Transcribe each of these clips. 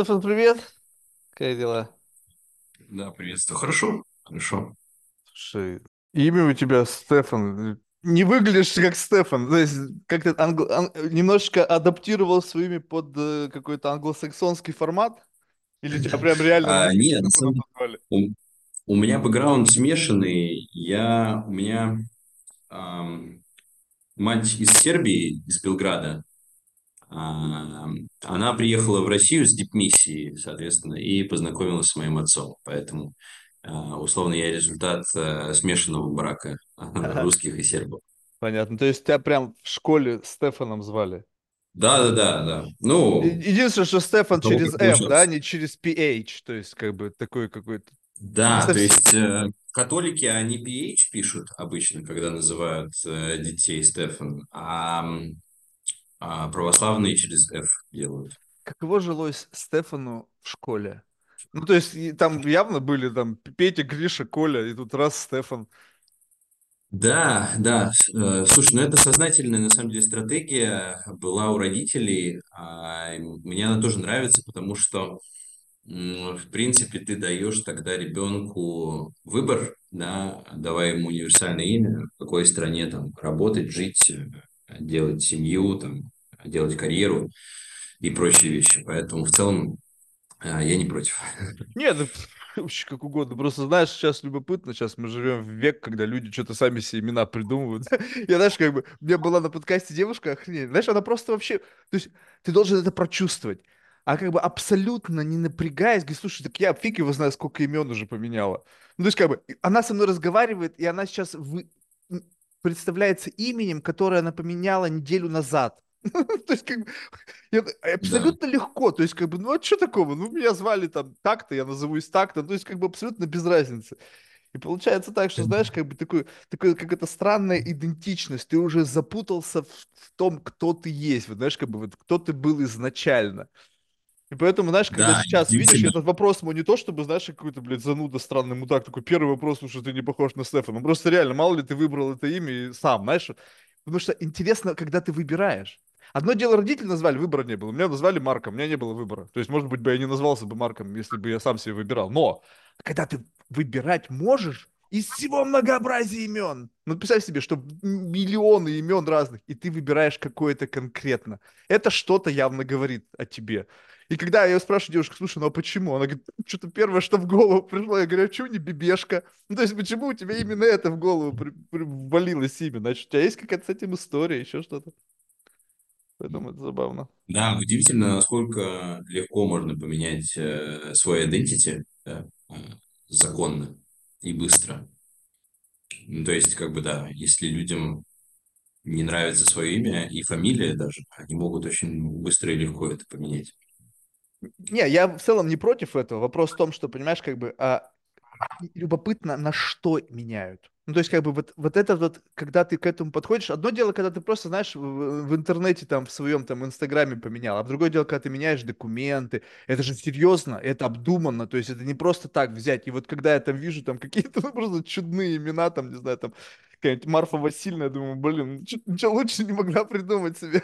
Стефан, привет. Как дела? Да, приветствую. Хорошо, хорошо. Слушай, имя у тебя Стефан. Не выглядишь как Стефан. То есть как-то англ- ан- немножечко адаптировал свое имя под э, какой-то англосаксонский формат? Или тебя прям реально А, нет, на самом у, у меня бэкграунд смешанный. Я, у меня ам, мать из Сербии, из Белграда. Ам, она приехала в Россию с дипмиссией, соответственно, и познакомилась с моим отцом. Поэтому, а, условно, я результат а, смешанного брака Ага, русских и сербов. понятно. То есть тебя прям в школе Стефаном звали? Да, да, да, да. Ну, Единственное, что Стефан через F, да, а не через PH. То есть как бы такой какой-то... Да, то совсем... есть э, католики, они PH пишут обычно, когда называют э, детей Стефан, а, а православные через F делают. Каково жилось Стефану в школе? Ну, то есть, там явно были там Петя, Гриша, Коля, и тут раз Стефан. Да, да. э, слушай, ну это сознательная на самом деле стратегия была у родителей. а, мне она тоже нравится, потому что в принципе ты даешь тогда ребенку выбор, да, давая ему универсальное имя, в какой стране там работать, жить, э, делать семью, там, делать карьеру. и прочие вещи. Поэтому в целом а, я не против. Нет, пф, вообще как угодно. Просто, знаешь, сейчас любопытно, сейчас мы живем в век, когда люди что-то сами себе имена придумывают. Я, знаешь, как бы, у меня была на подкасте девушка, охренеть, знаешь, она просто вообще, то есть ты должен это прочувствовать. А как бы абсолютно не напрягаясь, говорит, слушай, так я фиг его знаю, сколько имен уже поменяла. Ну, то есть, как бы, она со мной разговаривает, и она сейчас вы- представляется именем, которое она поменяла неделю назад. То есть, как бы, Да, абсолютно легко. То есть, как бы, ну а что такого? Ну, меня звали там так-то, я назовусь так-то. То есть, как бы, абсолютно без разницы. И получается так, что, знаешь, как бы такой, такой какая-то странная идентичность. Ты уже запутался в, в том, кто ты есть. Вот, знаешь, как бы, вот, кто ты был изначально. И поэтому, знаешь, когда да, сейчас видишь, этот вопрос мой не то, чтобы, знаешь, какой-то, блядь, зануда, странный мудак, такой первый вопрос, что ты не похож на Стефана. Ну, просто реально, мало ли ты выбрал это имя и сам, знаешь. Потому что интересно, когда ты выбираешь. Одно дело, родители назвали, выбора не было. Меня назвали Марком, у меня не было выбора. То есть, может быть, бы я не назвался бы Марком, если бы я сам себе выбирал. Но когда ты выбирать можешь из всего многообразия имен, ну, представь себе, что миллионы имен разных, и ты выбираешь какое-то конкретно. Это что-то явно говорит о тебе. И когда я спрашиваю девушку, слушай, ну а почему? Она говорит, что-то первое, что в голову пришло. Я говорю, а почему не Бибешка? Ну, то есть, почему у тебя именно это в голову при- при- ввалилось имя? Значит, у тебя есть какая-то с этим история, еще что-то? Поэтому это забавно. Да, удивительно, насколько легко можно поменять э, свой identity да, э, законно и быстро. Ну, то есть, как бы, да, если людям не нравится свое имя и фамилия даже, они могут очень быстро и легко это поменять. Не, я в целом не против этого. Вопрос в том, что, понимаешь, как бы а, любопытно, на что меняют. Ну, то есть, как бы вот, вот это вот, когда ты к этому подходишь, одно дело, когда ты просто, знаешь, в, в интернете там, в своем там инстаграме поменял, а другое дело, когда ты меняешь документы, это же серьезно, это обдуманно, то есть это не просто так взять. И вот когда я там вижу там какие-то ну, просто чудные имена, там, не знаю, там, какая-нибудь Марфа Васильевна, я думаю, блин, ничего лучше не могла придумать себе.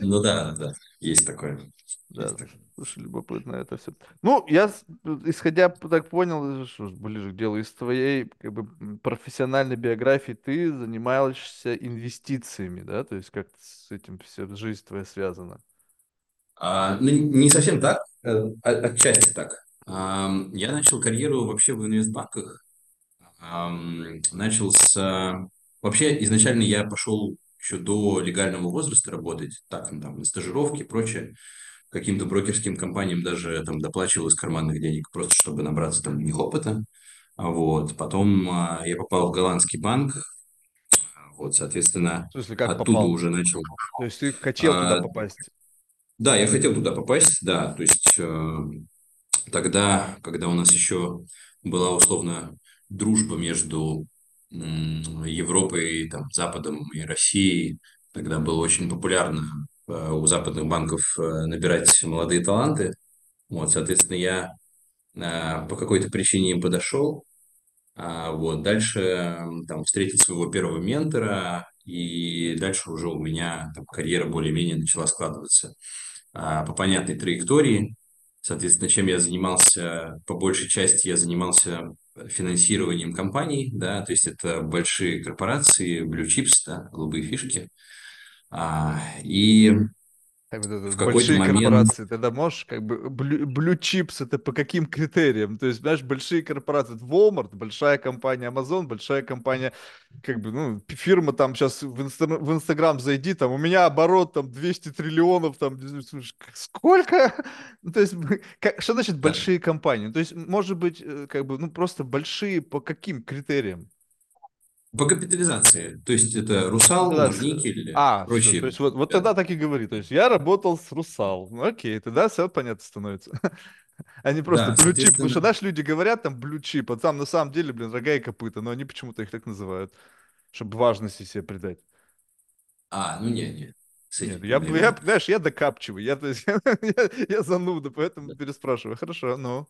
Ну да, да, есть такое. Да, Есть такое. слушай, любопытно это все. Ну, я, исходя, так понял, что ж, ближе к делу, из твоей как бы профессиональной биографии ты занимаешься инвестициями, да? То есть как с этим вся жизнь твоя связана? А, ну, не совсем так, э, от- отчасти так. Ам, Я начал карьеру вообще в инвестбанках. Ам, Начал с... а, Вообще, изначально я пошел еще до легального возраста работать, так, ну, там, на стажировке и прочее. Каким-то брокерским компаниям даже там доплачивал из карманных денег, просто чтобы набраться там них опыта. А Вот. Потом а, я попал в голландский банк, вот, соответственно, В смысле, как оттуда попал? уже начал. То есть ты хотел туда А, попасть? Да, я хотел туда попасть, да, то есть э, тогда, когда у нас еще была условно дружба между Европой, там, Западом и Россией, тогда было очень популярно э, у западных банков э, набирать молодые таланты. Вот, соответственно, я э, по какой-то причине им подошел, а вот дальше там встретил своего первого ментора, и дальше уже у меня там, карьера более-менее начала складываться. а, по понятной траектории. Соответственно, чем я занимался, по большей части я занимался финансированием компаний, да, то есть это большие корпорации, blue chips, да, голубые фишки. А, и Так вот это в большие момент корпорации, тогда можешь, как бы, blue chips, это по каким критериям? То есть, знаешь, большие корпорации, это Walmart, большая компания Amazon, большая компания, как бы, ну, фирма там сейчас в, инста- в Инстаграм зайди, там, у меня оборот там 200 триллионов, там, сколько? Ну, то есть, как- что значит да, большие компании? Ну, То есть, может быть, э, как бы, ну, просто большие по каким критериям? По капитализации, то есть это Русал, Норникель, А, все, то прочие. есть вот, вот Да, тогда так и говори. То есть я работал с Русал. Ну окей, тогда все понятно становится. Не просто да, блючип. Потому что, знаешь, люди говорят там блючип, а там на самом деле, блин, рога и копыта, но они почему-то их так называют, чтобы важности себе придать. а, ну не, не, Нет, я, я, нет. знаешь, я докапчиваю, я, то есть, я, я зануда, поэтому переспрашиваю. Хорошо, ну.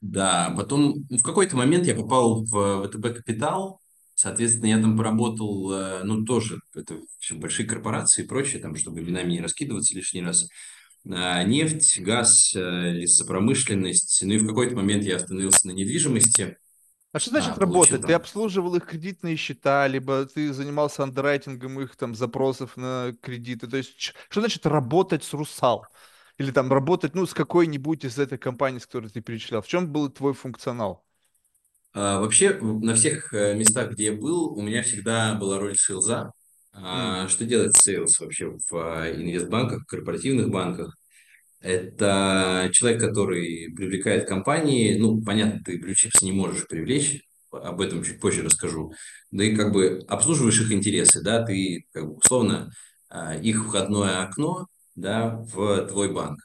Да, потом в какой-то момент я попал в ВТБ Капитал, соответственно, я там поработал, э, ну, тоже, это все большие корпорации и прочее, там, чтобы именами не раскидываться лишний раз. А, Нефть, газ, э, лесопромышленность. Ну и в какой-то момент я остановился на недвижимости, А что а, значит получил работать? Ты там обслуживал их кредитные счета, либо ты занимался андеррайтингом их там запросов на кредиты? То есть что значит работать с Русал? Или там работать, ну, с какой-нибудь из этой компании, с которой ты перечислял? В чем был твой функционал? А, Вообще, на всех э, местах, где я был, у меня всегда была роль сейлза. А, Что делает сейлз вообще в а, инвестбанках, корпоративных банках? Это человек, который привлекает компании. Ну, понятно, ты Chips не можешь привлечь, об этом чуть позже расскажу. Да и как бы обслуживаешь их интересы, да, ты как бы условно их входное окно, да, в твой банк.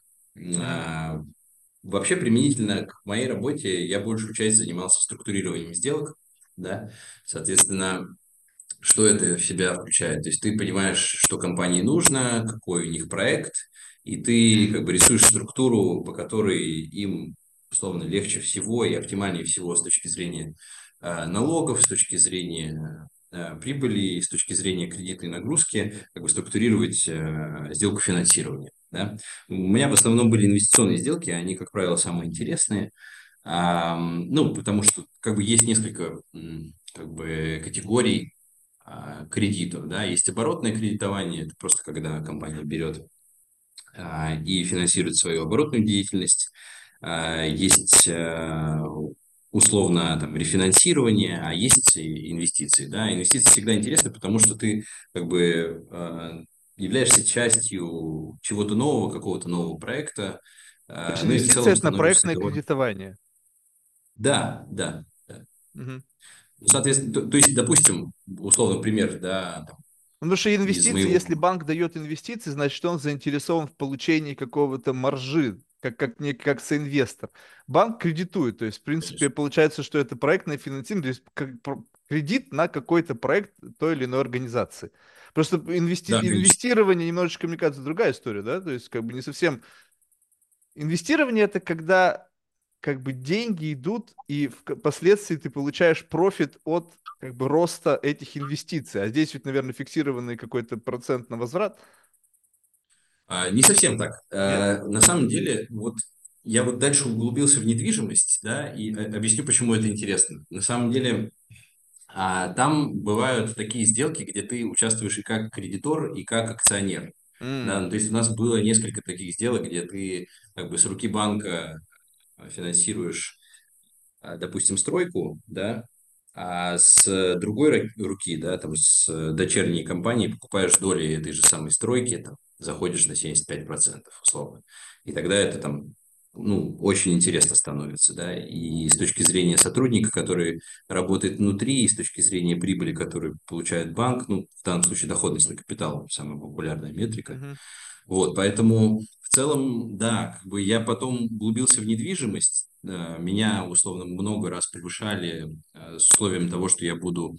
Вообще, применительно к моей работе, я большую часть занимался структурированием сделок, да, соответственно, что это в себя включает? То есть ты понимаешь, что компании нужно, какой у них проект, и ты как бы рисуешь структуру, по которой им, условно, легче всего и оптимальнее всего с точки зрения э, налогов, с точки зрения э, прибыли, с точки зрения кредитной нагрузки, как бы структурировать э, сделку финансирования. Да? У меня в основном были инвестиционные сделки, они, как правило, самые интересные. А, ну, потому что как бы есть несколько как бы категорий а, кредитов. Да? Есть оборотное кредитование, это просто когда компания берет а, и финансирует свою оборотную деятельность. А, Есть а, условно там рефинансирование, а есть инвестиции. Да? Инвестиции всегда интересны, потому что ты как бы а, являешься частью чего-то нового, какого-то нового проекта, То есть а, ну и в целом это проектное довольно... кредитование. Да, да, да. Ну, Соответственно, то, то есть, допустим, условно пример, да, там, Ну, Потому что инвестиции, моего если банк дает инвестиции, значит, он заинтересован в получении какого-то маржи, как, как, не, как соинвестор. Банк кредитует, то есть, в принципе, Конечно. получается, что это проектное финансирование, то есть как кредит на какой-то проект той или иной организации. Просто инвести- Да, инвестирование немножечко, мне кажется, другая история, да, то есть как бы не совсем... Инвестирование– это когда как бы деньги идут, и впоследствии ты получаешь профит от как бы роста этих инвестиций. А здесь ведь, наверное, фиксированный какой-то процент на возврат. А, Не совсем так. А, На самом деле, вот я вот дальше углубился в недвижимость, да, и э, объясню, почему это интересно. На самом деле, а, там бывают такие сделки, где ты участвуешь и как кредитор, и как акционер. Да, М, ну, то есть у нас было несколько таких сделок, где ты как бы с руки банка э, финансируешь а, допустим, стройку, да, а с другой руки, да, там с дочерней компании покупаешь доли этой же самой стройки, там, заходишь на 75% условно. И тогда это там, ну, очень интересно становится, да, и с точки зрения сотрудника, который работает внутри, и с точки зрения прибыли, которую получает банк, ну, в данном случае доходность на капитал, самая популярная метрика, мгм. вот, поэтому в целом, да, как бы я потом углубился в недвижимость. э, Меня, условно, много раз превышали э, с условием того, что я буду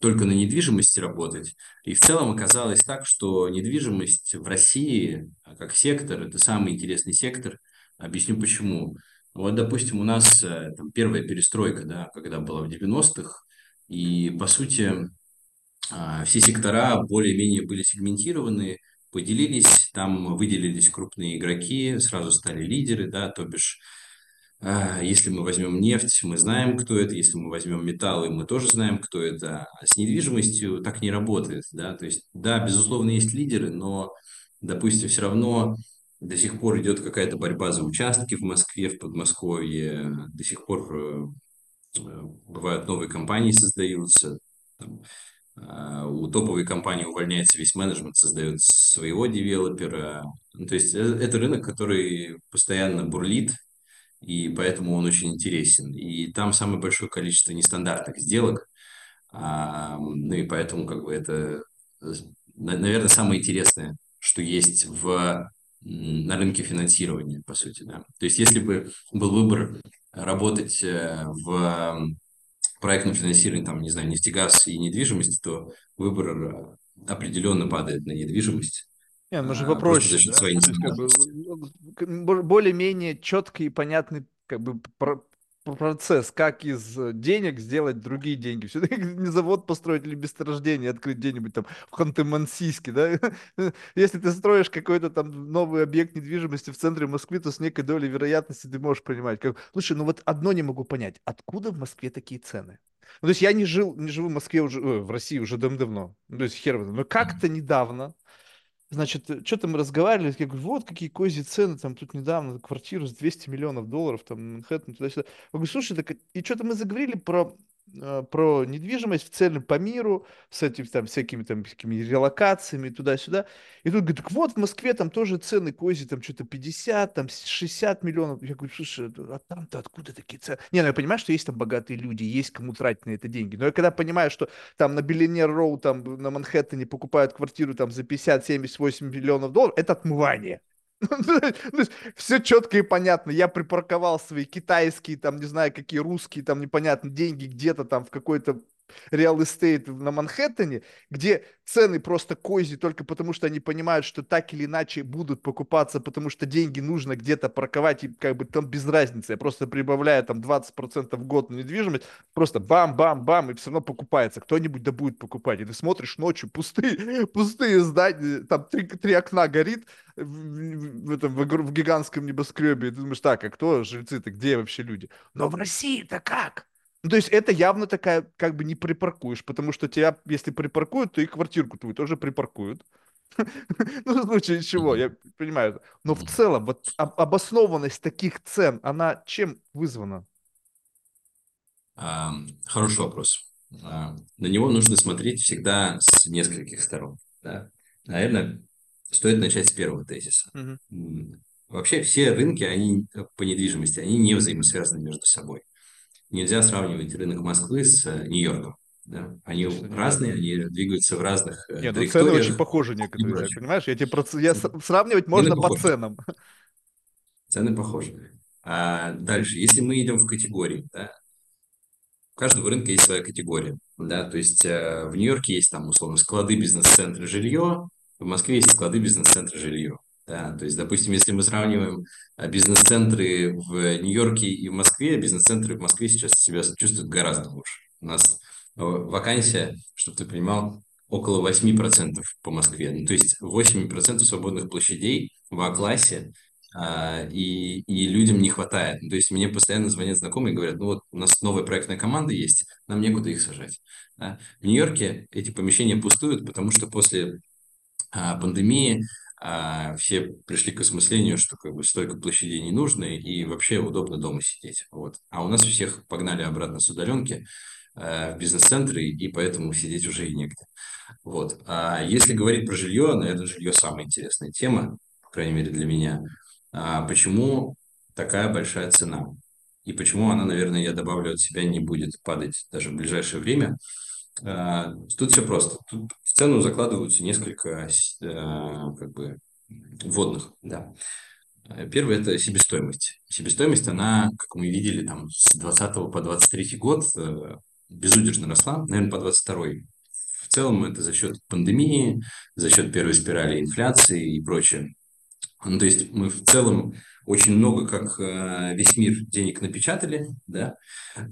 только на недвижимости работать. И в целом оказалось так, что недвижимость в России, а, как сектор, это самый интересный сектор. Объясню почему. Вот, допустим, у нас э, там, первая перестройка, да, когда была в 90-х, и, по сути, а, все сектора более-менее были сегментированы, поделились, там выделились крупные игроки, сразу стали лидеры, да, то бишь а, если мы возьмем нефть, мы знаем, кто это. Если мы возьмем металлы, мы тоже знаем, кто это. А с недвижимостью так не работает. Да? То есть, да, безусловно, есть лидеры, но, допустим, все равно до сих пор идет какая-то борьба за участки в Москве, в Подмосковье. До сих пор э, бывают новые компании создаются. Там, а, у топовой компании увольняется весь менеджмент, создает своего девелопера. Ну, то есть э, это рынок, который постоянно бурлит, и поэтому он очень интересен. И там самое большое количество нестандартных сделок, а, ну и поэтому как бы это, наверное, самое интересное, что есть в, на рынке финансирования, по сути. Да. То есть если бы был выбор работать э, в проектном финансировании, там, не знаю, нефтегаз и недвижимость, то выбор определенно падает на недвижимость. Не, ну же а, попроще, да? своей как бы, ну, более-менее четкий и понятный как бы процесс, как из денег сделать другие деньги. Все-таки не завод построить или месторождение открыть где-нибудь там в Ханты-Мансийске, да? Если ты строишь какой-то там новый объект недвижимости в центре Москвы, то с некой долей вероятности ты можешь понимать. Как... Слушай, ну вот одно не могу понять. Откуда в Москве такие цены? Ну, то есть я не жил, не живу в Москве уже, э, в России уже давно, ну, то есть хер, но как-то недавно Значит, э, что-то мы разговаривали, я говорю, вот какие козьи цены, там тут недавно квартиру с 200 миллионов долларов, там Манхэттен, туда-сюда. Я говорю, слушай, так и что-то мы заговорили про Э, про недвижимость в целом по миру, с этими там всякими там всякими релокациями туда-сюда. И тут говорит, вот в Москве там тоже цены кози, там что-то 50, там 60 миллионов. Я говорю, слушай, а там-то откуда такие цены? Не, ну я понимаю, что есть там богатые люди, есть кому тратить на это деньги. Но я когда понимаю, что там на Billionaire Row, там на Манхэттене покупают квартиру там за 50, 70, 80 миллионов долларов, это отмывание. Все четко и понятно. Я припарковал свои китайские, там, не знаю, какие русские, там, непонятно, деньги где-то там в какой-то real estate на Манхэттене, где цены просто кози только потому, что они понимают, что так или иначе будут покупаться, потому что деньги нужно где-то парковать, и как бы там без разницы. Я просто прибавляю там 20% в год на недвижимость, просто бам-бам-бам, и все равно покупается. Кто-нибудь да будет покупать. И ты смотришь ночью, пустые, пустые здания, там три, три окна горит в, в, этом, в, в гигантском небоскребе, и ты думаешь, так, а кто жильцы-то, где вообще люди? Но в России-то как? Ну, то есть это явно такая, как бы не припаркуешь, потому что тебя, если припаркуют, то и квартирку твою тоже припаркуют. Ну, в случае чего, я понимаю. Но в целом, вот обоснованность таких цен, она чем вызвана? Хороший вопрос. На него нужно смотреть всегда с нескольких сторон. Да? Наверное, стоит начать с первого тезиса. Угу. Вообще все рынки, они по недвижимости, они не взаимосвязаны между собой нельзя сравнивать рынок Москвы с э, Нью-Йорком. Да? Они Конечно, разные, они двигаются в разных э, Нет, ну цены очень похожи некоторые, понимаешь? Я тебе про... я сравнивать можно по ценам. Цены похожи. А дальше, если мы идем в категории, да, у каждого рынка есть своя категория, да, то есть э, в Нью-Йорке есть там условно склады, бизнес-центры, жилье, в Москве есть склады, бизнес-центры, жилье. Да, то есть, допустим, если мы сравниваем а, бизнес-центры в Нью-Йорке и в Москве, бизнес-центры в Москве сейчас себя чувствуют гораздо лучше. У нас э, вакансия, чтобы ты понимал, около 8% по Москве. Ну, то есть 8% свободных площадей в А-классе, а, и, и людям не хватает. Ну, то есть мне постоянно звонят знакомые и говорят, ну вот у нас новая проектная команда есть, нам некуда их сажать. Да? В Нью-Йорке эти помещения пустуют, потому что после а, пандемии а все пришли к осмыслению, что как бы столько площадей не нужно и вообще удобно дома сидеть. Вот. А у нас всех погнали обратно с удаленки э, в бизнес-центры, и поэтому сидеть уже и негде. Вот. А если говорить про жилье, наверное, жилье самая интересная тема, по крайней мере для меня. А почему такая большая цена? И почему она, наверное, я добавлю от себя, не будет падать даже в ближайшее время? А, тут все просто. Тут цену закладываются несколько э, как бы вводных. Да. Первое – это себестоимость. Себестоимость, она, как мы видели, там, с 20 по 23 год э, безудержно росла, наверное, по 22 В целом это за счет пандемии, за счет первой спирали инфляции и прочее. Ну, то есть мы в целом очень много, как э, весь мир, денег напечатали, да,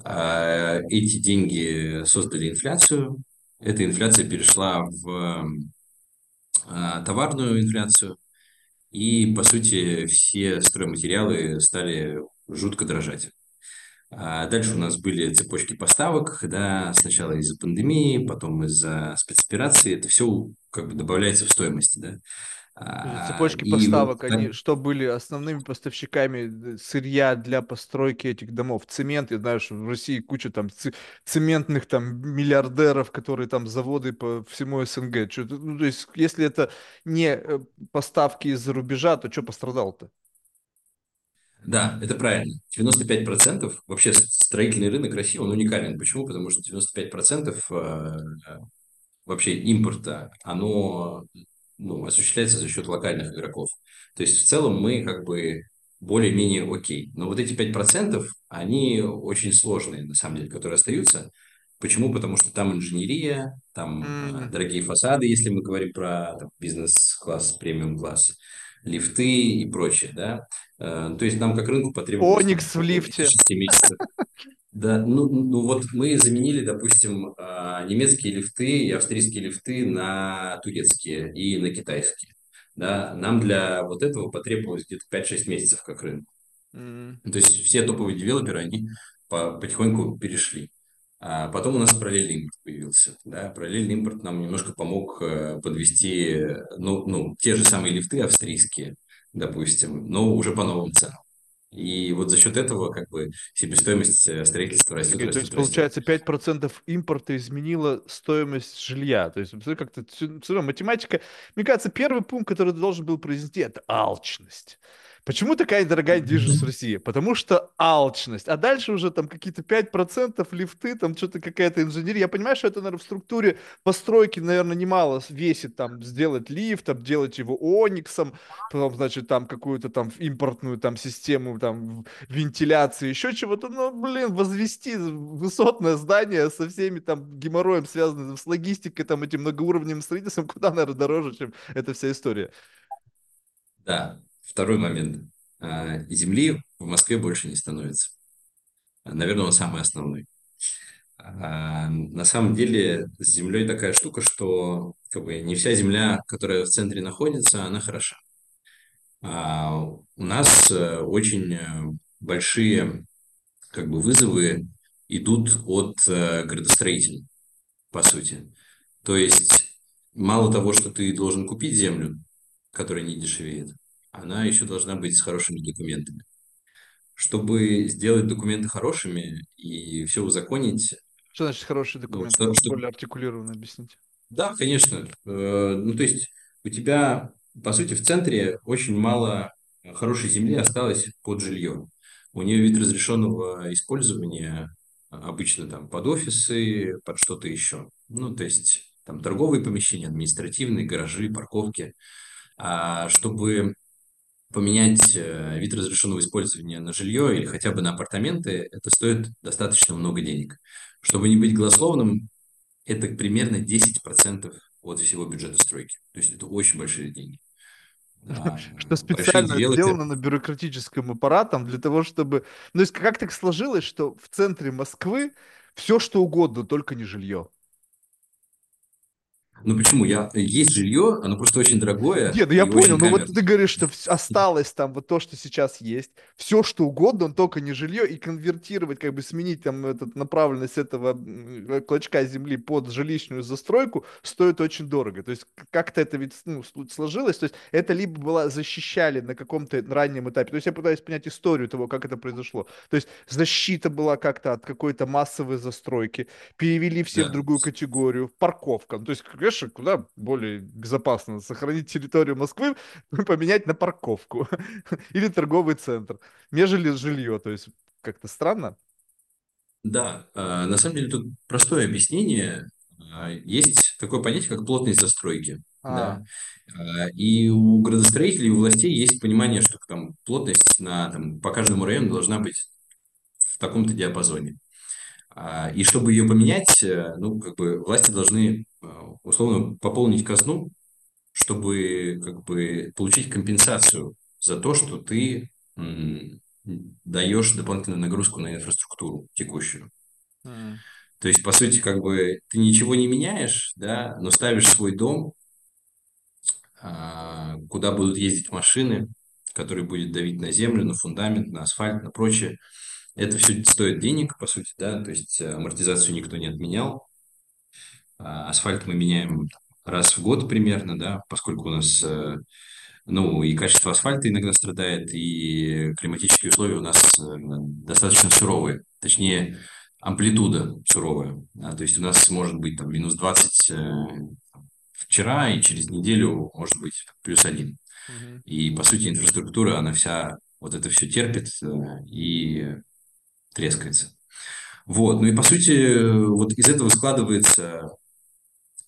а эти деньги создали инфляцию, эта инфляция перешла в а, товарную инфляцию, и, по сути, все стройматериалы стали жутко дрожать. А дальше у нас были цепочки поставок, да, сначала из-за пандемии, потом из-за спецоперации. Это все как бы добавляется в стоимость, да. Цепочки и поставок, вот, они что были основными поставщиками э, сырья для постройки этих домов? Цемент, я знаю, что в России куча там цементных там миллиардеров, которые там заводы по всему СНГ. Что, ну, то есть, если это не э, поставки из-за рубежа, то что пострадал-то? Да, это правильно. 95% вообще строительный рынок России, он уникален. Почему? Потому что 95% э, вообще импорта, оно ну, осуществляется за счет локальных игроков. То есть в целом мы как бы более-менее окей. Но вот эти 5%, они очень сложные, на самом деле, которые остаются. Почему? Потому что там инженерия, там mm. дорогие фасады, если мы говорим про бизнес-класс, премиум-класс, лифты и прочее, да. Э, то есть нам как рынку потребуется... Оникс в лифте. 6 месяцев. Да, ну, ну вот мы заменили, допустим, а, немецкие лифты и австрийские лифты на турецкие и на китайские. Да, нам для вот этого потребовалось где-то 5-6 месяцев как рынку. Mm. То есть все топовые девелоперы, они по, потихоньку перешли. А потом у нас параллельный импорт появился. Да? Параллельный импорт нам немножко помог э, подвести ну, ну, те же самые лифты австрийские, допустим, но уже по новым ценам. И вот за счет этого как бы себестоимость э, строительства растет. Okay, растет то есть, растет. получается, 5% импорта изменила стоимость жилья. То есть, как-то математика... Мне кажется, первый пункт, который ты должен был произнести, это алчность. Почему такая дорогая недвижимость в России? Потому что алчность. А дальше уже там какие-то 5% лифты, там что-то какая-то инженерия. Я понимаю, что это, наверное, в структуре постройки, наверное, немало весит там сделать лифт, там делать его ониксом, потом, значит, там какую-то там импортную там систему там вентиляции, еще чего-то. Ну, блин, возвести высотное здание со всеми там геморроем, связанным с логистикой, там этим многоуровневым строительством, куда, наверное, дороже, чем эта вся история. Да, Второй момент. А, земли в Москве больше не становится. Наверное, он самый основной. А, на самом деле с землей такая штука, что как бы, не вся земля, которая в центре находится, она хороша. А у нас э, очень э, большие как бы, вызовы идут от э, градостроителей, по сути. То есть мало того, что ты должен купить землю, которая не дешевеет, она еще должна быть с хорошими документами. Чтобы сделать документы хорошими и все узаконить... Что значит хорошие ну, документы? Ну, что, Более артикулированно объяснить. Да, конечно. Э, ну, то есть у тебя, по сути, в центре очень мало хорошей земли осталось под жилье. У нее вид разрешенного использования обычно там под офисы, под что-то еще. Ну, то есть там торговые помещения, административные, гаражи, парковки. А чтобы поменять э, вид разрешенного использования на жилье или хотя бы на апартаменты, это стоит достаточно много денег. Чтобы не быть голословным, это примерно 10% от всего бюджета стройки. То есть это очень большие деньги. Что специально сделано на бюрократическом аппаратом для того, чтобы... Ну, то есть как так сложилось, что в центре Москвы все что угодно, только не жилье. Ну почему? Я, есть жилье, оно просто очень дорогое. Нет, ну я понял, но вот ты говоришь, что осталось там вот то, что сейчас есть, все что угодно, но только не жилье, и конвертировать, как бы сменить там этот, направленность этого клочка земли под жилищную застройку стоит очень дорого. То есть как-то это ведь ну, сложилось, то есть это либо было защищали на каком-то раннем этапе, то есть я пытаюсь понять историю того, как это произошло. То есть защита была как-то от какой-то массовой застройки, перевели все да. в другую категорию, парковка. Ну, то есть, конечно, куда более безопасно сохранить территорию Москвы, поменять на парковку или торговый центр, нежели жилье. То есть как-то странно. Да, а, на самом деле тут простое объяснение. А, есть такое понятие, как плотность застройки. А. Да. И у градостроителей, у властей есть понимание, что там плотность на, там, по каждому району должна быть в таком-то диапазоне. А, и чтобы ее поменять, э, ну, как бы власти должны э, условно пополнить казну, чтобы как бы получить компенсацию за то, что ты даешь дополнительную нагрузку на инфраструктуру текущую. Mm. То есть, по сути, как бы ты ничего не меняешь, да, но ставишь свой дом, а, куда будут ездить машины, который будет давить на землю, на фундамент, на асфальт, на прочее. Это все стоит денег, по сути, да, то есть э, амортизацию никто не отменял. А асфальт мы меняем раз в год примерно, да, поскольку у нас, э, ну, и качество асфальта иногда страдает, и климатические условия у нас э, достаточно суровые, точнее, амплитуда суровая, да, то есть у нас может быть там минус 20 вчера, и через неделю может быть плюс один. И, по сути, инфраструктура, она вся вот это все терпит и трескается. Вот, ну и, по сути, вот из этого складывается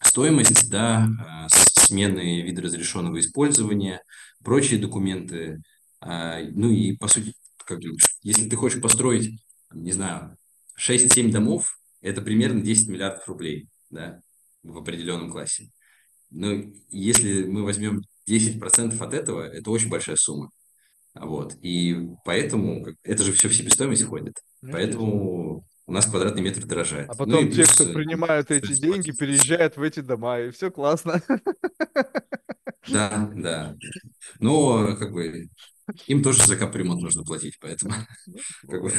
стоимость, да, э, смены вида разрешенного использования, прочие документы. А, ну и, по сути, как если ты хочешь построить, не знаю, 6-7 домов, это примерно 10 миллиардов рублей, да, в определенном классе. Но если мы возьмем 10% от этого, это очень большая сумма. Вот. И поэтому это же все в себестоимость входит. Ну, поэтому у нас квадратный метр дорожает. А ну потом ну, те, плюс, кто э, принимают эти деньги, переезжают в эти дома, и все классно. Да, да. Но как бы им тоже за капремонт нужно платить, поэтому как бы,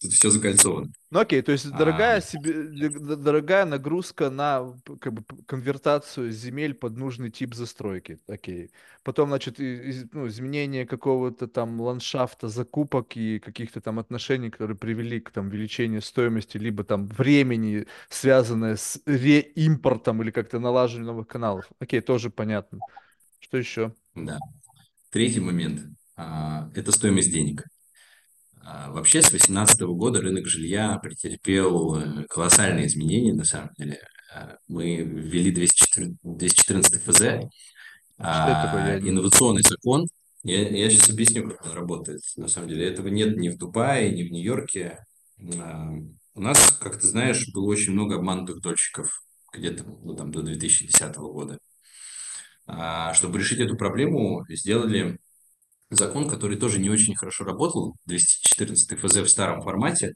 тут все закольцовано. Ну окей, то есть а. дорогая, а... себе, дорогая нагрузка на как бы, конвертацию земель под нужный тип застройки. Окей. Потом, значит, из, ну, изменение какого-то там ландшафта, закупок и каких-то там отношений, которые привели к там увеличению стоимости, либо там времени, связанное с реимпортом или как-то налаживанием новых каналов. Окей, тоже понятно. Что еще? Да. Третий момент это стоимость денег. А, вообще с 2018 года рынок жилья претерпел э, колоссальные изменения, на самом деле. А, мы ввели 214, 214 ФЗ, а, инновационный закон. Я, я сейчас объясню, как он работает. На самом деле этого нет ни в Дубае, ни в Нью-Йорке. У нас, как ты знаешь, было очень много обманутых дольщиков где-то ну, там, до 2010 года. Чтобы решить эту проблему, сделали закон, который тоже не очень хорошо работал, 214 ФЗ в старом формате,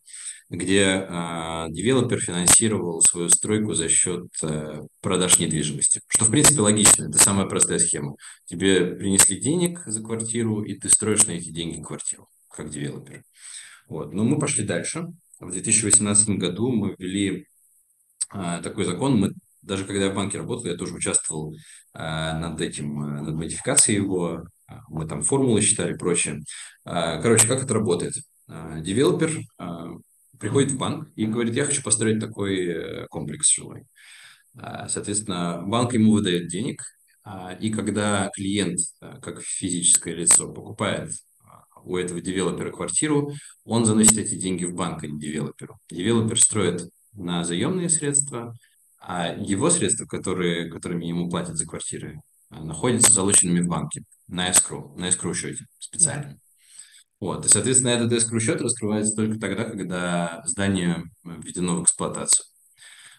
где э, девелопер финансировал свою стройку за счет э, продаж недвижимости. Что, в принципе, логично. Это самая простая схема. Тебе принесли денег за квартиру, и ты строишь на эти деньги квартиру, как девелопер. Вот. Но мы пошли дальше. В 2018 году мы ввели э, такой закон. Мы даже когда я в банке работал, я тоже участвовал э, над этим, э, над модификацией его. Мы там формулы считали и прочее. Э, короче, как это работает? Э, девелопер приходит в банк и говорит, я хочу построить такой э, комплекс жилой. Соответственно, банк ему выдает денег, и когда клиент, как физическое лицо, покупает у этого девелопера квартиру, он заносит эти деньги в банк, а не девелоперу. Девелопер строит на заемные средства, а его средства, которые, которыми ему платят за квартиры, а, находятся залоченными в банке на escrow, на escrow счете специально. Вот. И, соответственно, этот escrow счет раскрывается только тогда, когда здание введено в эксплуатацию.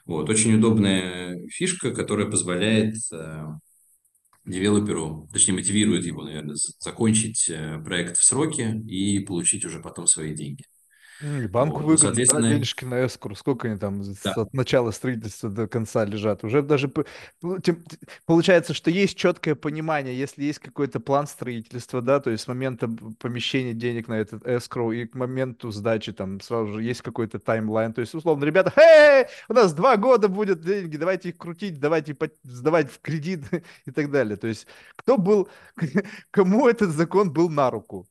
Вот. Очень удобная фишка, которая позволяет э, девелоперу, точнее, мотивирует его, наверное, закончить э, проект в сроки и получить уже потом свои деньги. И банку вот, ну, выгодно, соответственно... да, денежки на эскуру, сколько они там да. от начала строительства до конца лежат. Уже даже ну, получается, что есть четкое понимание, если есть какой-то план строительства, да, то есть с момента помещения денег на этот escrow и к моменту сдачи там сразу же есть какой-то таймлайн. То есть, условно, ребята, хей, у нас два года будет деньги, давайте их крутить, давайте сдавать в кредит и так далее. То есть кто был, кому этот закон был на руку?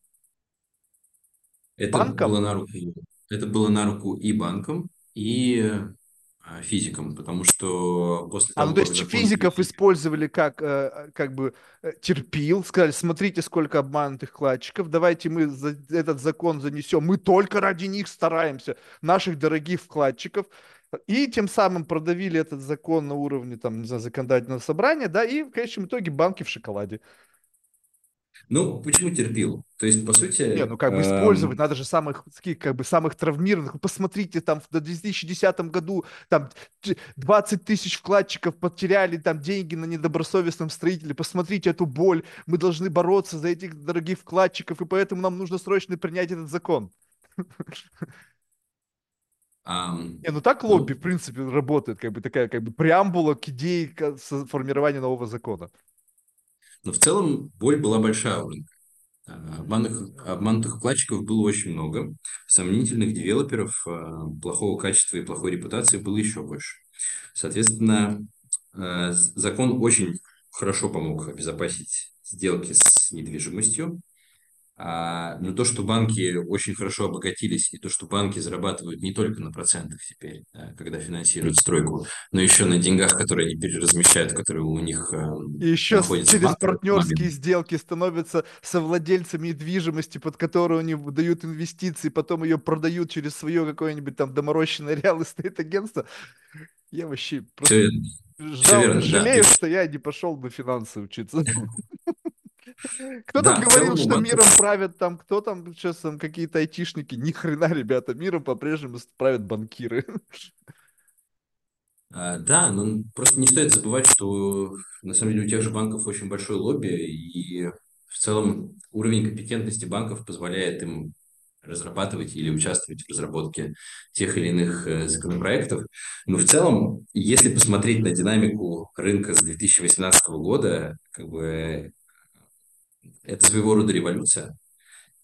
Это банкам? было на руку. Это было на руку и банкам, и а, физикам, потому что после того, а, ну, то есть физиков физики... использовали как, э, как бы э, терпил, сказали, смотрите, сколько обманутых вкладчиков, давайте мы за этот закон занесем, мы только ради них стараемся, наших дорогих вкладчиков, и тем самым продавили этот закон на уровне, там, не знаю, законодательного собрания, да, и в конечном итоге банки в шоколаде. Ну, почему терпил? То есть, по сути... Не, ну как бы использовать, надо же самых, таких, как бы, самых травмированных. Посмотрите, там в 2010 году там 20 тысяч вкладчиков потеряли там деньги на недобросовестном строителе. Посмотрите эту боль. Мы должны бороться за этих дорогих вкладчиков, и поэтому нам нужно срочно принять этот закон. Um, Не, ну так лобби, ну, в принципе, работает, как бы такая как бы преамбула к идее формирования нового закона. Но в целом боль была большая у рынка. Обманутых, обманутых вкладчиков было очень много. Сомнительных девелоперов плохого качества и плохой репутации было еще больше. Соответственно, закон очень хорошо помог обезопасить сделки с недвижимостью. А, но то, что банки очень хорошо обогатились, и то, что банки зарабатывают не только на процентах теперь, да, когда финансируют стройку, но еще на деньгах, которые они переразмещают, которые у них э, и еще через партнерские сделки становятся совладельцами недвижимости, под которую они дают инвестиции, потом ее продают через свое какое-нибудь там доморощенное real estate агентство. Я вообще просто ждал, верно, жалею, да. что я не пошел на финансы учиться. Кто там говорил, что миром правят там, кто там сейчас там какие-то айтишники? Ни хрена, ребята, миром по-прежнему правят банкиры. А, да, но просто не стоит забывать, что на самом деле у тех же банков очень большое лобби, и в целом уровень компетентности банков позволяет им разрабатывать или участвовать в разработке тех или иных э, законопроектов. Но в целом, если посмотреть на динамику рынка с 2018 года, как бы это своего рода революция.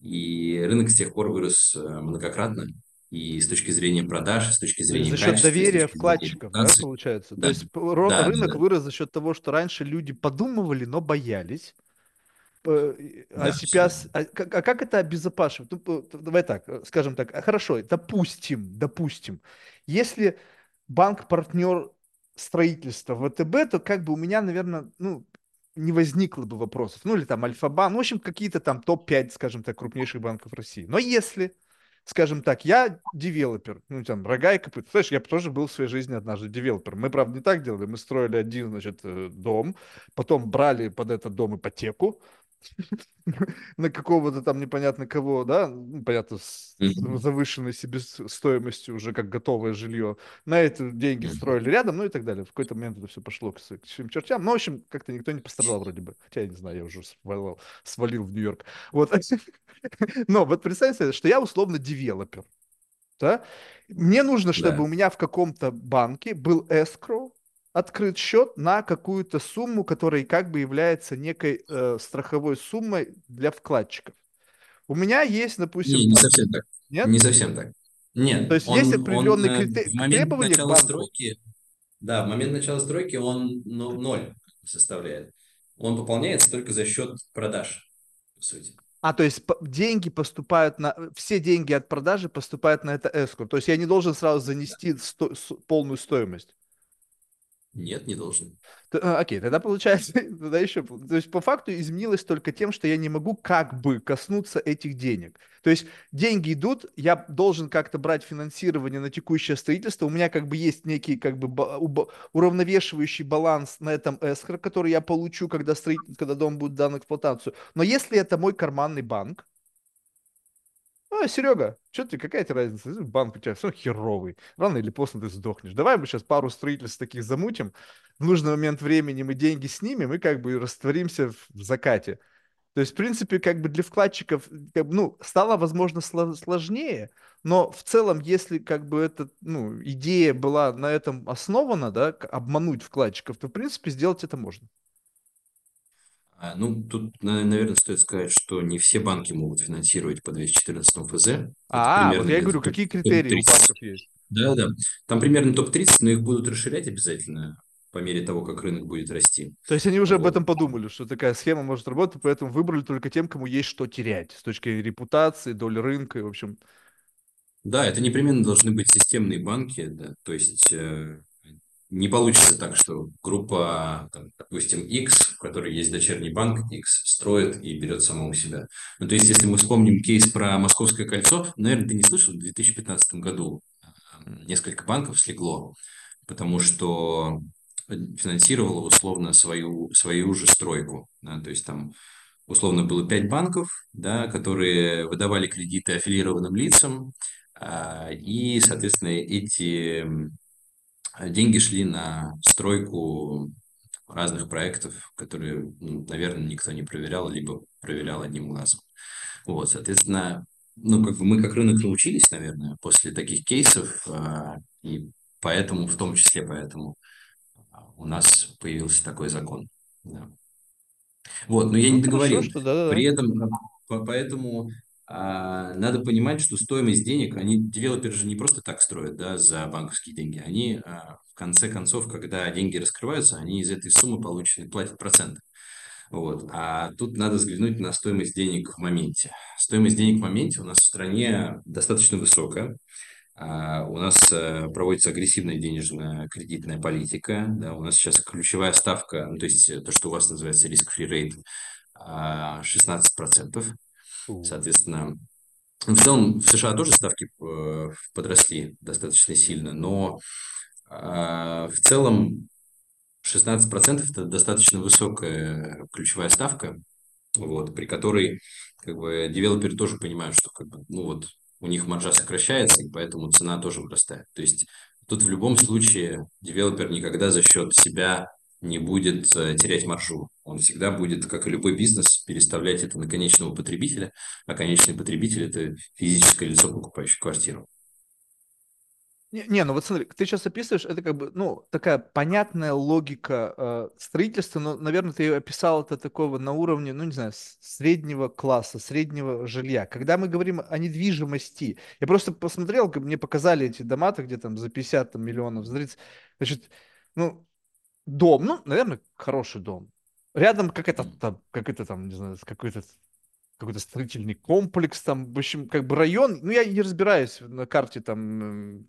И рынок с тех пор вырос э, многократно. И с точки зрения продаж, и с точки зрения За счет доверия вкладчиков, да, получается? Да. То есть да, рынок да, вырос за счет того, что раньше люди подумывали, но боялись. А да, сейчас, а, а как это обезопасивать? Ну, давай так, э, скажем так, а хорошо, допустим, допустим, если банк-партнер строительства ВТБ, то как бы у меня, наверное, ну, не возникло бы вопросов. Ну, или там Альфа-банк, ну, в общем, какие-то там топ-5, скажем так, крупнейших банков России. Но если, скажем так, я девелопер, ну, там, рога и копыта, знаешь, я тоже был в своей жизни однажды девелопер. Мы, правда, не так делали, мы строили один, значит, э, дом, потом брали под этот дом ипотеку, на какого-то там непонятно кого, да, ну, понятно, с завышенной себестоимостью уже как готовое жилье. На эти деньги строили рядом, ну и так далее. В какой-то момент это все пошло к, к своим чертям. Но, в общем, как-то никто не пострадал вроде бы. Хотя, я не знаю, я уже свалил, свалил в Нью-Йорк. Вот. Но вот представьте, что я условно девелопер. Да? Мне нужно, чтобы да. у меня в каком-то банке был escrow, открыт счет на какую-то сумму, которая как бы является некой э, страховой суммой для вкладчиков. У меня есть, допустим... Не, не совсем так. Нет? Не совсем так. Нет. То есть он, есть определенные он, критер... в требования начала стройки, Да, в момент начала стройки он ну, ноль составляет. Он пополняется только за счет продаж, по сути. А, то есть деньги поступают на... Все деньги от продажи поступают на это эскор. То есть я не должен сразу занести сто... полную стоимость. Нет, не должен. А, окей, тогда получается, тогда еще, то есть по факту изменилось только тем, что я не могу как бы коснуться этих денег. То есть деньги идут, я должен как-то брать финансирование на текущее строительство, у меня как бы есть некий как бы уравновешивающий баланс на этом эскро, который я получу, когда, строитель, когда дом будет дан эксплуатацию. Но если это мой карманный банк, а, Серега, что ты, какая тебе разница? Банк у тебя все херовый. Рано или поздно ты сдохнешь. Давай мы сейчас пару строительств таких замутим. В нужный момент времени мы деньги снимем и как бы растворимся в закате. То есть, в принципе, как бы для вкладчиков, как бы, ну, стало, возможно, сложнее, но в целом, если как бы эта, ну, идея была на этом основана, да, обмануть вкладчиков, то, в принципе, сделать это можно. А, ну, тут, наверное, стоит сказать, что не все банки могут финансировать по 214 ФЗ. А, вот я говорю, какие критерии у банков есть? Да, да. Там примерно топ-30, но их будут расширять обязательно по мере того, как рынок будет расти. То есть они уже вот. об этом подумали, что такая схема может работать, поэтому выбрали только тем, кому есть что терять с точки репутации, доли рынка и, в общем... Да, это непременно должны быть системные банки, да, то есть э, не получится так, что группа, там, допустим, X, в которой есть дочерний банк X, строит и берет сама у себя. Ну, то есть, если мы вспомним кейс про Московское кольцо, наверное, ты не слышал, в 2015 году несколько банков слегло, потому что финансировало условно свою, свою же стройку. Да, то есть там условно было пять банков, да, которые выдавали кредиты аффилированным лицам, а, и, соответственно, эти деньги шли на стройку разных проектов, которые, ну, наверное, никто не проверял, либо проверял одним глазом. Вот, соответственно, ну, как бы мы как рынок научились, наверное, после таких кейсов, а, и поэтому, в том числе поэтому, а, у нас появился такой закон. Да. Вот, но я Ну, не хорошо, договорил. что При да-да-да. этом, по- поэтому а, надо понимать, что стоимость денег, они, девелоперы же не просто так строят, да, за банковские деньги. Они, а, в конце концов, когда деньги раскрываются, они из этой суммы полученной платят проценты. Вот. А тут надо взглянуть на стоимость денег в моменте. Стоимость денег в моменте у нас в стране достаточно высокая. А, У нас э, проводится агрессивная денежная кредитная политика. Да, у нас сейчас ключевая ставка, ну, то есть э, то, что у вас называется риск-фри рейт, а, 16%. Соответственно, в целом в США тоже ставки э, подросли достаточно сильно, но а, в целом 16% это достаточно высокая ключевая ставка, вот, при которой как бы девелоперы тоже понимают, что как бы, ну вот у них маржа сокращается, и поэтому цена тоже вырастает. То есть тут в любом случае девелопер никогда за счет себя не будет э, терять маржу. Он всегда будет, как и любой бизнес, переставлять это на конечного потребителя, а конечный потребитель – это физическое лицо, покупающее квартиру. Не, не, ну вот смотри, ты сейчас описываешь, это как бы, ну, такая понятная логика э, строительства, но, наверное, ты описал это такого на уровне, ну, не знаю, среднего класса, среднего жилья. Когда мы говорим о недвижимости, я просто посмотрел, мне показали эти дома-то, где там за 50 там, миллионов, значит, ну, дом, ну, наверное, хороший дом. Рядом как это там, как это там, не знаю, какой-то какой-то строительный комплекс там, в общем, как бы район, ну, я не разбираюсь на карте там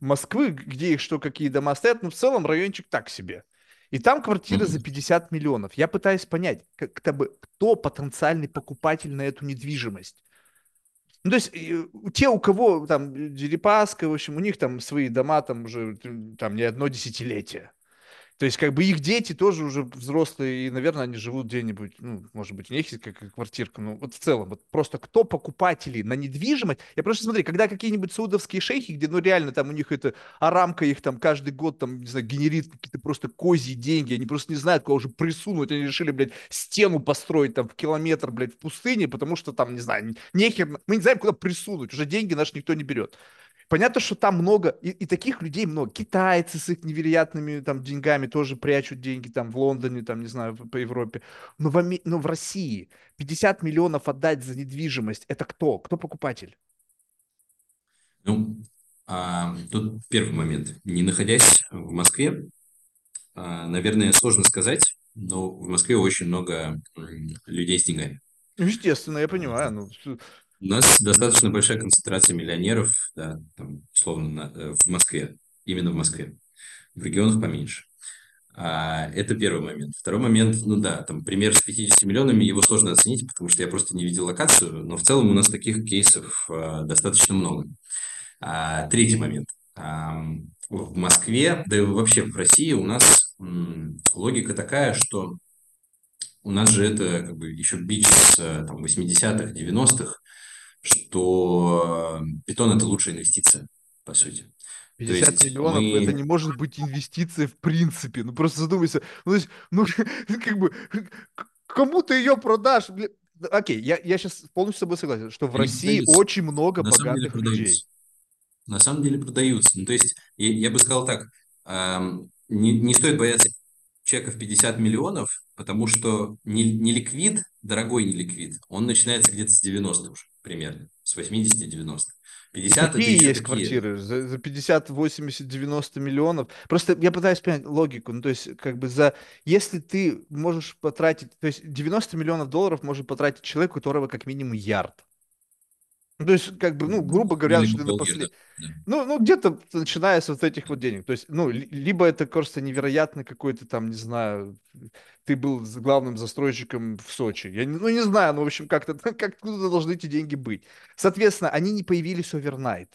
Москвы, где их что, какие дома стоят, но в целом райончик так себе. И там квартира за Мгм. 50 миллионов. Я пытаюсь понять, бы, кто потенциальный покупатель на эту недвижимость. Ну, то есть те, у кого там э, Дерипаска, в общем, у них там свои дома там уже там не одно десятилетие. То есть, как бы их дети тоже уже взрослые, и, наверное, они живут где-нибудь, ну, может быть, у них есть какая квартирка, ну, вот в целом, вот просто кто покупатели на недвижимость, я просто смотри, когда какие-нибудь саудовские шейхи, где, ну, реально там у них это, арамка их там каждый год, там, не знаю, генерит какие-то просто козьи деньги, они просто не знают, куда уже присунуть, они решили, блядь, стену построить там в километр, блядь, в пустыне, потому что там, не знаю, нехер, мы не знаем, куда присунуть, уже деньги наши никто не берет. Понятно, что там много, и, и таких людей много. Китайцы с их невероятными там деньгами тоже прячут деньги там в Лондоне, там, не знаю, по Европе. Но в, Аме- но в России 50 миллионов отдать за недвижимость, это кто? Кто покупатель? Ну, а, тут первый момент. Не находясь в Москве, а, наверное, сложно сказать, но в Москве очень много людей с деньгами. Естественно, я понимаю. Ну, У нас достаточно большая концентрация миллионеров, да, там, условно, на- э, в Москве, именно в Москве. В регионах поменьше. А, это первый момент. Второй момент, ну да, там пример с 50 миллионами, его сложно оценить, потому что я просто не видел локацию, но в целом у нас таких кейсов а, достаточно много. А, третий момент. Ам, в Москве, да и вообще в России у нас м, логика такая, что у нас же это как бы еще бич с э, там, 80-х, 90-х, что э, бетон– это лучшая инвестиция, по сути. То 50 есть миллионов это мы не может быть инвестиция в принципе. Ну просто задумайся. Ну, то есть, ну как бы кому ты ее продашь? Бля- Окей, я, я сейчас полностью с тобой согласен, что в они России продаются, очень много на самом деле богатых людей. На самом деле продаются. Ну, то есть я, я бы сказал так, ам, не, не стоит бояться чека в 50 миллионов, потому что не, не ликвид, дорогой не ликвид, он начинается где-то с 90 уже примерно, с 80-90. И 50 это такие еще есть такие квартиры за, за 50, 80, 90 миллионов. Просто я пытаюсь понять логику. Ну, то есть, как бы за... Если ты можешь потратить... То есть, 90 миллионов долларов может потратить человек, у которого как минимум ярд. Ну, то есть, как бы, ну, грубо говоря, что минимум ты на полгода. после... Да. Ну, ну, где-то начиная с вот этих вот денег. То есть, ну, ли- либо это просто невероятно какой-то там, не знаю, ты был главным застройщиком в Сочи. Я не, ну, не знаю, ну, в общем, как-то, как откуда должны эти деньги быть. Соответственно, они не появились овернайт.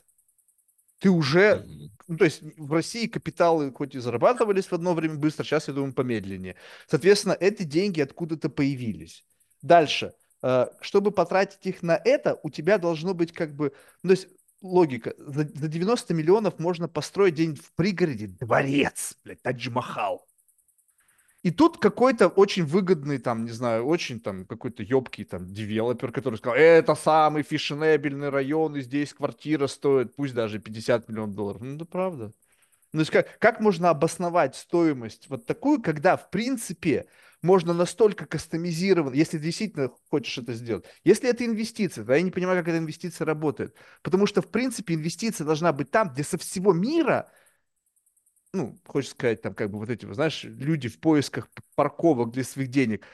Ты уже, ну, то есть в России капиталы хоть и зарабатывались в одно время быстро, сейчас, я думаю, помедленнее. Соответственно, эти деньги откуда-то появились. Дальше. Э, Чтобы потратить их на это, у тебя должно быть как бы, ну, то есть логика. За, за 90 миллионов можно построить где-нибудь в пригороде дворец, блядь, Тадж-Махал. И тут какой-то очень выгодный, там, не знаю, очень там какой-то ёбкий там девелопер, который сказал, это самый фешенебельный район, и здесь квартира стоит, пусть даже 50 миллионов долларов. Ну, да правда. Ну, то есть как, как можно обосновать стоимость вот такую, когда, в принципе, можно настолько кастомизирован, если действительно хочешь это сделать. Если это инвестиция, то я не понимаю, как эта инвестиция работает. Потому что, в принципе, инвестиция должна быть там, где со всего мира ну, хочешь сказать, там, как бы вот эти, знаешь, люди в поисках парковок для своих денег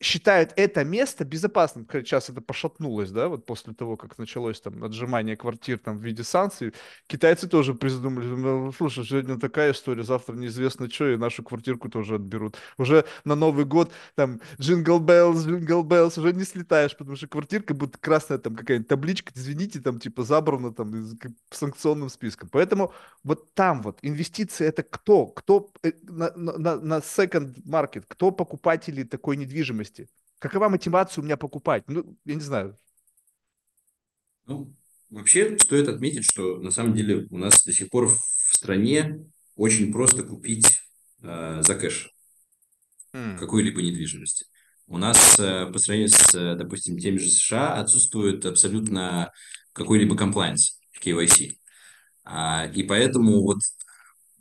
считают это место безопасным. Сейчас это пошатнулось, да, вот после того, как началось там отжимание квартир там в виде санкций, китайцы тоже придумали, ну, слушай, сегодня такая история, завтра неизвестно что, и нашу квартирку тоже отберут. Уже на Новый год там jingle bells, jingle bells, уже не слетаешь, потому что квартирка будет красная там какая-нибудь табличка, извините, там типа забрана там санкционным списком. Поэтому вот там вот инвестиции это кто? Кто э, на, на, на second market? Кто покупатели такой недвижимости? Недвижимости. Какова мотивация у меня покупать? Ну, я не знаю. Ну, вообще стоит отметить, что на самом деле у нас до сих пор в стране очень просто купить э, за кэш mm. какую-либо недвижимость. У нас э, по сравнению с, допустим, теми же США отсутствует абсолютно какой-либо compliance в KYC. А, и поэтому вот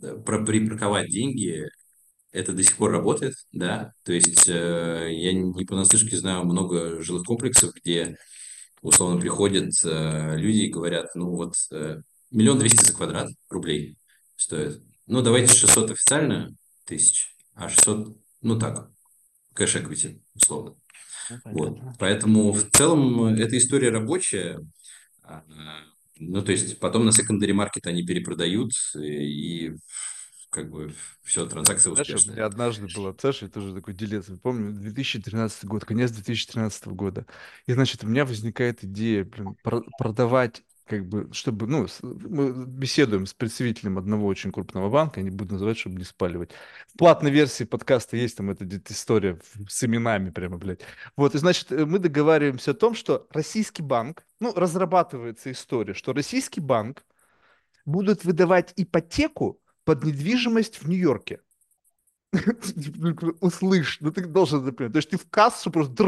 э, про припарковать деньги это до сих пор работает, да, то есть э, я не понаслышке знаю много жилых комплексов, где условно приходят э, люди и говорят, ну вот э, миллион двести за квадрат рублей стоит, ну давайте 600 официально тысяч, а 600, ну так, кэш эквити условно. Ну, вот. Поэтому в целом эта история рабочая, ну то есть потом на секондари маркет они перепродают и как бы все, транзакция успешная. Знаешь, у меня однажды была Саша, я тоже такой делец, помню, 2013 год, конец 2013 года. И, значит, у меня возникает идея, блин, продавать как бы, чтобы, ну, мы беседуем с представителем одного очень крупного банка, я не буду называть, чтобы не спаливать. В платной версии подкаста есть там эта история с именами прямо, блядь. Вот, и, значит, э, мы договариваемся о том, что российский банк, ну, разрабатывается история, что российский банк будет выдавать ипотеку под недвижимость в Нью-Йорке. Услышь, ну ты должен запомнить. То есть ты в кассу просто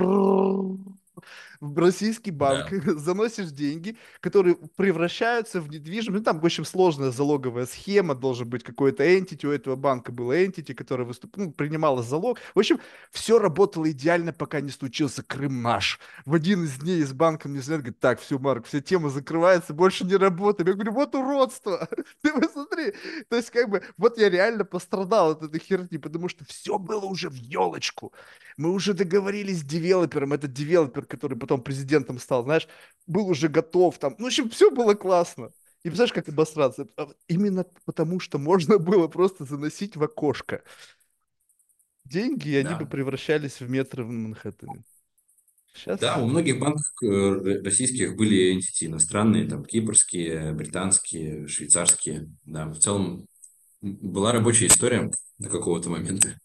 в российский банк, да. заносишь деньги, которые превращаются в недвижимость. Ну, там, в общем, сложная залоговая схема, должен быть какой-то entity, у этого банка было entity, которое выступ... ну, принимало залог. В общем, все работало идеально, пока не случился Крым наш. В один из дней из банка мне звонят, говорит, так, все, Марк, вся тема закрывается, больше не работаем. Я говорю, вот уродство, ты посмотри. То есть, как бы, вот я реально пострадал от этой херни, потому что все было уже в елочку. Мы уже договорились с девелопером, этот девелопер, который потом президентом стал, знаешь, был уже готов там. Ну, в общем, все было классно. И знаешь, как обосраться? А именно потому, что можно было просто заносить в окошко деньги, и они да. бы превращались в метры в Манхэттене. Сейчас... Да, у многих банков э, российских были entity иностранные, там, кипрские, британские, швейцарские. Да, в целом была рабочая история до какого-то момента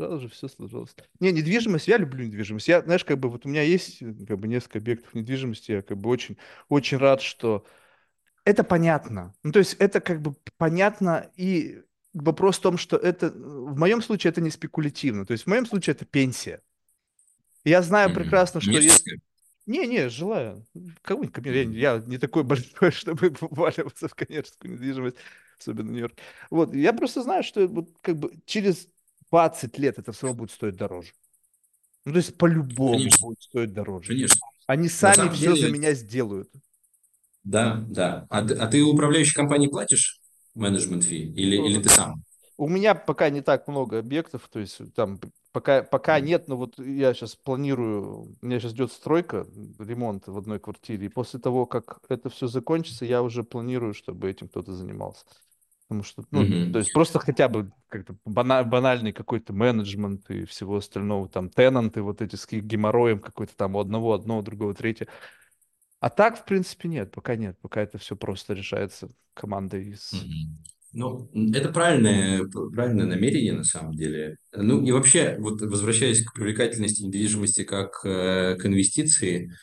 сразу же все сложилось. Не, недвижимость, я люблю недвижимость. Я, знаешь, как бы вот у меня есть как бы несколько объектов недвижимости, я как бы очень, очень рад, что это понятно. Ну, то есть это как бы понятно и вопрос в том, что это, в моем случае это не спекулятивно, то есть в моем случае это пенсия. Я знаю прекрасно, что если... Не, не, желаю. Кого-нибудь, я, я не такой большой, чтобы вваливаться в коммерческую недвижимость, особенно в Нью-Йорке. Вот, я просто знаю, что вот как бы через 20 лет это все равно будет стоить дороже. Ну, то есть по-любому Конечно. будет стоить дороже. Конечно. Они сами все деле... за меня сделают. Да, да. А, а ты управляющей компании платишь менеджмент фи или, или ты сам? У меня пока не так много объектов, то есть там пока, пока нет, но вот я сейчас планирую, у меня сейчас идет стройка, ремонт в одной квартире, и после того, как это все закончится, я уже планирую, чтобы этим кто-то занимался. Потому что, ну, mm-hmm. то есть просто хотя бы как-то бана- банальный какой-то менеджмент и всего остального, там, тенанты вот эти с геморроем какой-то там у одного, одного, другого, третьего. А так, в принципе, нет, пока нет, пока это все просто решается командой из... Mm-hmm. Ну, это правильное, правильное намерение, на самом деле. Ну, и вообще, вот возвращаясь к привлекательности недвижимости как э, к инвестиции, э,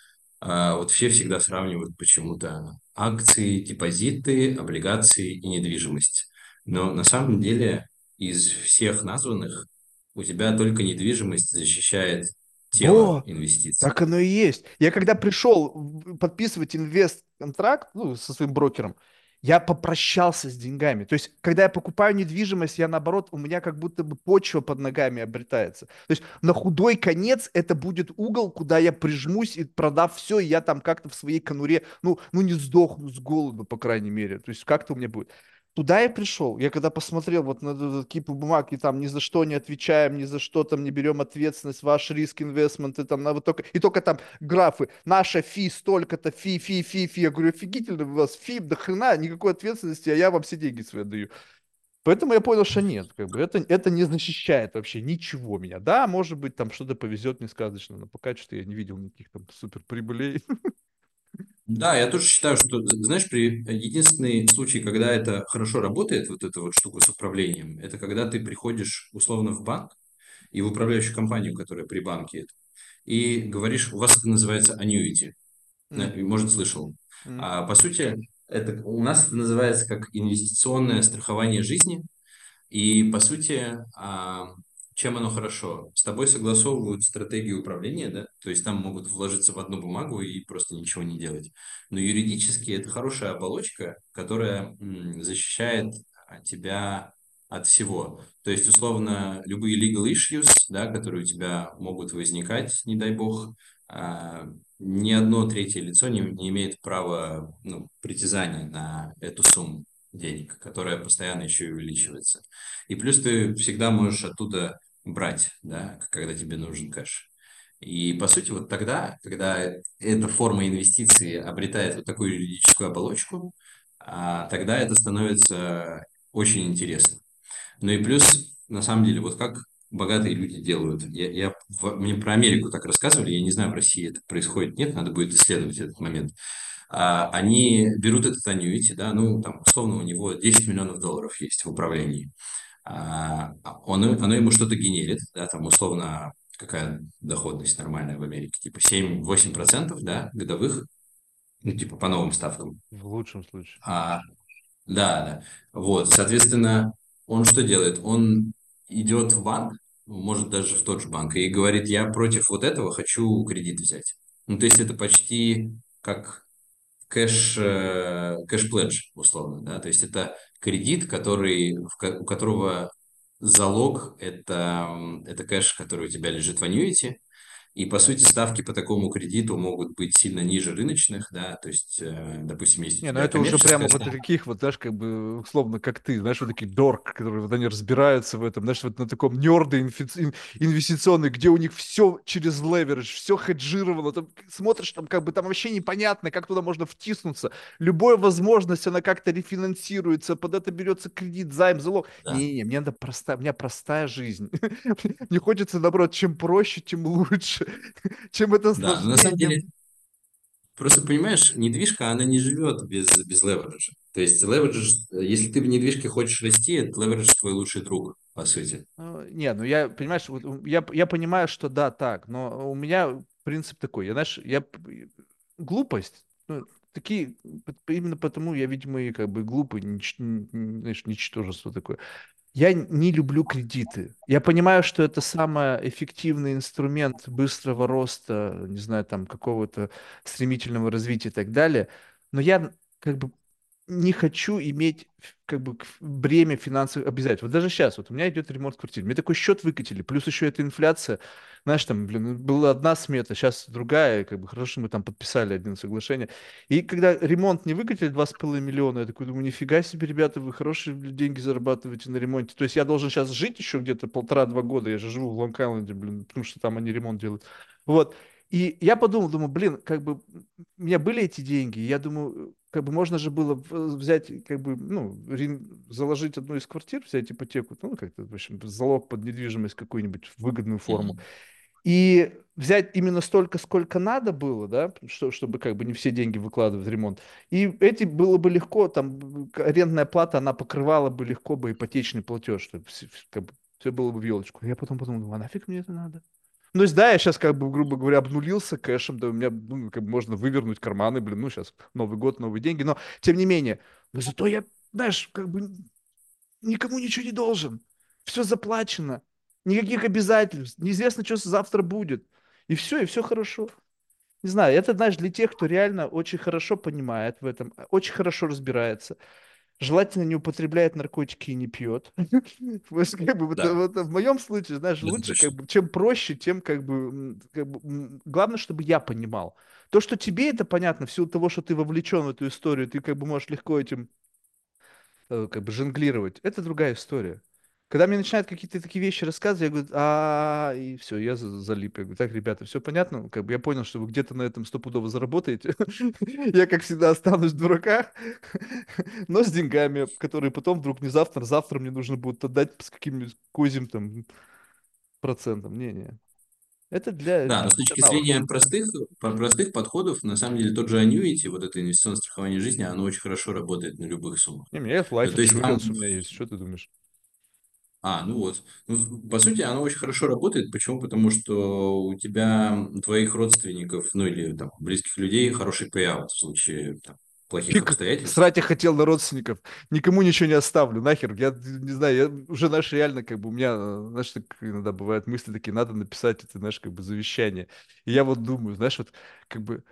вот все всегда сравнивают почему-то акции, депозиты, облигации и недвижимость. Но на самом деле из всех названных у тебя только недвижимость защищает тело О, инвестиций. Так оно и есть. Я когда пришел подписывать инвест-контракт ну, со своим брокером, я попрощался с деньгами. То есть, когда я покупаю недвижимость, я наоборот, у меня как будто бы почва под ногами обретается. То есть, на худой конец это будет угол, куда я прижмусь и продав все, и я там как-то в своей конуре, ну, ну не сдохну с голоду, по крайней мере. То есть, как-то у меня будет. Туда я пришел. Я когда посмотрел вот на этот кипу бумаг, и там ни за что не отвечаем, ни за что там не берем ответственность, ваш риск инвестменты, там, на вот только, и только там графы, наша фи столько-то, фи, фи, фи, фи. Я говорю, офигительно у вас фи, до хрена, никакой ответственности, а я вам все деньги свои даю. Поэтому я понял, что нет, как бы это, это не защищает вообще ничего меня. Да, может быть, там что-то повезет мне сказочно, но пока что я не видел никаких там супер прибылей. Да, я тоже считаю, что, знаешь, при единственный случай, когда это хорошо работает, вот эта вот штука с управлением, это когда ты приходишь условно в банк и в управляющую компанию, которая при банке, и говоришь, у вас это называется annuity, mm. может, слышал. Mm. А, по сути, это у нас это называется как инвестиционное страхование жизни, и по сути а, чем оно хорошо? С тобой согласовывают стратегию управления, да, то есть там могут вложиться в одну бумагу и просто ничего не делать. Но юридически это хорошая оболочка, которая защищает тебя от всего. То есть, условно, любые legal issues, да, которые у тебя могут возникать, не дай бог, а, ни одно третье лицо не, не имеет права ну, притязания на эту сумму денег, которая постоянно еще и увеличивается. И плюс ты всегда можешь оттуда брать, да, когда тебе нужен кэш. И, по сути, вот тогда, когда эта форма инвестиции обретает вот такую юридическую оболочку, а, тогда это становится очень интересно. Ну и плюс, на самом деле, вот как богатые люди делают. Я, я, мне про Америку так рассказывали, я не знаю, в России это происходит, нет, надо будет исследовать этот момент. А, они берут этот аннуити, да, ну, там, условно, у него 10 миллионов долларов есть в управлении. А, он, оно ему что-то генерит, да, там условно какая доходность нормальная в Америке, типа 7-8%, да, годовых, ну, типа по новым ставкам. В лучшем случае. А, да, да. Вот, соответственно, он что делает? Он идет в банк, может даже в тот же банк, и говорит, я против вот этого хочу кредит взять. Ну, то есть это почти как кэш, э, кэш-пледж, условно, да, то есть это кредит, который, у которого залог это, это кэш, который у тебя лежит в аннуити, и, по сути, ставки по такому кредиту могут быть сильно ниже рыночных, да, то есть, э, допустим, есть... Не, ну это уже прямо вот таких вот, знаешь, как бы, условно, как ты, знаешь, вот такие дорк, которые вот они разбираются в этом, знаешь, вот на таком нерде инвестиционный, где у них все через леверидж, все хеджировано, там смотришь, там как бы там вообще непонятно, как туда можно втиснуться. Любая возможность, она как-то рефинансируется, под это берется кредит, займ, залог. Не-не, мне надо простая, у меня простая жизнь. Не хочется, наоборот, чем проще, тем лучше. чем это Да, на самом деле, просто понимаешь, недвижка, она не живет без, без левериджа. То есть леверидж, если ты в недвижке хочешь расти, это леверидж твой лучший друг, по сути. Ну, не, ну я, понимаешь, вот, я, я понимаю, что да, так, но у меня принцип такой, я, знаешь, я глупость, ну, такие, именно потому я, видимо, и как бы глупый, нич, знаешь, ничтожество такое. Я не люблю кредиты. Я понимаю, что это самый эффективный инструмент быстрого роста, не знаю, там, какого-то стремительного развития и так далее. Но я как бы не хочу иметь как бы бремя финансовых обязательств. Вот даже сейчас, вот у меня идет ремонт квартиры, мне такой счет выкатили, плюс еще эта инфляция, знаешь, там, блин, была одна смета, сейчас другая, как бы хорошо, мы там подписали один соглашение. И когда ремонт не выкатили 2,5 миллиона, я такой думаю, нифига себе, ребята, вы хорошие деньги зарабатываете на ремонте. То есть я должен сейчас жить еще где-то полтора-два года, я же живу в Лонг-Айленде, блин, потому что там они ремонт делают. Вот. И я подумал, думаю, блин, как бы у меня были эти деньги, я думаю, как бы можно же было взять, как бы, ну, заложить одну из квартир, взять ипотеку, ну, как-то, в общем, залог под недвижимость какую-нибудь выгодную форму. Mm-hmm. И взять именно столько, сколько надо было, да, что, чтобы как бы не все деньги выкладывать в ремонт. И эти было бы легко, там, арендная плата, она покрывала бы легко бы ипотечный платеж, чтобы как бы, все было бы в елочку. Я потом подумал, а нафиг мне это надо? Ну, есть, да, я сейчас, как бы, грубо говоря, обнулился кэшем, да, у меня, ну, как бы, можно вывернуть карманы, блин, ну, сейчас Новый год, новые деньги, но, тем не менее, но зато я, знаешь, как бы, никому ничего не должен. Все заплачено, никаких обязательств, неизвестно, что завтра будет. И все, и все хорошо. не знаю, это, знаешь, для тех, кто реально очень хорошо понимает в этом, очень хорошо разбирается, желательно не употребляет наркотики и не пьет. В моем случае, знаешь, лучше, как точно. бы, чем проще, тем как бы, главное, чтобы я понимал. То, что тебе это понятно, в силу того, что ты вовлечен в эту историю, ты как бы можешь легко этим э, как бы жонглировать, это другая история. Когда мне начинают какие-то такие вещи рассказывать, я говорю, а, и все, я за- залип. Я говорю, так, ребята, все понятно, как бы я понял, что вы где-то на этом стопудово заработаете. Я, как всегда, останусь в дураках, но с деньгами, которые потом вдруг не завтра, завтра мне нужно будет отдать с каким-нибудь козьим там процентом. Не-не. Это для, Да, но с точки зрения простых, простых подходов, на самом деле тот же annuity, вот это инвестиционное страхование жизни, оно очень хорошо работает на любых суммах. Не, меня Life То есть там Insurance у меня есть, что ты думаешь? А, ну вот. Ну, по сути, оно очень хорошо работает. Почему? Потому что у тебя, твоих родственников, ну или там близких людей хороший payout в случае там, плохих Фиг, обстоятельств. срать я хотел на родственников. Никому ничего не оставлю, нахер. Я не знаю, я уже, знаешь, реально, как бы, у меня, э, знаешь, так иногда бывают мысли такие, надо написать это, знаешь, как бы завещание. И я вот думаю, знаешь, вот, как бы,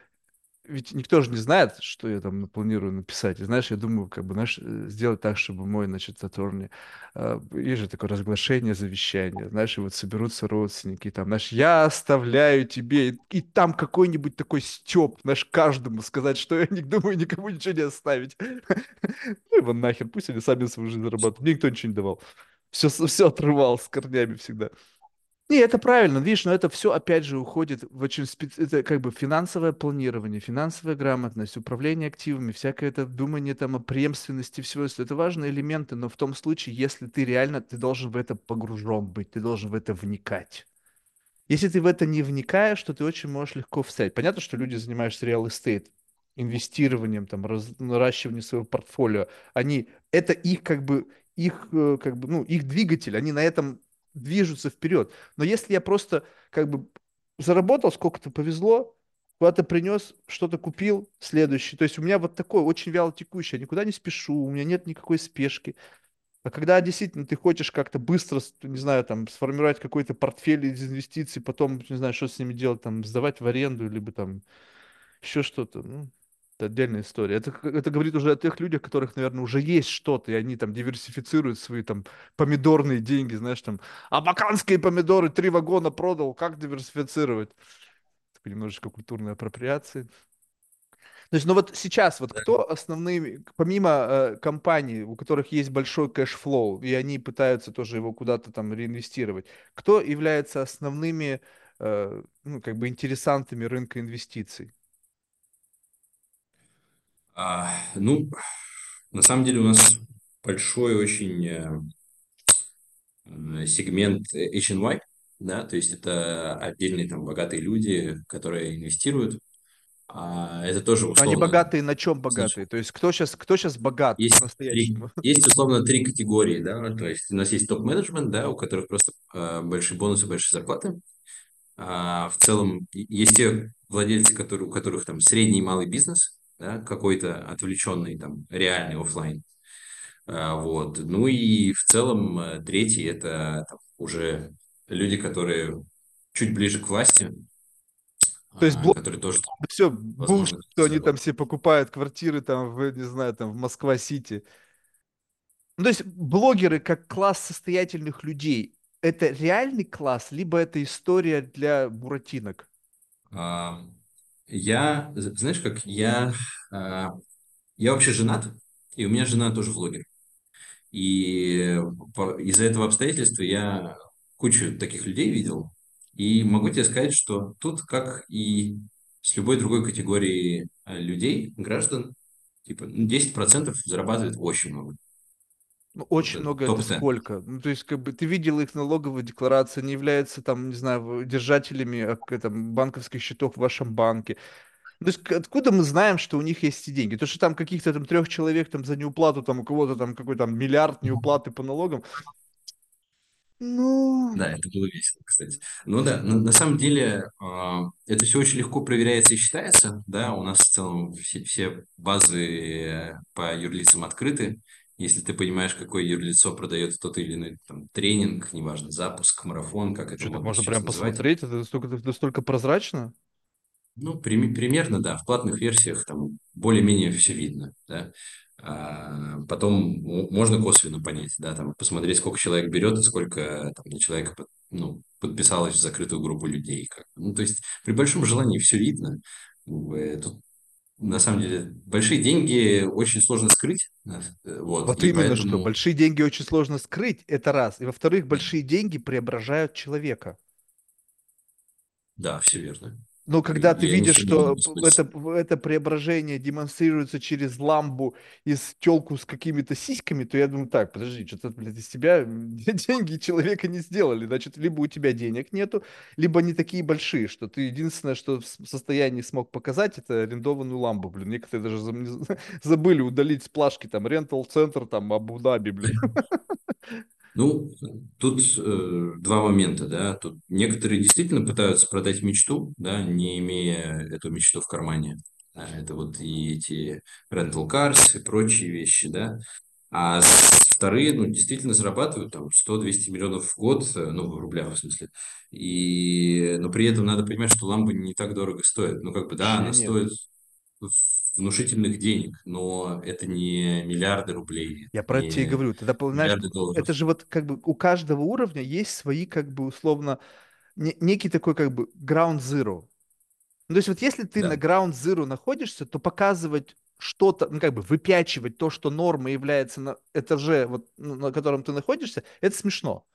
ведь никто же не знает, что я там планирую написать. И знаешь, я думаю, как бы, знаешь, э, сделать так, чтобы мой, значит, attorney, э, есть же такое разглашение завещания, знаешь, и вот соберутся родственники, и там, знаешь, я оставляю тебе, и, и там какой-нибудь такой стёб, знаешь, каждому сказать, что я не думаю никому ничего не оставить. Ну его нахер, пусть они сами свою жизнь зарабатывают. Мне никто ничего не давал. Все, все отрывал с корнями всегда. Не, это правильно, видишь, но это все опять же уходит в очень специ... это как бы финансовое планирование, финансовая грамотность, управление активами, всякое это думание там о преемственности всего. Это важные элементы, но в том случае, если ты реально, ты должен в это погружен быть, ты должен в это вникать. Если ты в это не вникаешь, то ты очень можешь легко встрять. Понятно, что люди, занимающиеся real estate, инвестированием, там, раз, наращиванием своего портфолио, они, это их как бы, их э, как бы, ну, их двигатель, они на этом движутся вперед. Но если я просто как бы заработал, сколько-то повезло, куда-то принес, что-то купил, следующий. То есть у меня вот такой очень вяло текущий, я никуда не спешу, у меня нет никакой спешки. А когда действительно ты хочешь как-то быстро, не знаю, там, сформировать какой-то портфель из инвестиций, потом, не знаю, что с ними делать, там, сдавать в аренду, либо там еще что-то, ну, это отдельная история. Это, это говорит уже о тех людях, которых, наверное, уже есть что-то, и они там диверсифицируют свои там помидорные деньги, знаешь, там, абаканские помидоры, три вагона продал, как диверсифицировать? Такой немножечко культурной апроприации. Есть, ну вот сейчас, вот кто основные, помимо э, компаний, у которых есть большой cash flow, и они пытаются тоже его куда-то там реинвестировать, кто является основными, э, ну, как бы интересантами рынка инвестиций? А, ну, на самом деле у нас большой очень э, э, сегмент HNY, да, то есть это отдельные там богатые люди, которые инвестируют. А это тоже они условно богатые на чем значит, богатые? То есть кто сейчас, кто сейчас богат Есть три, есть условно три категории, да, то есть у нас есть топ-менеджмент, да, у которых просто э, большие бонусы, большие зарплаты. А в целом есть те владельцы, которые, у которых там средний и малый бизнес, да, какой-то отвлеченный, там, реальный оффлайн. А, вот. Ну и в целом э, третий– это там, уже люди, которые чуть ближе к власти, То есть а, блог, которые тоже, все, возможно, что они там все покупают квартиры там в, не знаю, там в Москва-Сити. Ну, то есть блогеры как класс состоятельных людей, это реальный класс, либо это история для буратинок? Я, знаешь, как я, а, я вообще женат, и у меня жена тоже влогер. И из-за этого обстоятельства я кучу таких людей видел, и могу тебе сказать, что тут, как и с любой другой категорией а, людей, граждан, типа ну, 10% зарабатывает очень много. Ну, Очень много это топ-10. сколько? Ну, то есть, как бы ты видел их налоговые декларации, они являются там, не знаю, держателями а, там, банковских счетов в вашем банке. То есть, откуда мы знаем, что у них есть эти деньги? То, что там каких-то там трех человек там за неуплату, там у кого-то там какой там миллиард неуплаты по налогам. Ну, Да, это было весело, кстати. Ну да, на, на самом деле а, это все очень легко проверяется и считается. Да, у нас в целом все, все базы э, по юрлицам открыты. Если ты понимаешь, какое юрлицо продает тот или иной там, тренинг, неважно, запуск, марафон, как это что можно сейчас прям называть, посмотреть, это настолько, настолько прозрачно. Ну, при- примерно, да, в платных версиях там более-менее все видно, да. А, потом можно косвенно понять, да, там посмотреть, сколько человек берет и сколько там на человека под- ну, подписалось в закрытую группу людей. Как. Ну, то есть при большом желании все видно. Тут на самом деле большие деньги очень сложно скрыть, э, вот, Вот именно что. поэтому, Большие деньги очень сложно скрыть, это раз. И во-вторых, большие деньги преображают человека. да, все верно. Но когда ты Я видишь, не что это, это преображение демонстрируется через ламбу из телку с какими-то сиськами, то я думаю, так, подожди, что-то, блядь, из тебя деньги человека не сделали. Значит, либо у тебя денег нету, либо они такие большие, что ты единственное, что в состоянии смог показать, это арендованную ламбу, блин. Некоторые даже забыли удалить с плашки, там, рентал-центр, там, Абу-Даби, блин. Ну, тут э, два момента, да. Тут некоторые действительно пытаются продать мечту, да, не имея эту мечту в кармане. Да, это вот и эти rental cars и прочие вещи, да. А вторые, ну, действительно зарабатывают там 100-200 миллионов в год, э, ну, в рублях в смысле. И, но при этом надо понимать, что ламба не так дорого стоит. Ну, как бы, да, она нет. стоит внушительных денег, но это не миллиарды рублей, Я про это тебе и говорю. Тогда, долларов. это же вот как бы у каждого уровня есть свои как бы условно не- некий такой как бы ground zero. Ну, то есть вот если ты на Да. ground zero находишься, то показывать что-то, ну, как бы выпячивать то, что нормой является на этаже, вот, ну, на котором ты находишься, это смешно.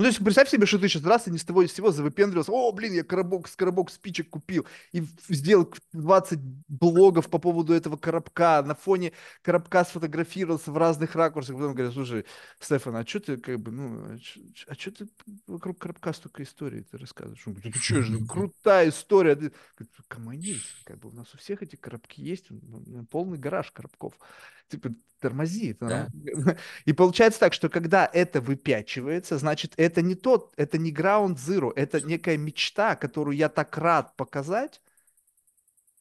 Ну, то есть представь себе, что ты сейчас раз и ни с того ни с сего завыпендривался, о, блин, я коробок, коробок спичек купил и сделал 20 блогов по поводу этого коробка, на фоне коробка сфотографировался в разных ракурсах, потом говорят, слушай, Стефан, а что ты как бы, ну, а что ты вокруг коробка столько историй ты рассказываешь? Он говорит, ты что же, крутая история. Ты, говорит, коммонись, как бы у нас у всех эти коробки есть, полный гараж коробков. Типа, тормози, Да. и получается так, что когда это выпячивается, значит, это не тот, это не ground zero, это некая мечта, которую я так рад показать,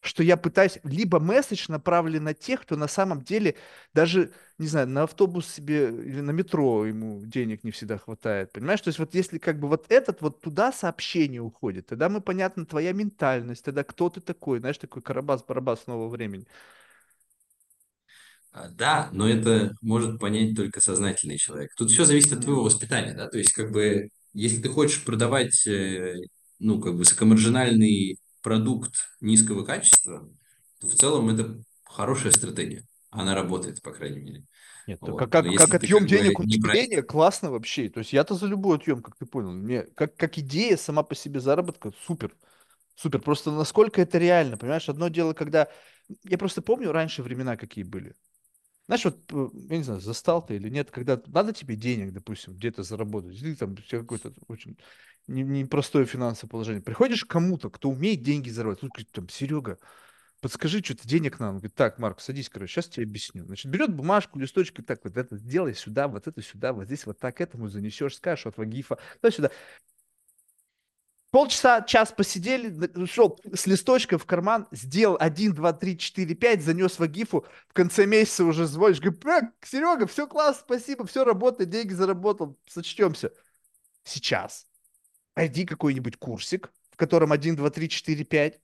что я пытаюсь, либо месседж направлен на тех, кто на самом деле даже, не знаю, на автобус себе или на метро ему денег не всегда хватает, понимаешь? То есть вот если как бы вот этот вот туда сообщение уходит, тогда мы, понятно, твоя ментальность, тогда кто ты такой, знаешь, такой Карабас-Барабас нового времени. А, Да, но это может понять только сознательный человек. Тут все зависит от твоего воспитания, да, то есть как бы если ты хочешь продавать, э, ну, как бы высокомаржинальный продукт низкого качества, то в целом это хорошая стратегия. Она работает, по крайней мере. Нет, как, Вот. Как, как ты отъем как денег у населения, классно вообще. То есть я-то за любой отъем, как ты понял. Мне, как, как идея сама по себе заработка, супер. Супер. Просто насколько это реально, понимаешь? Одно дело, когда... Я просто помню раньше времена какие были. Знаешь, вот, э, я не знаю, застал ты или нет, когда надо тебе денег, допустим, где-то заработать, или там тебя какое-то очень не- непростое финансовое положение. Приходишь к кому-то, кто умеет деньги заработать, ну, говорит, там, Серега, подскажи, что-то денег надо. Он говорит, так, Марк, садись, короче, сейчас тебе объясню. Значит, берет бумажку, листочек, и так, вот это сделай сюда, вот это сюда, вот здесь вот так этому занесешь, скажешь от Вагифа, туда-сюда. Полчаса, час посидели, шел с листочка в карман, сделал 1, 2, 3, 4, 5, занес в Агифу, в конце месяца уже звонишь, говорит, «Э, Серега, все классно, спасибо, все работает, деньги заработал, сочтемся. Сейчас. Пойди какой-нибудь курсик, в котором 1, 2, 3, 4, 5,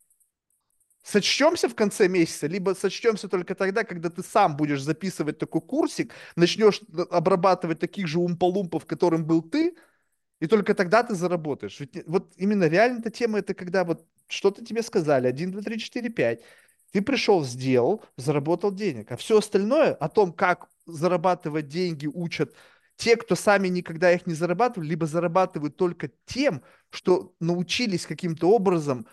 сочтемся в конце месяца, либо сочтемся только тогда, когда ты сам будешь записывать такой курсик, начнешь обрабатывать таких же умполумпов, которым был ты, и только тогда ты заработаешь. Ведь вот именно реально эта тема, это когда вот что-то тебе сказали, 1, 2, 3, 4, 5, ты пришел, сделал, заработал денег. А все остальное о том, как зарабатывать деньги, учат те, кто сами никогда их не зарабатывали, либо зарабатывают только тем, что научились каким-то образом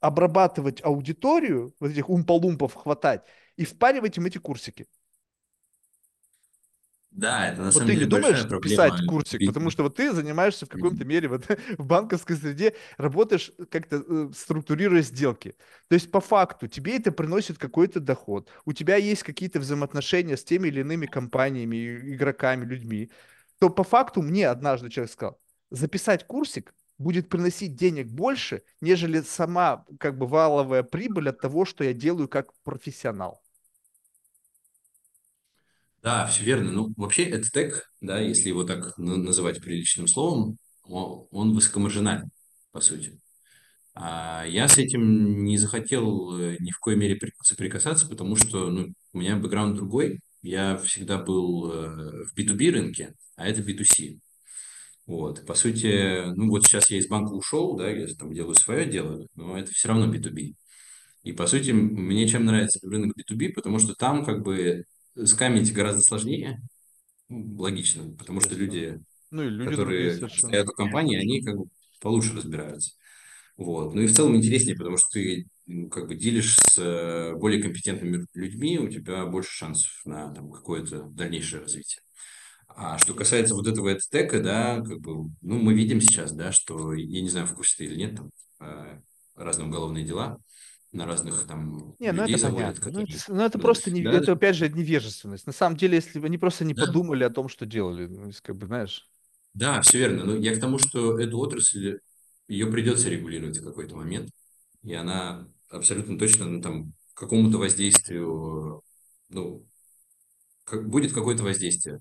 обрабатывать аудиторию, вот этих умполумпов хватать, и впаривать им эти курсики. Да, это на Вот самом ты не деле думаешь большая проблема писать курсик, потому что вот ты занимаешься в какой-то мере вот в банковской среде, работаешь как-то э, структурируя сделки. То есть по факту тебе это приносит какой-то доход, у тебя есть какие-то взаимоотношения с теми или иными компаниями, игроками, людьми, то по факту мне однажды человек сказал, записать курсик будет приносить денег больше, нежели сама как бы валовая прибыль от того, что я делаю как профессионал. Да, все верно. Ну, вообще, этот тег, да, если его так на- называть приличным словом, он, он высокомаржинальный, по сути. А я с этим не захотел э, ни в коей мере соприкасаться, потому что ну, у меня бэкграунд другой. Я всегда был э, в B2B рынке, а это B2C. Вот, по сути, ну вот сейчас я из банка ушел, да, я там делаю свое дело, но это все равно B2B. И, по сути, мне чем нравится рынок B2B, потому что там как бы скамить гораздо сложнее, ну, логично, потому что люди, ну, и люди которые стоят в компании, они как бы получше разбираются. Вот. Ну и в целом интереснее, потому что ты ну, как бы делишь с э, более компетентными людьми, у тебя больше шансов на там, какое-то дальнейшее развитие. А что касается вот этого эдтека, да, как бы, ну, мы видим сейчас, да, что, я не знаю, в курсе ты или нет, там, э, разные уголовные дела на разных там не, ну людей это заводят, понятно. Ну которые... это, ну, это да, просто, не, да, это опять же невежественность. На самом деле, если бы они просто не да, подумали о том, что делали, ну, как бы, знаешь. да, все верно. Но я к тому, что эту отрасль, ее придется регулировать в какой-то момент, и она абсолютно точно, ну, там, какому-то воздействию, ну, как, будет какое-то воздействие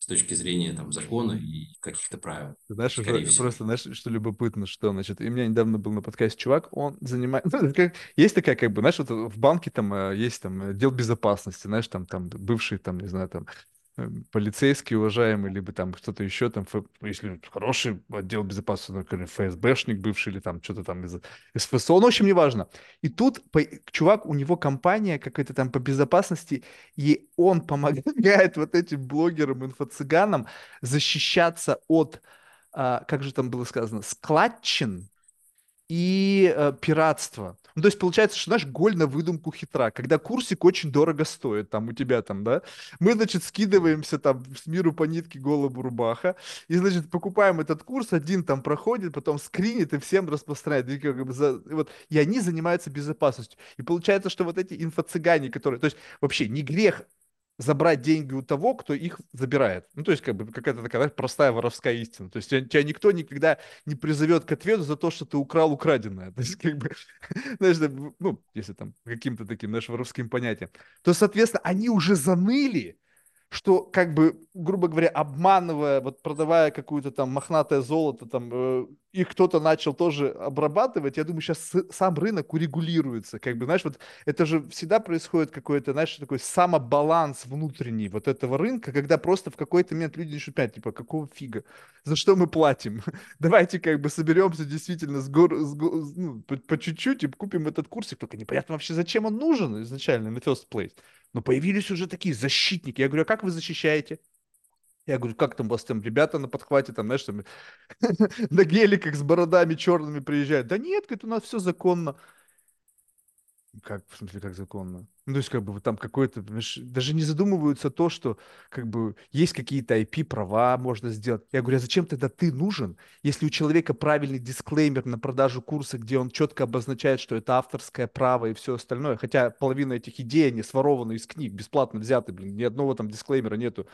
с точки зрения там закона и каких-то правил. Знаешь, всего. просто, знаешь, что любопытно, что, значит, и у меня недавно был на подкасте чувак, он занимается, ну, как, есть такая, как бы, знаешь, вот в банке там э, есть там э, отдел безопасности, знаешь, там, там бывший, там, не знаю, там, э, полицейский уважаемый, либо там кто-то еще, там, ф- если хороший отдел безопасности, например, ФСБшник бывший, или там что-то там из, из ФСО, ну, в общем, неважно. И тут по- чувак, у него компания какая-то там по безопасности, и он помогает вот этим блогерам, инфо-цыганам защищаться от а, как же там было сказано, складчин и э, пиратство. Ну, то есть получается, что, знаешь, голь на выдумку хитра. Когда курсик очень дорого стоит, там у тебя там, да, мы, значит, скидываемся там с миру по нитке голубу рубаха, и, значит, покупаем этот курс, один там проходит, потом скринит и всем распространяет. И, как бы, за, вот, и они занимаются безопасностью. И получается, что вот эти инфо-цыгане, которые, то есть вообще не грех забрать деньги у того, кто их забирает. Ну, то есть, как бы, какая-то такая знаешь, простая воровская истина. То есть, тебя, никто никогда не призовет к ответу за то, что ты украл украденное. То есть, как бы, знаешь, ну, если там каким-то таким, знаешь, воровским понятием. То, соответственно, они уже заныли, что, как бы, грубо говоря, обманывая, вот продавая какую-то там мохнатое золото, там, э, их кто-то начал тоже обрабатывать, я думаю, сейчас сам рынок урегулируется, как бы, знаешь, вот это же всегда происходит какой-то, знаешь, такой самобаланс внутренний вот этого рынка, когда просто в какой-то момент люди начнут понимать, типа, какого фига, за что мы платим? Давайте как бы соберемся действительно с гор, с, ну, по чуть-чуть и купим этот курсик, только непонятно вообще, зачем он нужен изначально на first place. Но появились уже такие защитники. Я говорю, а как вы защищаете? Я говорю, как там у вас там ребята на подхвате, там, знаешь, там, на геликах с бородами черными приезжают? Да нет, говорит, у нас все законно. Как, в смысле, как законно? Ну, то есть, как бы там какой-то, даже не задумываются то, что, как бы, есть какие-то IP-права можно сделать. Я говорю, а зачем тогда ты нужен, если у человека правильный дисклеймер на продажу курса, где он четко обозначает, что это авторское право и все остальное, хотя половина этих идей, они сворованы из книг, бесплатно взяты, блин, ни одного там дисклеймера нету.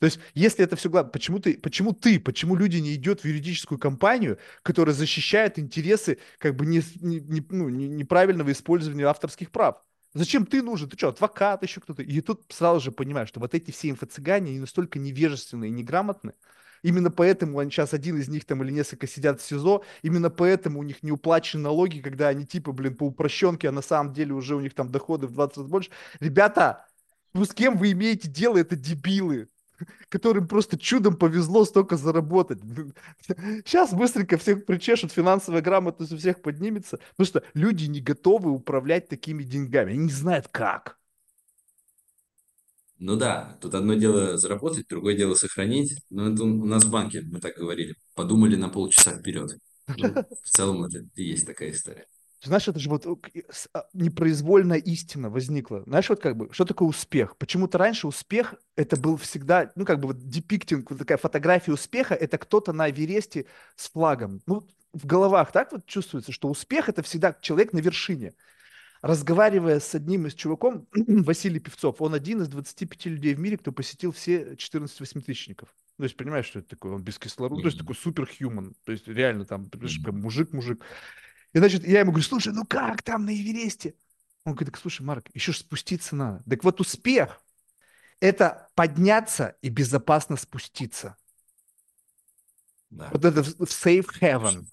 То есть, если это все гладко, почему ты, почему ты, почему люди не идут в юридическую компанию, которая защищает интересы как бы не, не, не, ну, неправильного использования авторских прав? Зачем ты нужен? Ты что, адвокат, еще кто-то? И тут сразу же понимаешь, что вот эти все инфо-цыгане, они настолько невежественные и неграмотные, Именно поэтому они сейчас один из них там или несколько сидят в СИЗО. Именно поэтому у них не уплачены налоги, когда они типа, блин, по упрощенке, а на самом деле уже у них там доходы в 20 раз больше. Ребята, ну с кем вы имеете дело? Это дебилы которым просто чудом повезло столько заработать. Сейчас быстренько всех причешут, финансовая грамотность у всех поднимется, потому что люди не готовы управлять такими деньгами, они не знают как. Ну да, тут одно дело заработать, другое дело сохранить. Но это у нас в банке, мы так говорили, подумали на полчаса вперед. Ну, в целом это и есть такая история. Знаешь, это же вот а, непроизвольная истина возникла. Знаешь, вот как бы, что такое успех? Почему-то раньше успех это был всегда, ну как бы вот депиктинг, вот такая фотография успеха, это кто-то на Эвересте с флагом. Ну, в головах так вот чувствуется, что успех это всегда человек на вершине. Разговаривая с одним из чуваком, Василий Певцов, он один из 25 людей в мире, кто посетил все 14 восьмитысячников. То есть, понимаешь, что это такое? Он без кислорода, mm-hmm. то есть такой суперхьюман. То есть, реально там, mm-hmm. мужик-мужик. И, значит, я ему говорю, слушай, ну как там на Эвересте? Он говорит, так слушай, Марк, еще ж спуститься надо. Так вот успех – это подняться и безопасно спуститься. Да. Вот это в safe heaven.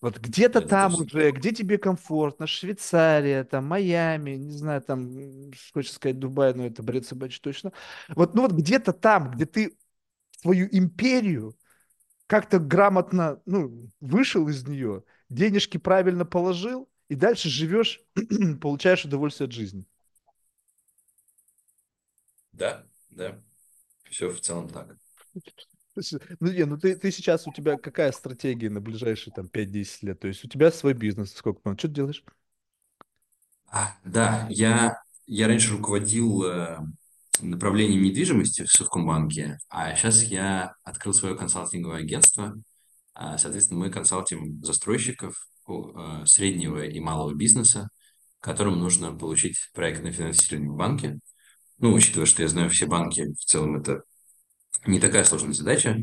Вот где-то Это там точно. уже, где тебе комфортно, Швейцария, там, Майами, не знаю, там, хочется сказать Дубай, но это бред собачий точно. Вот, ну вот где-то там, где ты свою империю как-то грамотно, ну, вышел из нее, денежки правильно положил, и дальше живешь, получаешь удовольствие от жизни. Да, да, все в целом так. Ну, не, ну ты, ты сейчас, у тебя какая стратегия на ближайшие там пять-десять лет? То есть у тебя свой бизнес, сколько, ну, что ты делаешь? А, да, я, я раньше руководил э, направлением недвижимости в Совкомбанке, а сейчас я открыл свое консалтинговое агентство. А, соответственно, мы консалтим застройщиков э, среднего и малого бизнеса, которым нужно получить проектное финансирование в банке. Ну, учитывая, что я знаю все банки, в целом это не такая сложная задача.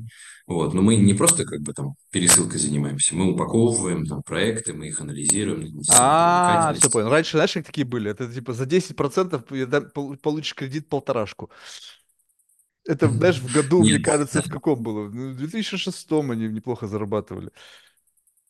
Вот. Но мы не просто как бы там пересылкой занимаемся, мы упаковываем там проекты, мы их анализируем, А, все понял. Раньше, знаешь, такие были? Это типа за 10% я дам- пол- получишь кредит полторашку. Это, знаешь, в году, мне кажется, в каком было? Ну, В 2006 они неплохо зарабатывали.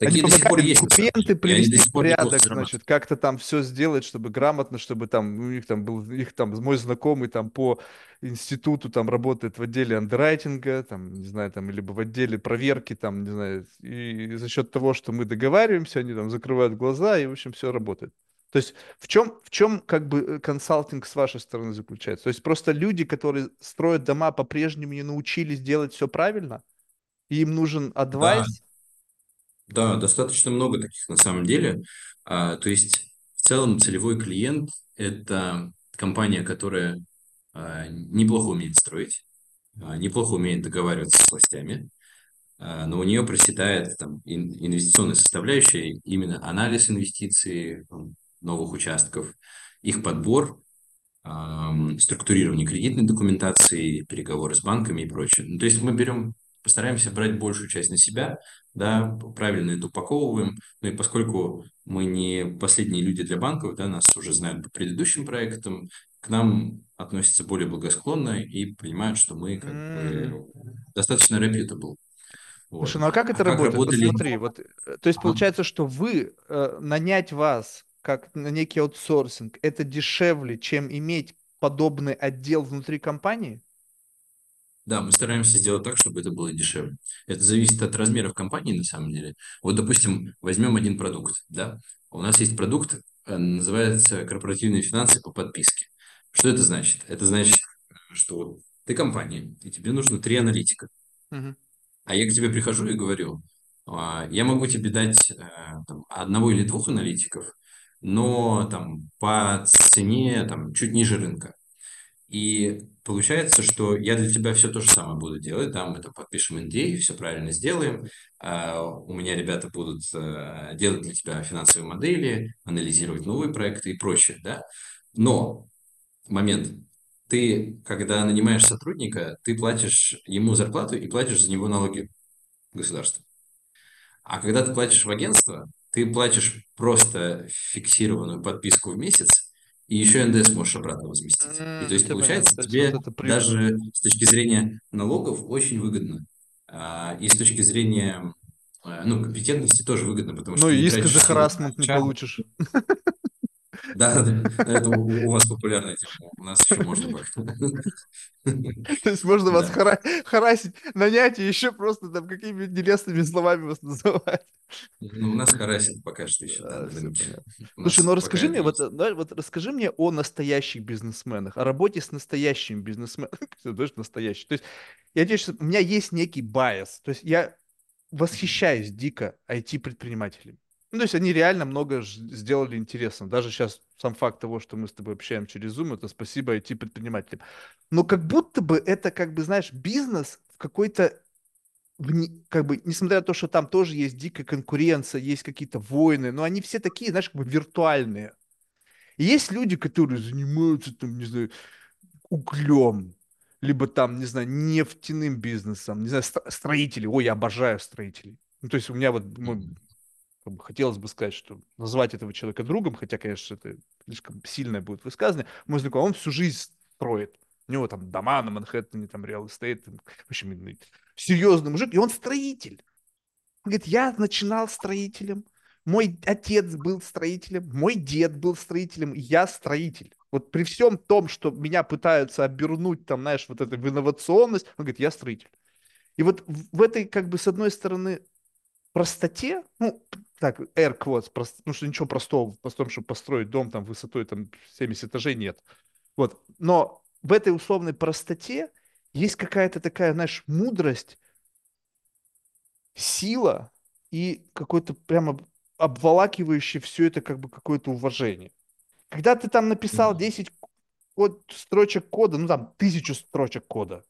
Они такие пор помогали есть документы они привести в порядок, значит, как-то там все сделать, чтобы грамотно, чтобы там, ну, у них там был, их там, мой знакомый там по институту там работает в отделе андеррайтинга, там, не знаю, там, либо в отделе проверки, там, не знаю, и за счет того, что мы договариваемся, они там закрывают глаза, и, в общем, все работает. То есть в чем, в чем как бы э, консалтинг с вашей стороны заключается? То есть просто люди, которые строят дома, по-прежнему не научились делать все правильно, и им нужен Да, адвайс, да, достаточно много таких на самом деле. А, то есть в целом целевой клиент– это компания, которая а, неплохо умеет строить, а, неплохо умеет договариваться с властями, а, но у нее проседает там ин- инвестиционная составляющая, именно анализ инвестиций, новых участков, их подбор, структурирование кредитной документации, переговоры с банками и прочее. Ну, то есть мы берем, постараемся брать большую часть на себя, да, правильно это упаковываем. Ну и поскольку мы не последние люди для банков, да, нас уже знают по предыдущим проектам, к нам относятся более благосклонно и понимают, что мы как бы достаточно reputable. Слушай, Вот. ну а как А это как работает? Вот работали... смотри, вот, э, то есть Ага. получается, что вы э, нанять вас как на некий аутсорсинг, это дешевле, чем иметь подобный отдел внутри компании? Да, мы стараемся сделать так, чтобы это было дешевле. Это зависит от размеров компании, на самом деле. Вот, допустим, возьмем один продукт, да. У нас есть продукт, э, называется корпоративные финансы по подписке. Что это значит? Это значит, что ты компания, и тебе нужно три аналитика. Мгм. А я к тебе прихожу и говорю, а, я могу тебе дать э, там, одного или двух аналитиков, но там по цене там, чуть ниже рынка. И получается, что я для тебя все то же самое буду делать, да, мы там подпишем NDA, все правильно сделаем, а, у меня ребята будут э, делать для тебя финансовые модели, анализировать новые проекты и прочее, да. Но момент, ты, когда нанимаешь сотрудника, ты платишь ему зарплату и платишь за него налоги государству. А когда ты платишь в агентство, ты платишь просто фиксированную подписку в месяц, и еще НДС можешь обратно возместить. И то есть, понятно. получается, вот тебе это прибыль. даже с точки зрения налогов очень выгодно. А, И с точки зрения а, ну, компетентности тоже выгодно, потому Ну что ты и не иска тратишь за харассмент не получишь. Да, это у вас популярная тема. У нас еще можно. То есть можно вас харасить, нанять и еще просто там какими-нибудь нелестными словами вас называть. Ну, у нас харасит пока что еще, да, Слушай, ну расскажи мне, вот, э, вот расскажи мне о настоящих бизнесменах, о работе с настоящими бизнесменами. Знаешь, настоящий. То есть я тебе у меня есть некий bias. То есть я восхищаюсь дико IT-предпринимателями. Ну, то есть они реально много сделали интересно. Даже сейчас сам факт того, что мы с тобой общаем через Zoom, это спасибо IT-предпринимателям. Но как будто бы это, как бы, знаешь, бизнес в какой-то как бы, несмотря на то, что там тоже есть дикая конкуренция, есть какие-то войны, но они все такие, знаешь, как бы виртуальные. И есть люди, которые занимаются, там, не знаю, углем, либо там, не знаю, нефтяным бизнесом, не знаю, стро- строители. Ой, я обожаю строителей. Ну, то есть у меня вот мой. Как бы хотелось бы сказать, что назвать этого человека другом, хотя, конечно, это слишком сильное будет высказывание. Мой знакомый, он всю жизнь строит. У него там дома на Манхэттене, там real estate, в общем, серьезный мужик, и он строитель. Он говорит, я начинал строителем, мой отец был строителем, мой дед был строителем, я строитель. Вот при всем том, что меня пытаются обернуть, там, знаешь, вот эту в инновационность, он говорит, я строитель. И вот в этой, как бы, с одной стороны, простоте, ну, так, air quotes, прост, ну, что ничего простого в том, чтобы построить дом там высотой там 70 этажей, нет. Вот. Но в этой условной простоте есть какая-то такая, знаешь, мудрость, сила и какой-то прямо обволакивающий все это как бы какое-то уважение. Когда ты там написал 10 код, строчек кода, ну там тысячу строчек кода,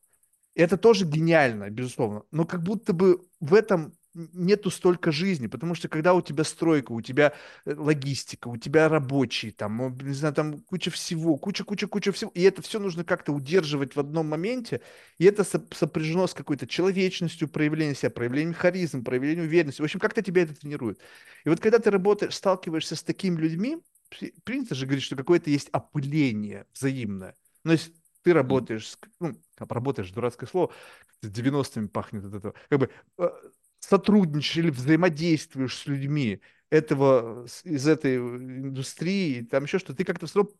это тоже гениально, безусловно, но как будто бы в этом нету столько жизни, потому что когда у тебя стройка, у тебя э, логистика, у тебя рабочие, там, не знаю, там куча всего, куча-куча-куча всего, и это все нужно как-то удерживать в одном моменте, и это сопряжено с какой-то человечностью, проявлением себя, проявлением харизма, проявлением уверенности, в общем, как-то тебя это тренирует. И вот когда ты работаешь, сталкиваешься с такими людьми, принято же говорить, что какое-то есть опыление взаимное. Но если ты работаешь, ну, работаешь, дурацкое слово, 90-ми пахнет от этого, как бы э, сотрудничаешь или взаимодействуешь с людьми этого, из этой индустрии, там еще что, ты как-то все равно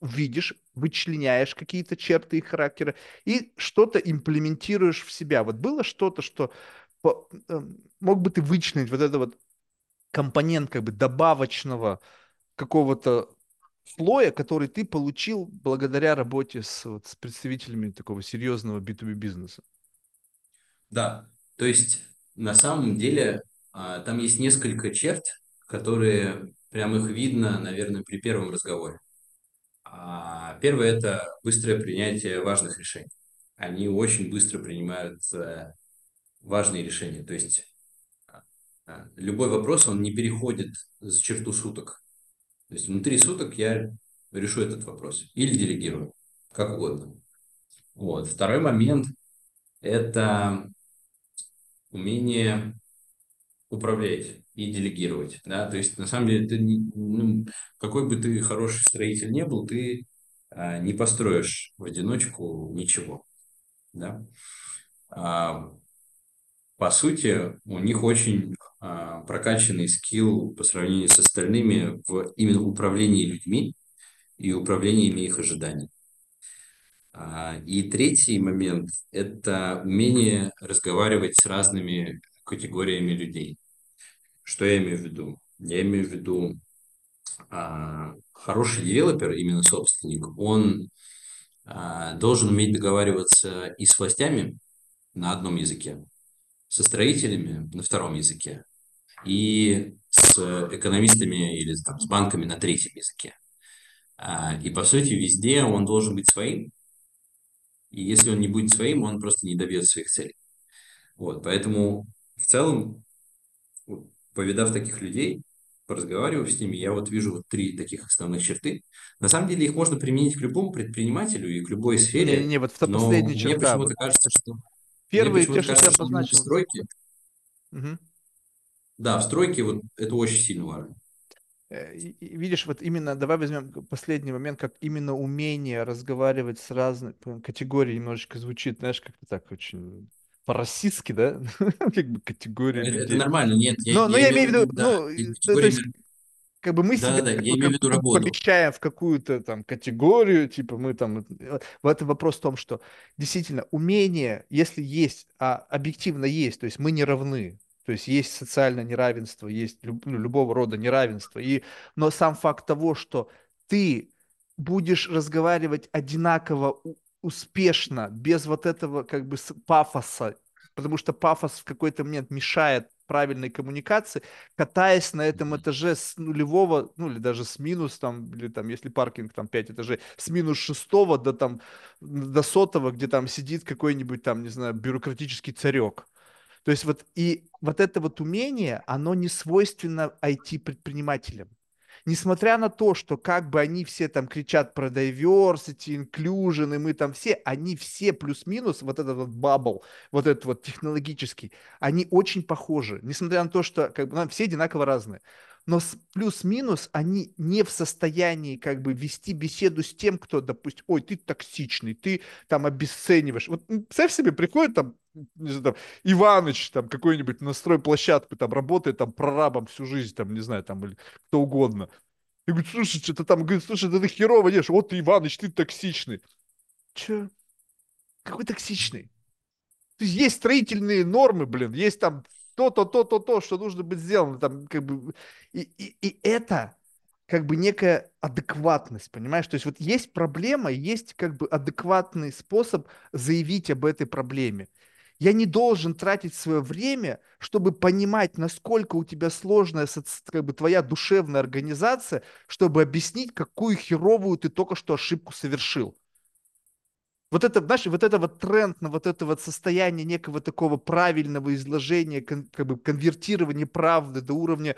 видишь, вычленяешь какие-то черты их характера и что-то имплементируешь в себя. Вот было что-то, что по, э, мог бы ты вычленить вот это вот компонент как бы добавочного какого-то слоя, который ты получил благодаря работе с, вот, с представителями такого серьезного B2B бизнеса. Да, то есть на самом деле а, там есть несколько черт, которые прям их видно, наверное, при первом разговоре. А, первое – это быстрое принятие важных решений. Они очень быстро принимают э, важные решения. То есть а, любой вопрос, он не переходит за черту суток. То есть внутри суток я решу этот вопрос или делегирую, как угодно. Вот. Второй момент – это умение управлять и делегировать. Да? То есть, на самом деле, ты, ну, какой бы ты хороший строитель не был, ты а, не построишь в одиночку ничего. Да? А, по сути, у них очень а, прокачанный скилл по сравнению с остальными в именно управлении людьми и управлениями их ожиданий. А, и третий момент – это умение разговаривать с разными категориями людей. Что я имею в виду? Я имею в виду а, хороший девелопер, именно собственник, он а, должен уметь договариваться и с властями на одном языке, со строителями на втором языке и с экономистами или там, с банками на третьем языке. И, по сути, везде он должен быть своим, и если он не будет своим, он просто не добьется своих целей. Вот, поэтому в целом, повидав таких людей, поразговаривав с ними, я вот вижу вот три таких основных черты. На самом деле их можно применить к любому предпринимателю и к любой сфере. Не, не, вот это последняя черта. Мне почему-то кажется, что... Первые, те, что я обозначил. Стройки, угу. Да, в стройке вот это очень сильно важно. Э, видишь, вот именно, давай возьмем последний момент, как именно умение разговаривать с разными категориями немножечко звучит, знаешь, как-то так очень по-российски, да? как бы категория это, это нормально, нет. Я, но, я, но я имею в виду, да, ну, то есть, как бы мы да, себя да, да, я в виду работу. помещаем в какую-то там категорию, типа мы там... Вот это вопрос в том, что действительно умение, если есть, а объективно есть, то есть мы не равны, то есть есть социальное неравенство, есть люб, ну, любого рода неравенство. И, но сам факт того, что ты будешь разговаривать одинаково успешно, без вот этого как бы пафоса, потому что пафос в какой-то момент мешает правильной коммуникации, катаясь на этом этаже с нулевого, ну или даже с минус там, или там, если паркинг там 5 этажей, с минус шестого до там, до сотого, где там сидит какой-нибудь там, не знаю, бюрократический царек. То есть вот и вот это вот умение, оно не свойственно IT-предпринимателям. Несмотря на то, что как бы они все там кричат про diversity, inclusion, и мы там все, они все плюс-минус, вот этот вот бабл, вот этот вот технологический, они очень похожи. Несмотря на то, что как бы, ну, все одинаково разные. Но плюс-минус они не в состоянии как бы вести беседу с тем, кто, допустим, ой, ты токсичный, ты там обесцениваешь. Вот представь себе, приходит там, не знаю, там Иваныч там какой-нибудь на стройплощадку там работает там прорабом всю жизнь, там, не знаю, там, или кто угодно. И говорит, слушай, что-то там, говорит, слушай, да ты херово ешь, вот ты, Иваныч, ты токсичный. Че? Какой токсичный? То есть есть строительные нормы, блин, есть там то-то, то-то, то, что нужно быть сделано. Там, как бы, и, и, и это как бы некая адекватность, понимаешь? То есть вот есть проблема, есть как бы адекватный способ заявить об этой проблеме. Я не должен тратить свое время, чтобы понимать, насколько у тебя сложная как бы, твоя душевная организация, чтобы объяснить, какую херовую ты только что ошибку совершил. Вот это, знаешь, вот это вот тренд на вот это вот состояние некого такого правильного изложения, кон, как бы конвертирования правды до уровня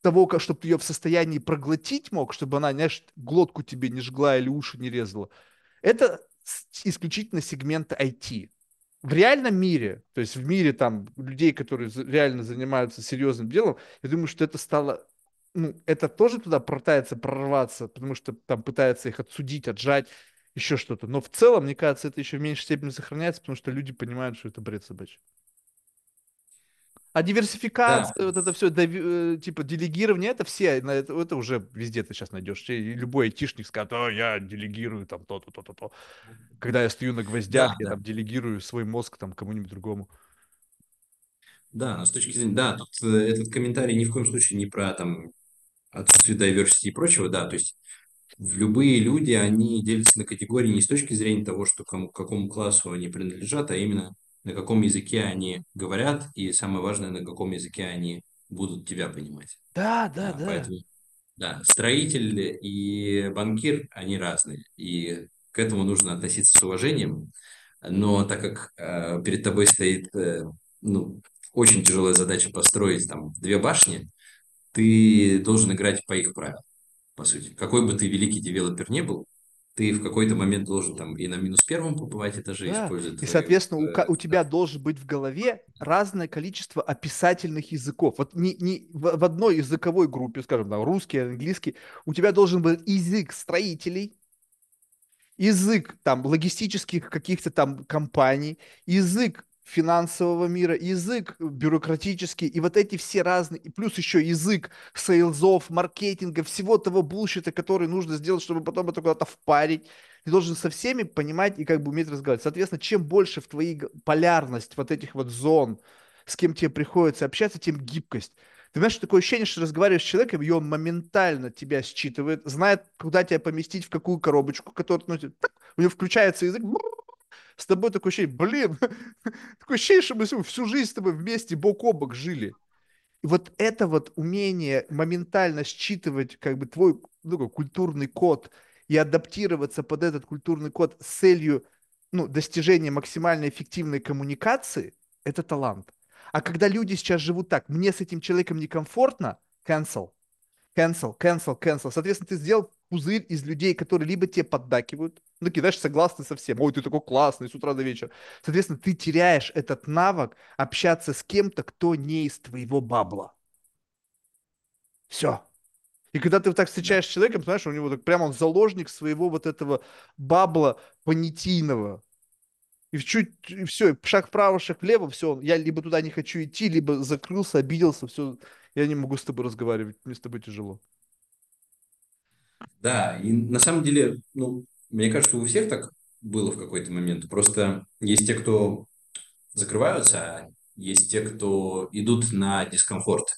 того, как, чтобы ты ее в состоянии проглотить мог, чтобы она, знаешь, глотку тебе не жгла или уши не резала. Это исключительно сегмент IT. В реальном мире, то есть в мире там людей, которые реально занимаются серьезным делом, я думаю, что это стало ну, это тоже туда пытается прорваться, потому что там пытается их отсудить, отжать еще что-то. Но в целом, мне кажется, это еще в меньшей степени сохраняется, потому что люди понимают, что это бред собачий. А диверсификация, да. вот это все, э, типа делегирование, это все, это, это уже везде ты сейчас найдешь. Любой айтишник скажет, о, я делегирую там то-то, то-то, то. Когда я стою на гвоздях, да, я да. там делегирую свой мозг там кому-нибудь другому. Да, но с точки зрения, да, тут э, этот комментарий ни в коем случае не про там отсутствие diversity и прочего, да, то есть любые люди, они делятся на категории не с точки зрения того, что кому, к какому классу они принадлежат, а именно на каком языке они говорят, и самое важное, на каком языке они будут тебя понимать. Да, да, а, да. Поэтому, да, строитель и банкир, они разные, и к этому нужно относиться с уважением, но так как э, перед тобой стоит э, ну, очень тяжелая задача построить там две башни, ты должен играть по их правилам по сути. Какой бы ты великий девелопер не был, ты в какой-то момент должен там и на минус первом побывать этаже, да. использовать. И, соответственно, у, э, у тебя должен быть в голове разное количество описательных языков. Вот не, не в, в одной языковой группе, скажем, там, русский, английский, у тебя должен быть язык строителей, язык там логистических каких-то там компаний, язык финансового мира, язык бюрократический, и вот эти все разные, и плюс еще язык сейлзов, маркетинга, всего того булщита, который нужно сделать, чтобы потом это куда-то впарить. Ты должен со всеми понимать и как бы уметь разговаривать. Соответственно, чем больше в твоей полярность вот этих вот зон, с кем тебе приходится общаться, тем гибкость. Ты знаешь, такое ощущение, что разговариваешь с человеком, и он моментально тебя считывает, знает, куда тебя поместить, в какую коробочку, которую, ну, так, у него включается язык, с тобой такое ощущение, блин, такое ощущение, что мы всю жизнь с тобой вместе бок о бок жили. И вот это вот умение моментально считывать как бы твой ну, культурный код и адаптироваться под этот культурный код с целью ну, достижения максимально эффективной коммуникации, это талант. А когда люди сейчас живут так, мне с этим человеком некомфортно, cancel, cancel, cancel, cancel. Соответственно, ты сделал пузырь из людей, которые либо тебе поддакивают, ну, такие, знаешь, согласны со всем. Ой, ты такой классный с утра до вечера. Соответственно, ты теряешь этот навык общаться с кем-то, кто не из твоего бабла. Все. И когда ты вот так встречаешь с человеком, знаешь, у него так прямо он заложник своего вот этого бабла понятийного. И чуть, и все, шаг вправо, шаг влево, все, я либо туда не хочу идти, либо закрылся, обиделся, все, я не могу с тобой разговаривать, мне с тобой тяжело. Да, и на самом деле, ну, мне кажется, у всех так было в какой-то момент. Просто есть те, кто закрываются, а есть те, кто идут на дискомфорт.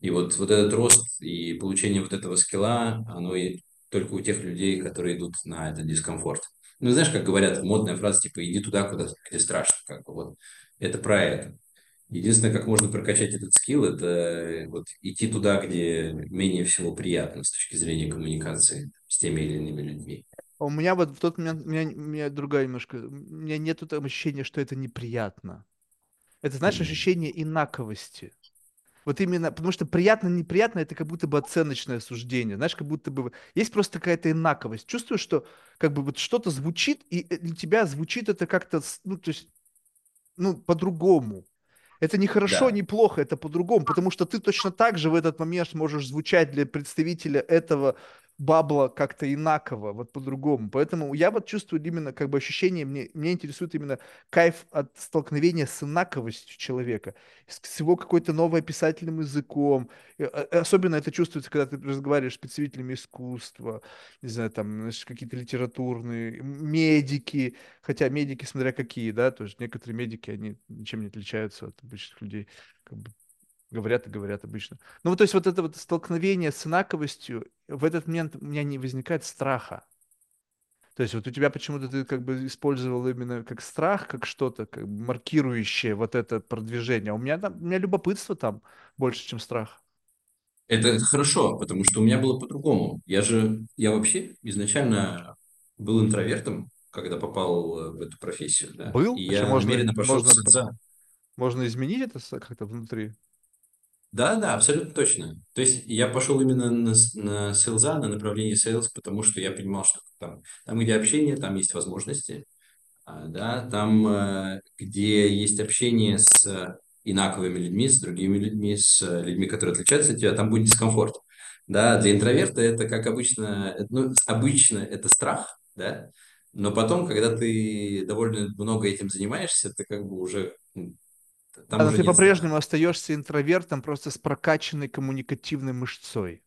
И вот, вот этот рост и получение вот этого скилла, оно и только у тех людей, которые идут на этот дискомфорт. Ну, знаешь, как говорят, модная фраза, типа, иди туда, куда, где страшно. Как бы, вот. Это про это. Единственное, как можно прокачать этот скилл, это э, вот идти туда, где менее всего приятно с точки зрения коммуникации с теми или иными людьми. А у меня вот в тот момент, у меня, у меня другая немножко, у меня нет там ощущения, что это неприятно. Это, знаешь, ощущение инаковости. Вот именно, потому что приятно, неприятно, это как будто бы оценочное суждение. Знаешь, как будто бы есть просто какая-то инаковость. Чувствую, что как бы вот что-то звучит, и для тебя звучит это как-то, ну, то есть, ну, по-другому. Это не хорошо, Да. не плохо, это по-другому, потому что ты точно так же в этот момент можешь звучать для представителя этого бабла как-то инаково, вот по-другому. Поэтому я вот чувствую именно как бы ощущение, мне, меня интересует именно кайф от столкновения с инаковостью человека, с, его какой-то новой описательным языком. И, а, Особенно это чувствуется, когда ты разговариваешь с представителями искусства, не знаю, там, какие-то литературные, медики, хотя медики, смотря какие, да, то есть некоторые медики, они ничем не отличаются от обычных людей, как бы говорят и говорят обычно. Ну, вот, то есть вот это вот столкновение с инаковостью, в этот момент у меня не возникает страха. То есть вот у тебя почему-то ты как бы использовал именно как страх, как что-то как бы маркирующее вот это продвижение. А у меня там, у меня любопытство там больше, чем страх. Это хорошо, потому что у меня было по-другому. Я же, я вообще изначально был интровертом, когда попал в эту профессию, да. Был? И что, я можно, намеренно пошел можно, отца. можно изменить это как-то внутри? Да, да, абсолютно точно. То есть я пошел именно на, на селза, на направление sales, потому что я понимал, что там, там где общение, там есть возможности, а, да, там, э, где есть общение с инаковыми людьми, с другими людьми, с людьми, которые отличаются от тебя, там будет дискомфорт. Да, для интроверта это, как обычно, э, ну, обычно это страх, да, но потом, когда ты довольно много этим занимаешься, ты как бы уже, там А, ты по-прежнему остаешься интровертом, просто с прокачанной коммуникативной мышцой.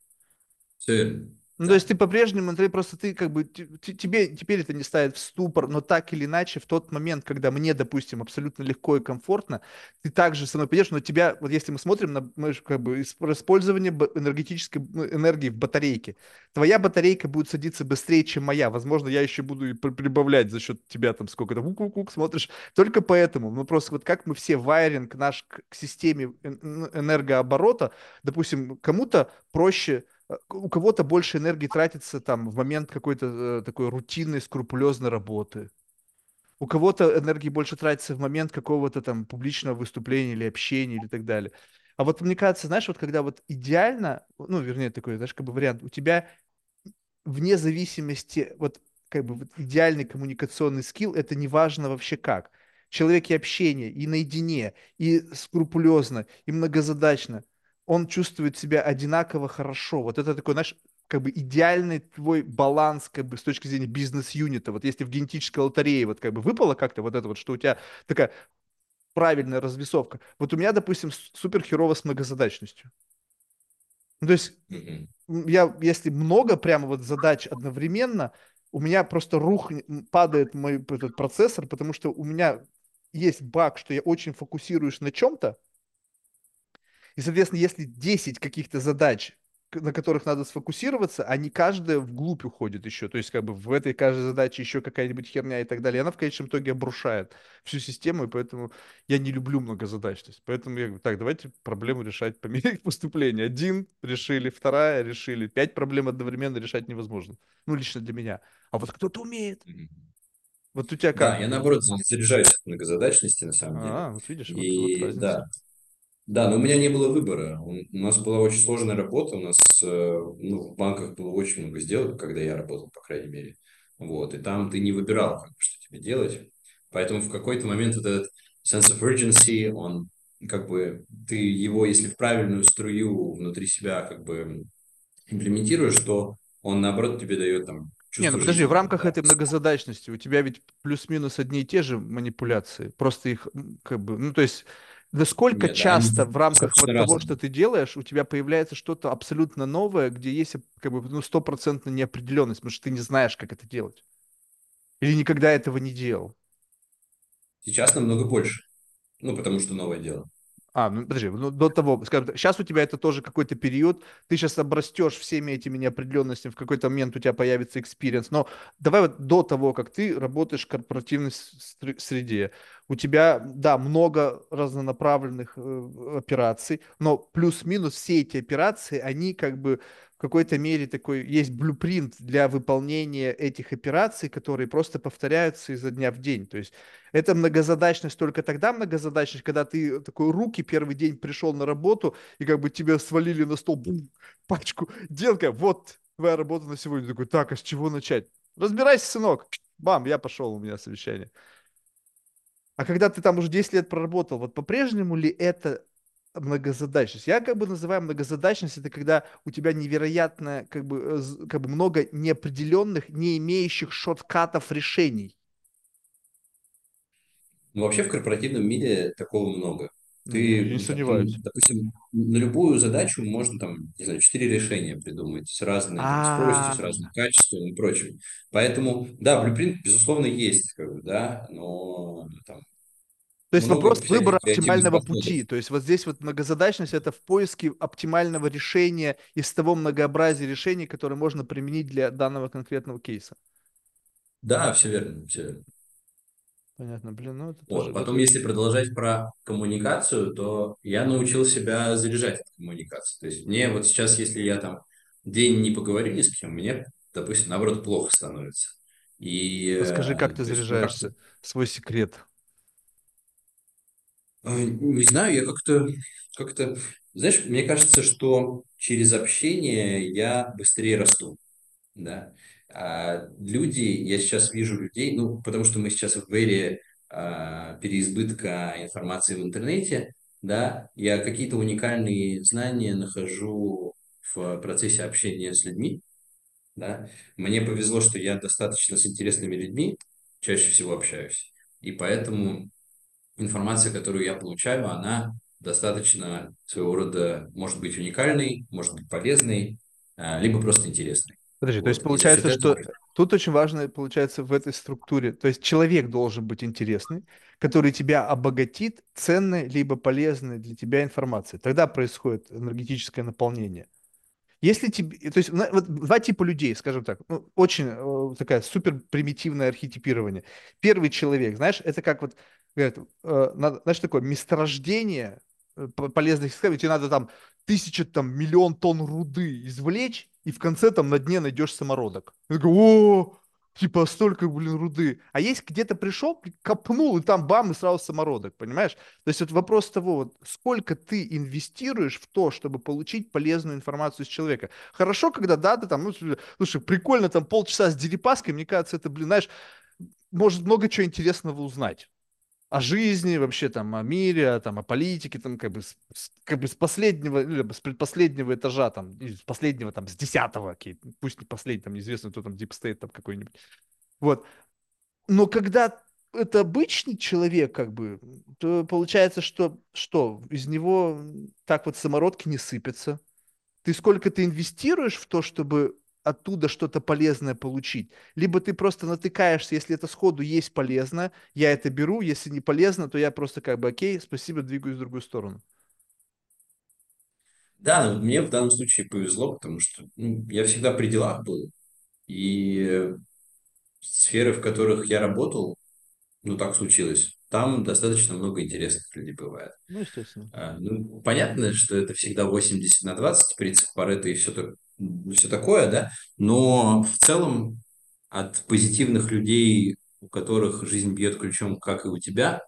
Все верно. Ну, то есть ты по-прежнему, ты просто ты как бы, те- те- тебе теперь это не ставит в ступор, но так или иначе, в тот момент, когда мне, допустим, абсолютно легко и комфортно, ты также со мной пойдешь, но тебя, вот если мы смотрим на мы ж как бы ис- использование энергетической ну, энергии в батарейке, твоя батарейка будет садиться быстрее, чем моя, возможно, я еще буду и при- прибавлять за счет тебя там сколько-то, ук-ук-ук, смотришь, только поэтому, ну, просто вот как мы все вайринг наш к, системе эн- эн- энергооборота, допустим, кому-то проще у кого-то больше энергии тратится там в момент какой-то э, такой рутинной, скрупулезной работы. У кого-то энергии больше тратится в момент какого-то там публичного выступления или общения или так далее. А вот мне кажется, знаешь, вот когда вот идеально, ну, вернее, такой, знаешь, как бы вариант, у тебя вне зависимости, вот как бы вот идеальный коммуникационный скилл, это не важно вообще как. Человек и общение, и наедине, и скрупулезно, и многозадачно, он чувствует себя одинаково хорошо. Вот это такой, знаешь, как бы идеальный твой баланс как бы с точки зрения бизнес-юнита. Вот если в генетической лотерее вот как бы выпало как-то вот это вот, что у тебя такая правильная развесовка. Вот у меня, допустим, супер херово с многозадачностью. Ну, то есть м, я, если много прямо вот задач одновременно, у меня просто рух, падает мой этот процессор, потому что у меня есть баг, что я очень фокусируюсь на чем-то, и, соответственно, если 10 каких-то задач, на которых надо сфокусироваться, они каждая вглубь уходит еще. То есть, как бы в этой каждой задаче еще какая-нибудь херня и так далее. И она в конечном итоге обрушает всю систему, и поэтому я не люблю многозадачность. Поэтому я говорю, так, давайте проблему решать по мере поступления. Один решили, вторая решили. Пять проблем одновременно решать невозможно. Ну, лично для меня. А вот кто-то умеет. Вот у тебя Да, как? я наоборот за- заряжаюсь от многозадачности на самом деле. А, вот видишь, вот, вот И да, разница. Да, но у меня не было выбора. У нас была очень сложная работа, у нас э, ну, в банках было очень много сделок, когда я работал, по крайней мере. Вот, и там ты не выбирал, как бы, что тебе делать. Поэтому в какой-то момент вот этот sense of urgency, он как бы, ты его, если в правильную струю внутри себя как бы имплементируешь, то он, наоборот, тебе дает там Не, ну чувство подожди, в рамках этой многозадачности у тебя ведь плюс-минус одни и те же манипуляции, просто их как бы, ну то есть насколько Нет, они часто в рамках вот того, что ты делаешь, у тебя появляется что-то абсолютно новое, где есть как бы ну стопроцентная неопределенность, потому что ты не знаешь, как это делать, или никогда этого не делал. Сейчас намного больше. Ну, потому что новое дело. А, ну подожди, ну до того, скажем так, сейчас у тебя это тоже какой-то период, ты сейчас обрастешь всеми этими неопределенностями, в какой-то момент у тебя появится experience, но давай вот до того, как ты работаешь в корпоративной среде, у тебя, да, много разнонаправленных э, операций, но плюс-минус все эти операции, они как бы какой-то мере такой, есть блюпринт для выполнения этих операций, которые просто повторяются изо дня в день, то есть это многозадачность только тогда многозадачность, когда ты такой руки первый день пришел на работу, и как бы тебе свалили на стол бум, пачку дел, такая, вот твоя работа на сегодня. Такой, так, а с чего начать? Разбирайся, сынок. Бам, я пошел, у меня совещание. А когда ты там уже 10 лет проработал, вот по-прежнему ли это многозадачность? Я как бы называю многозадачность, это когда у тебя невероятно, как бы, э, как бы много неопределенных, не имеющих шорткатов решений. Ну, вообще в корпоративном мире такого много. Ты, не там, сомневаюсь. допустим, на любую задачу можно там, не знаю, четыре решения придумать с разной там, скоростью, с А, разным качеством и прочим. Поэтому, да, блюпринт, безусловно, есть, как бы, да, но там то есть много вопрос выбора оптимального подходов. пути. То есть вот здесь вот многозадачность это в поиске оптимального решения из того многообразия решений, которые можно применить для данного конкретного кейса. Да, все верно, все верно. Понятно, блин, ну это тоже, Вот. Потом, это если продолжать про коммуникацию, то я научил себя заряжать от коммуникации. То есть мне вот сейчас, если я там день не поговорю ни с кем, мне, допустим, наоборот, плохо становится. И, Расскажи, как э, ты заряжаешься, свой секрет. Э, не знаю, я как-то, как-то, знаешь, мне кажется, что через общение я быстрее расту. да. А люди, я сейчас вижу людей, ну, потому что мы сейчас в эре а, переизбытка информации в интернете, да, я какие-то уникальные знания нахожу в процессе общения с людьми, да. Мне повезло, что я достаточно с интересными людьми чаще всего общаюсь, и поэтому информация, которую я получаю, она достаточно своего рода может быть уникальной, может быть полезной, а, либо просто интересной. Подожди, то есть Вот. За счет получается, что этого тут очень важно, получается, в этой структуре, то есть человек должен быть интересный, который тебя обогатит ценной либо полезной для тебя информацией. Тогда происходит энергетическое наполнение. Если тебе, то есть вот два типа людей, скажем так, ну, очень э, такая супер примитивное архетипирование. Первый человек, знаешь, это как вот, говорят, э, знаешь, такое месторождение э, по- полезных ископаемых, тебе надо там тысяча, там, миллион тонн руды извлечь, и в конце там на дне найдешь самородок. Я такой, о, типа столько, блин, руды. А есть где-то пришел, копнул, и там бам, и сразу самородок, понимаешь? То есть вот вопрос того, вот, сколько ты инвестируешь в то, чтобы получить полезную информацию из человека. Хорошо, когда, да, ты там, ну, слушай, прикольно, там полчаса с дерипаской, мне кажется, это, блин, знаешь, может много чего интересного узнать. О жизни, вообще там, о мире, там, о политике, там, как бы, с, как бы с последнего, ну, либо с предпоследнего этажа, там, или с последнего, там, с десятого, пусть не последний, там, неизвестно, кто там, State, там, какой-нибудь. Вот. Но когда это обычный человек, как бы, то получается, что, что из него так вот самородки не сыпятся. Ты сколько ты инвестируешь в то, чтобы оттуда что-то полезное получить. Либо ты просто натыкаешься, если это сходу есть полезно, я это беру, если не полезно, то я просто как бы окей, спасибо, двигаюсь в другую сторону. Да, но мне в данном случае повезло, потому что ну, я всегда при делах был. И сферы, в которых я работал, ну так случилось, там достаточно много интересных людей бывает. Ну, естественно. А, ну, понятно, что это всегда 80 на 20, принцип Паретта и все, так, все такое, да, но в целом от позитивных людей, у которых жизнь бьет ключом, как и у тебя,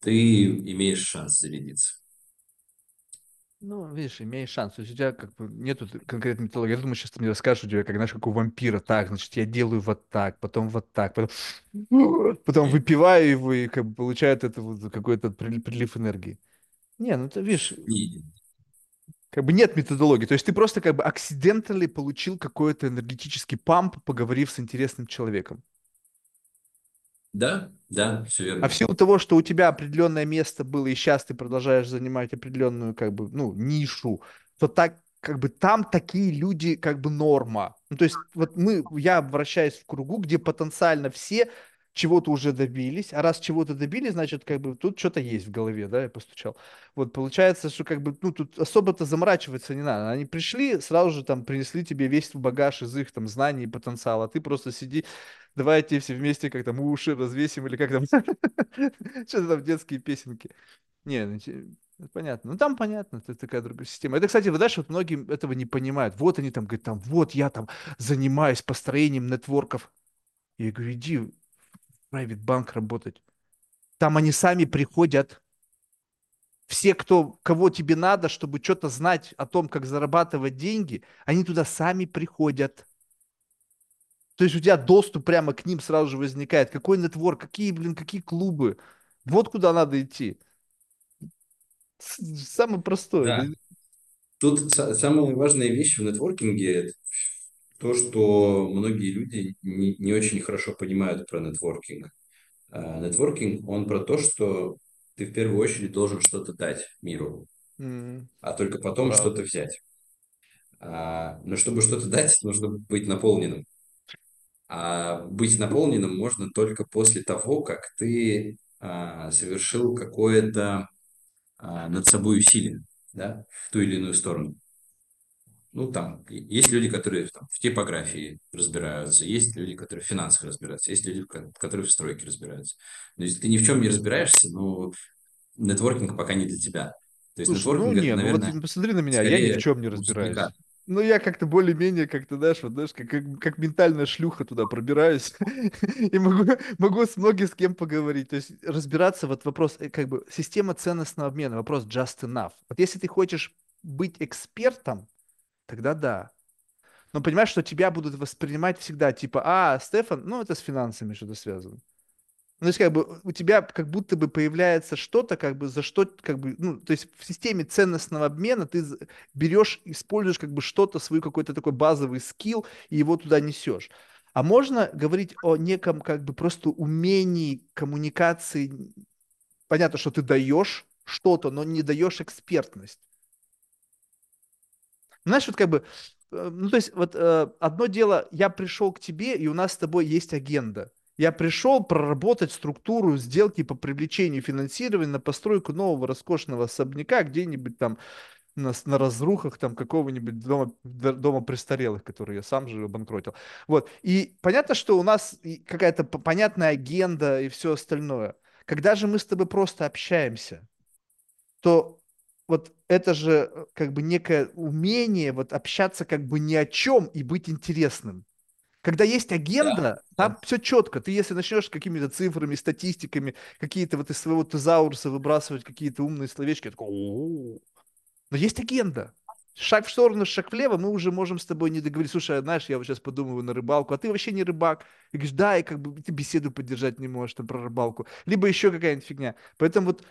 ты имеешь шанс зарядиться. Ну, видишь, имеешь шанс. То есть у тебя как бы нету конкретной методологии. Я думаю, сейчас ты мне расскажешь, у тебя, как, знаешь, как у вампира. Так, значит, я делаю вот так, потом вот так, потом, потом выпиваю его и как бы получаю от этого какой-то прили- прилив энергии. Не, ну ты видишь, как бы нет методологии. То есть ты просто как бы accidentally получил какой-то энергетический памп, поговорив с интересным человеком. да, да, все А в верно. силу того, что у тебя определенное место было, и сейчас ты продолжаешь занимать определенную, как бы, ну, нишу, то так, как бы, там такие люди, как бы, норма. Ну, то есть, вот мы, я вращаюсь в кругу, где потенциально все чего-то уже добились, а раз чего-то добились, значит, как бы, тут что-то есть в голове, да, я постучал. Вот, получается, что, как бы, ну, тут особо-то заморачиваться не надо. Они пришли, сразу же, там, принесли тебе весь багаж из их, там, знаний и потенциала, а ты просто сиди, давайте все вместе как там уши развесим или как там что-то там детские песенки. Не, ну, понятно. Ну там понятно, это такая другая система. Это, кстати, вы знаешь, вот многие этого не понимают. Вот они там говорят, там, вот я там занимаюсь построением нетворков. Я говорю, иди private банк работать. Там они сами приходят. Все, кто, кого тебе надо, чтобы что-то знать о том, как зарабатывать деньги, они туда сами приходят. То есть у тебя доступ прямо к ним сразу же возникает. Какой нетворк, какие, блин, какие клубы. Вот куда надо идти. Самое простое. Да. Тут самая важная вещь в нетворкинге – то, что многие люди не, не очень хорошо понимают про нетворкинг. А, нетворкинг, он про то, что ты в первую очередь должен что-то дать миру, mm, а только потом что-то взять. А, но чтобы что-то дать, нужно быть наполненным. А быть наполненным можно только после того, как ты а, совершил какое-то а, над собой усилие да, в ту или иную сторону. Ну, там, есть люди, которые там, в типографии разбираются, есть люди, которые в финансах разбираются, есть люди, которые в стройке разбираются. Но если ты ни в чем не разбираешься, ну, нетворкинг пока не для тебя. То есть Слушай, ну, нет, это, наверное, ну, вот посмотри на меня, я ни в чем не разбираюсь. Ну, я как-то более-менее, как-то, знаешь, вот, знаешь, как, как, как ментальная шлюха туда пробираюсь и могу, могу с многим с кем поговорить. То есть разбираться вот вопрос, э, как бы, система ценностного обмена, вопрос just enough. Вот если ты хочешь быть экспертом, тогда да. Но понимаешь, что тебя будут воспринимать всегда, типа, а, Стефан, ну, это с финансами что-то связано. Ну, то есть, как бы, у тебя как будто бы появляется что-то, как бы, за что, как бы, ну, то есть, в системе ценностного обмена ты берешь, используешь, как бы, что-то, свой какой-то такой базовый скилл, и его туда несешь. А можно говорить о неком, как бы, просто умении коммуникации. Понятно, что ты даешь что-то, но не даешь экспертность. Знаешь, вот как бы, э, ну, то есть, вот э, одно дело, я пришел к тебе, и у нас с тобой есть агенда – я пришел проработать структуру сделки по привлечению финансирования на постройку нового роскошного особняка где-нибудь там на, на разрухах там какого-нибудь дома, дома престарелых, который я сам же обанкротил. Вот. И понятно, что у нас какая-то понятная агенда и все остальное. Когда же мы с тобой просто общаемся, то вот это же э, как бы некое умение вот общаться как бы ни о чем и быть интересным. Когда есть агенда, да, там да. все четко. Ты если начнешь какими-то цифрами, статистиками, какие-то вот из своего тезауруса выбрасывать какие-то умные словечки, я такой, О-о-о". но есть агенда. Шаг в сторону, шаг влево, мы уже можем с тобой не договориться. Слушай, а знаешь, я вот сейчас подумываю на рыбалку, а ты вообще не рыбак. И говоришь, да, и как бы ты беседу поддержать не можешь там про рыбалку. Либо еще какая-нибудь фигня. Поэтому вот,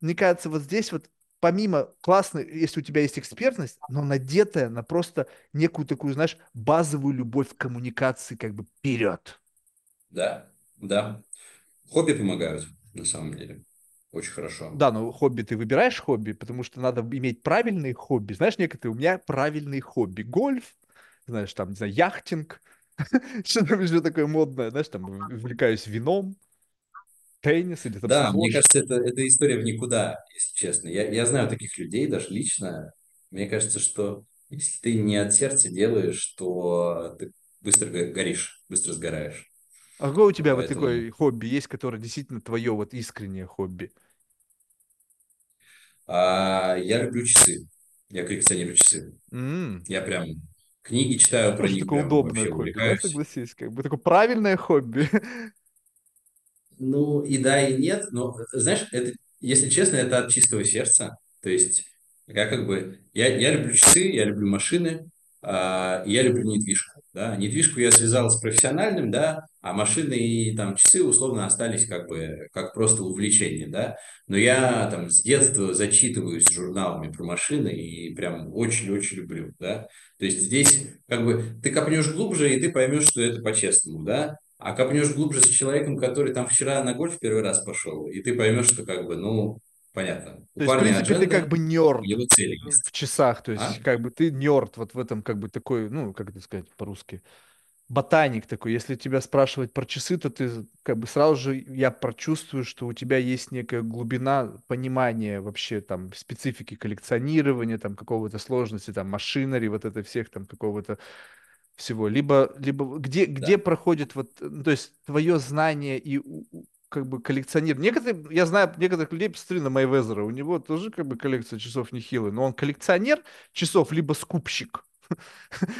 мне кажется, вот здесь вот помимо классной, если у тебя есть экспертность, но надетая на просто некую такую, знаешь, базовую любовь к коммуникации как бы вперед. Да, да. Хобби помогают, на самом деле. Очень хорошо. Да, но хобби ты выбираешь хобби, потому что надо иметь правильные хобби. Знаешь, некоторые у меня правильные хобби. Гольф, знаешь, там, не знаю, яхтинг, что там еще такое модное, знаешь, там, увлекаюсь вином теннис или там Да, мне кажется, это, это история в никуда, если честно. Я, я знаю таких людей, даже лично. Мне кажется, что если ты не от сердца делаешь, то ты быстро горишь, быстро сгораешь. А какое у тебя Поэтому... вот такое хобби есть, которое действительно твое вот искреннее хобби? А, я люблю часы. Я коллекционирую часы. Mm. Я прям книги читаю про них. Такое удобное хобби, да, согласись? Как бы такое правильное хобби. Ну, и да, и нет, но, знаешь, это, если честно, это от чистого сердца. То есть я как бы, я, я люблю часы, я люблю машины, э, я люблю недвижку. Да? Недвижку я связал с профессиональным, да, а машины и там часы условно остались как бы как просто увлечение, да. Но я там с детства зачитываюсь журналами про машины и прям очень-очень люблю, да. То есть здесь как бы ты копнешь глубже и ты поймешь, что это по-честному, да. А копнешь глубже с человеком, который там вчера на гольф первый раз пошел, и ты поймешь, что как бы, ну, понятно. У то есть, в принципе, адженда, ты как бы нерд в часах, то есть, а? как бы ты нерд вот в этом, как бы такой, ну, как это сказать по-русски, ботаник такой. Если тебя спрашивать про часы, то ты как бы сразу же я прочувствую, что у тебя есть некая глубина понимания вообще там специфики коллекционирования, там какого-то сложности, там машинери, вот это всех там какого-то всего, либо, либо где, да. где проходит вот, ну, то есть твое знание и как бы коллекционер. Некоторые, я знаю некоторых людей, посмотри на Майвезера, у него тоже как бы коллекция часов нехилая, но он коллекционер часов, либо скупщик.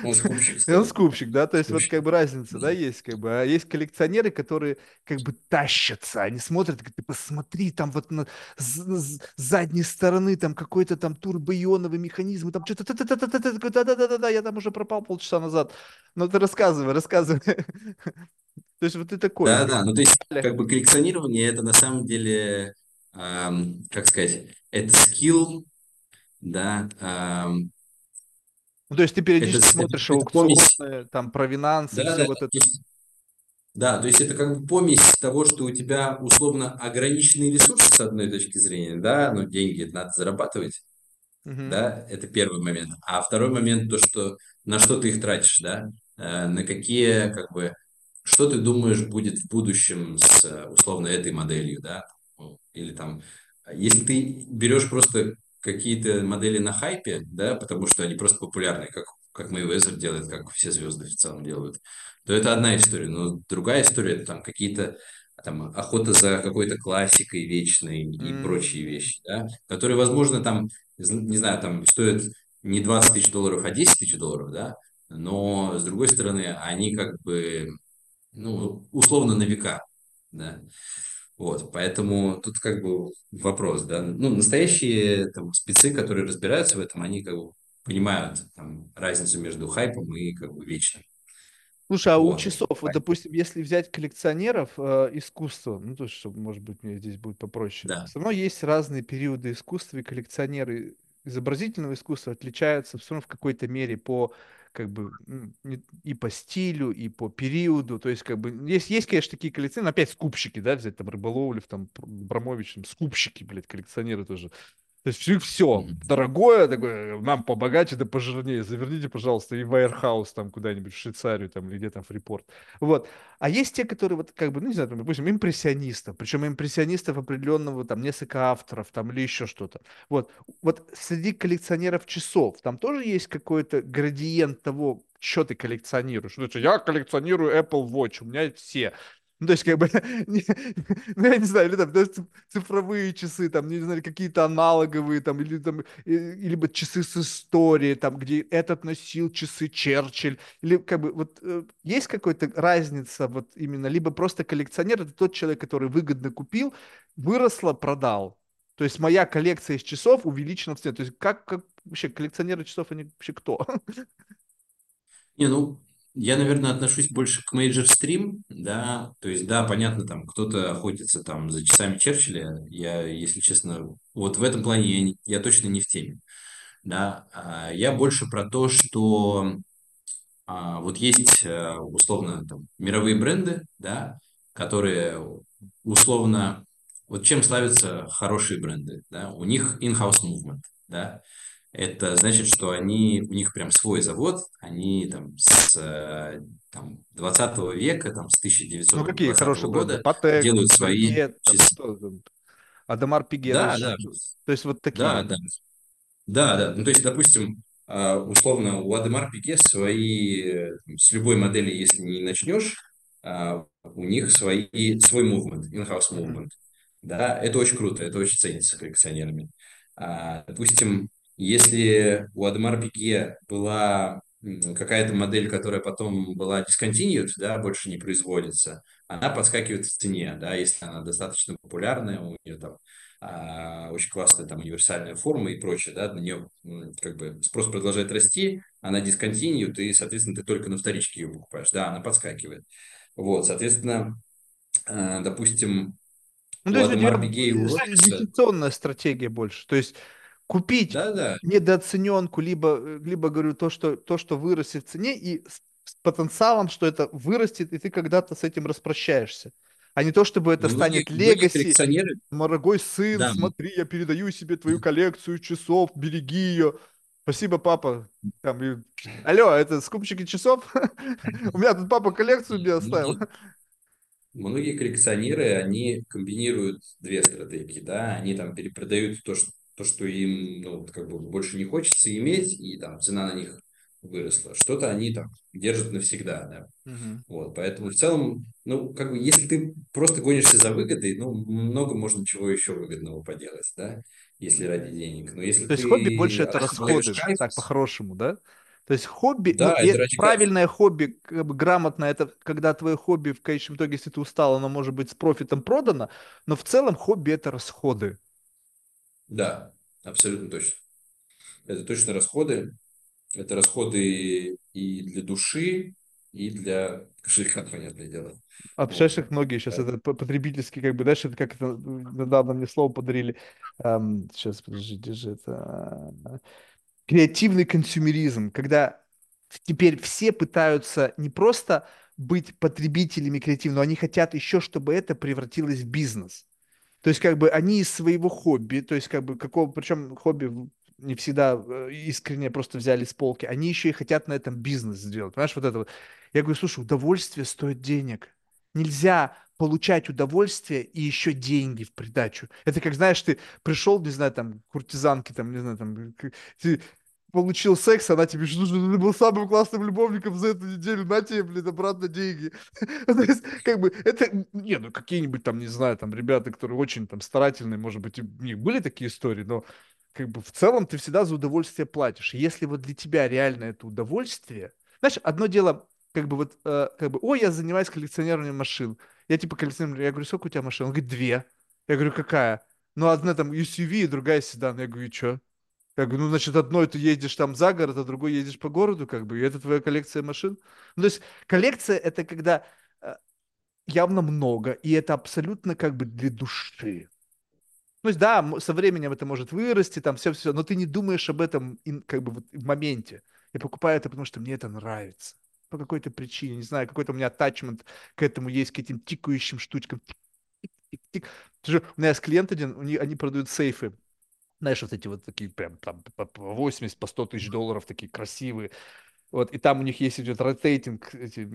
Он скупщик. Он скупщик, да, то есть скупщик. вот как бы разница, да, есть как бы. А есть коллекционеры, которые как бы тащатся, они смотрят, ты посмотри, там вот на с, задней стороны там какой-то там турбоионовый механизм, там что-то, да-да-да-да, я там уже пропал полчаса назад. Ну ты рассказывай, рассказывай. То есть вот ты такой. Да, да, ну то есть как бы коллекционирование это на самом деле, как сказать, это скилл, да, эм, Ну, то есть ты периодически это, смотришь это помесь, аукционы, там, про Винансы, да, все да, вот то это. да, то есть это как бы помесь того, что у тебя условно ограниченные ресурсы с одной точки зрения, да, ну деньги надо зарабатывать, Мгм. да, это первый момент. А второй момент, то, что на что ты их тратишь, да, Э, на какие, как бы, что ты думаешь будет в будущем с, условно, этой моделью, да, или там, если ты берешь просто какие-то модели на хайпе, да, потому что они просто популярны, как, как Mayweather делает, как все звезды в целом делают, то это одна история, но другая история, это там какие-то там охота за какой-то классикой вечной и прочие М. вещи, да, которые, возможно, там не знаю, там стоят не 20 тысяч долларов, а 10 тысяч долларов, да, но, с другой стороны, они как бы, ну, условно на века, да, вот, поэтому тут как бы вопрос, да, ну, настоящие там спецы, которые разбираются в этом, они как бы понимают там разницу между хайпом и как бы вечным, Слушай, а у вот, часов, вот, допустим, если взять коллекционеров э, искусства, ну, то есть, чтобы, может быть, мне здесь будет попроще, да. все равно есть разные периоды искусства, и коллекционеры изобразительного искусства отличаются все равно в какой-то мере по, как бы, и по стилю, и по периоду, то есть, как бы, есть, есть, конечно, такие коллекционеры, опять скупщики, да, взять там Рыболовлев, там, Брамович, там, скупщики, блядь, коллекционеры тоже, то есть все, дорогое, такое, нам побогаче, да пожирнее, заверните, пожалуйста, и в Warehouse там куда-нибудь, в Швейцарию там, или где там, Фрипорт. Вот. А есть те, которые вот, как бы, ну, не знаю, там, допустим, импрессионистов, причем импрессионистов определенного, там, несколько авторов, там, или еще что-то. Вот. Вот среди коллекционеров часов там тоже есть какой-то градиент того, что ты коллекционируешь. Ну, я коллекционирую Apple Watch, у меня все. Ну, то есть, как бы, ну, я не знаю, или там цифровые часы, там, не знаю, какие-то аналоговые, там, или там, и- и либо часы с историей, там, где этот носил часы Черчилль, или как бы вот э, есть какая-то разница вот именно, либо просто коллекционер это тот человек, который выгодно купил, выросло, продал. То есть моя коллекция из часов увеличена в цене. То есть как, как вообще коллекционеры часов, они вообще кто? Не, ну, я, наверное, отношусь больше к мейджор-стрим, да, то есть, да, понятно, там, кто-то охотится там за часами Черчилля, я, если честно, вот в этом плане я, не- я точно не в теме, да, А я больше про то, что а, вот есть, э, условно, там, мировые бренды, да, которые условно, вот чем славятся хорошие бренды, да, у них in-house movement, да, это значит, что они, у них прям свой завод, они там с э, там, 20 века, там, с Ну какие 1920 хорошие бренды? года Патек, делают свои что там? Адамар Пиге, Да, да, то есть вот да, такие. да, да, да. Ну, то есть, допустим, а, условно, у Адемар Пике свои, с любой модели, если не начнешь, а, у них свои, свой movement, in-house movement. Да, это очень круто, это очень ценится коллекционерами. А, допустим, если у Адемар Пике была какая-то модель, которая потом была discontinued, да, больше не производится, она подскакивает в цене, да, если она достаточно популярная, у нее там а, очень классная там универсальная форма и прочее, да, на нее как бы спрос продолжает расти, она дисконтиньют, и, соответственно, ты только на вторичке ее покупаешь, да, она подскакивает. Вот, соответственно, а, допустим, Ну, то у есть у тебя э, инвестиционная стратегия больше. То есть купить да-да, недооцененку, либо, э, либо говорю, то, что, то, что вырастет в цене, и с, с потенциалом, что это вырастет, и ты когда-то с этим распрощаешься. А не то, чтобы это многие, станет легаси. Дорогой сын, да, смотри, я передаю себе твою коллекцию часов, береги ее. Спасибо, папа. Там, и- Алло, это скупщики часов? У меня тут папа коллекцию мне оставил. Многие коллекционеры, они комбинируют две стратегии, да, они там перепродают то, что, то, что им, ну, как бы больше не хочется иметь, и там цена на них выросла. Что-то они там держат навсегда, да. Мгм. Вот, поэтому в целом, ну, как бы, если ты просто гонишься за выгодой, ну, много можно чего еще выгодного поделать, да, если ради денег. Но если То есть хобби больше это расходы, кайф, так по-хорошему, да? То есть хобби, ну да, и это ради правильное хобби, как бы грамотно, это когда твое хобби в конечном итоге, если ты устал, оно может быть с профитом продано, но в целом хобби это расходы. Да, абсолютно точно. Это точно расходы. Это расходы и для души, и для кошелька, понятное дело. А представляешь, как многие сейчас это потребительский, как бы, знаешь, это как это недавно мне слово подарили. Эм, сейчас, подожди, держи это. Креативный консюмеризм, когда теперь все пытаются не просто быть потребителями креативного, они хотят еще, чтобы это превратилось в бизнес. То есть, как бы они из своего хобби, то есть, как бы, какого, причем хобби не всегда э, искренне просто взяли с полки, они еще и хотят на этом бизнес сделать. Понимаешь, вот это вот. Я говорю, слушай, удовольствие стоит денег. Нельзя получать удовольствие и еще деньги в придачу. Это как, знаешь, ты пришел, не знаю, там, куртизанки, там, не знаю, там, получил секс, она тебе, что ты был самым классным любовником за эту неделю, на тебе, блин, обратно деньги. То есть, как бы, это, не, ну, какие-нибудь там, не знаю, там, ребята, которые очень там старательные, может быть, у них были такие истории, но как бы в целом ты всегда за удовольствие платишь. Если вот для тебя реально это удовольствие, знаешь, одно дело, как бы вот, э, как бы, ой, я занимаюсь коллекционированием машин. Я типа коллекционирую, я говорю, сколько у тебя машин? Он говорит, две. Я говорю, какая? Ну, одна там SUV, другая седан. Я говорю, и что? Я говорю, ну, значит, одной ты едешь там за город, а другой едешь по городу, как бы, и это твоя коллекция машин. Ну, то есть коллекция — это когда э, явно много, и это абсолютно как бы для души. Ну, есть, да, со временем это может вырасти, там все-все, но ты не думаешь об этом как бы вот в моменте. Я покупаю это, потому что мне это нравится. По какой-то причине, не знаю, какой-то у меня атачмент к этому есть, к этим тикающим штучкам. У меня есть клиент один, они продают сейфы знаешь, вот эти вот такие прям там по 80, по 100 тысяч долларов, такие красивые. Вот, и там у них есть идет ротейтинг, эти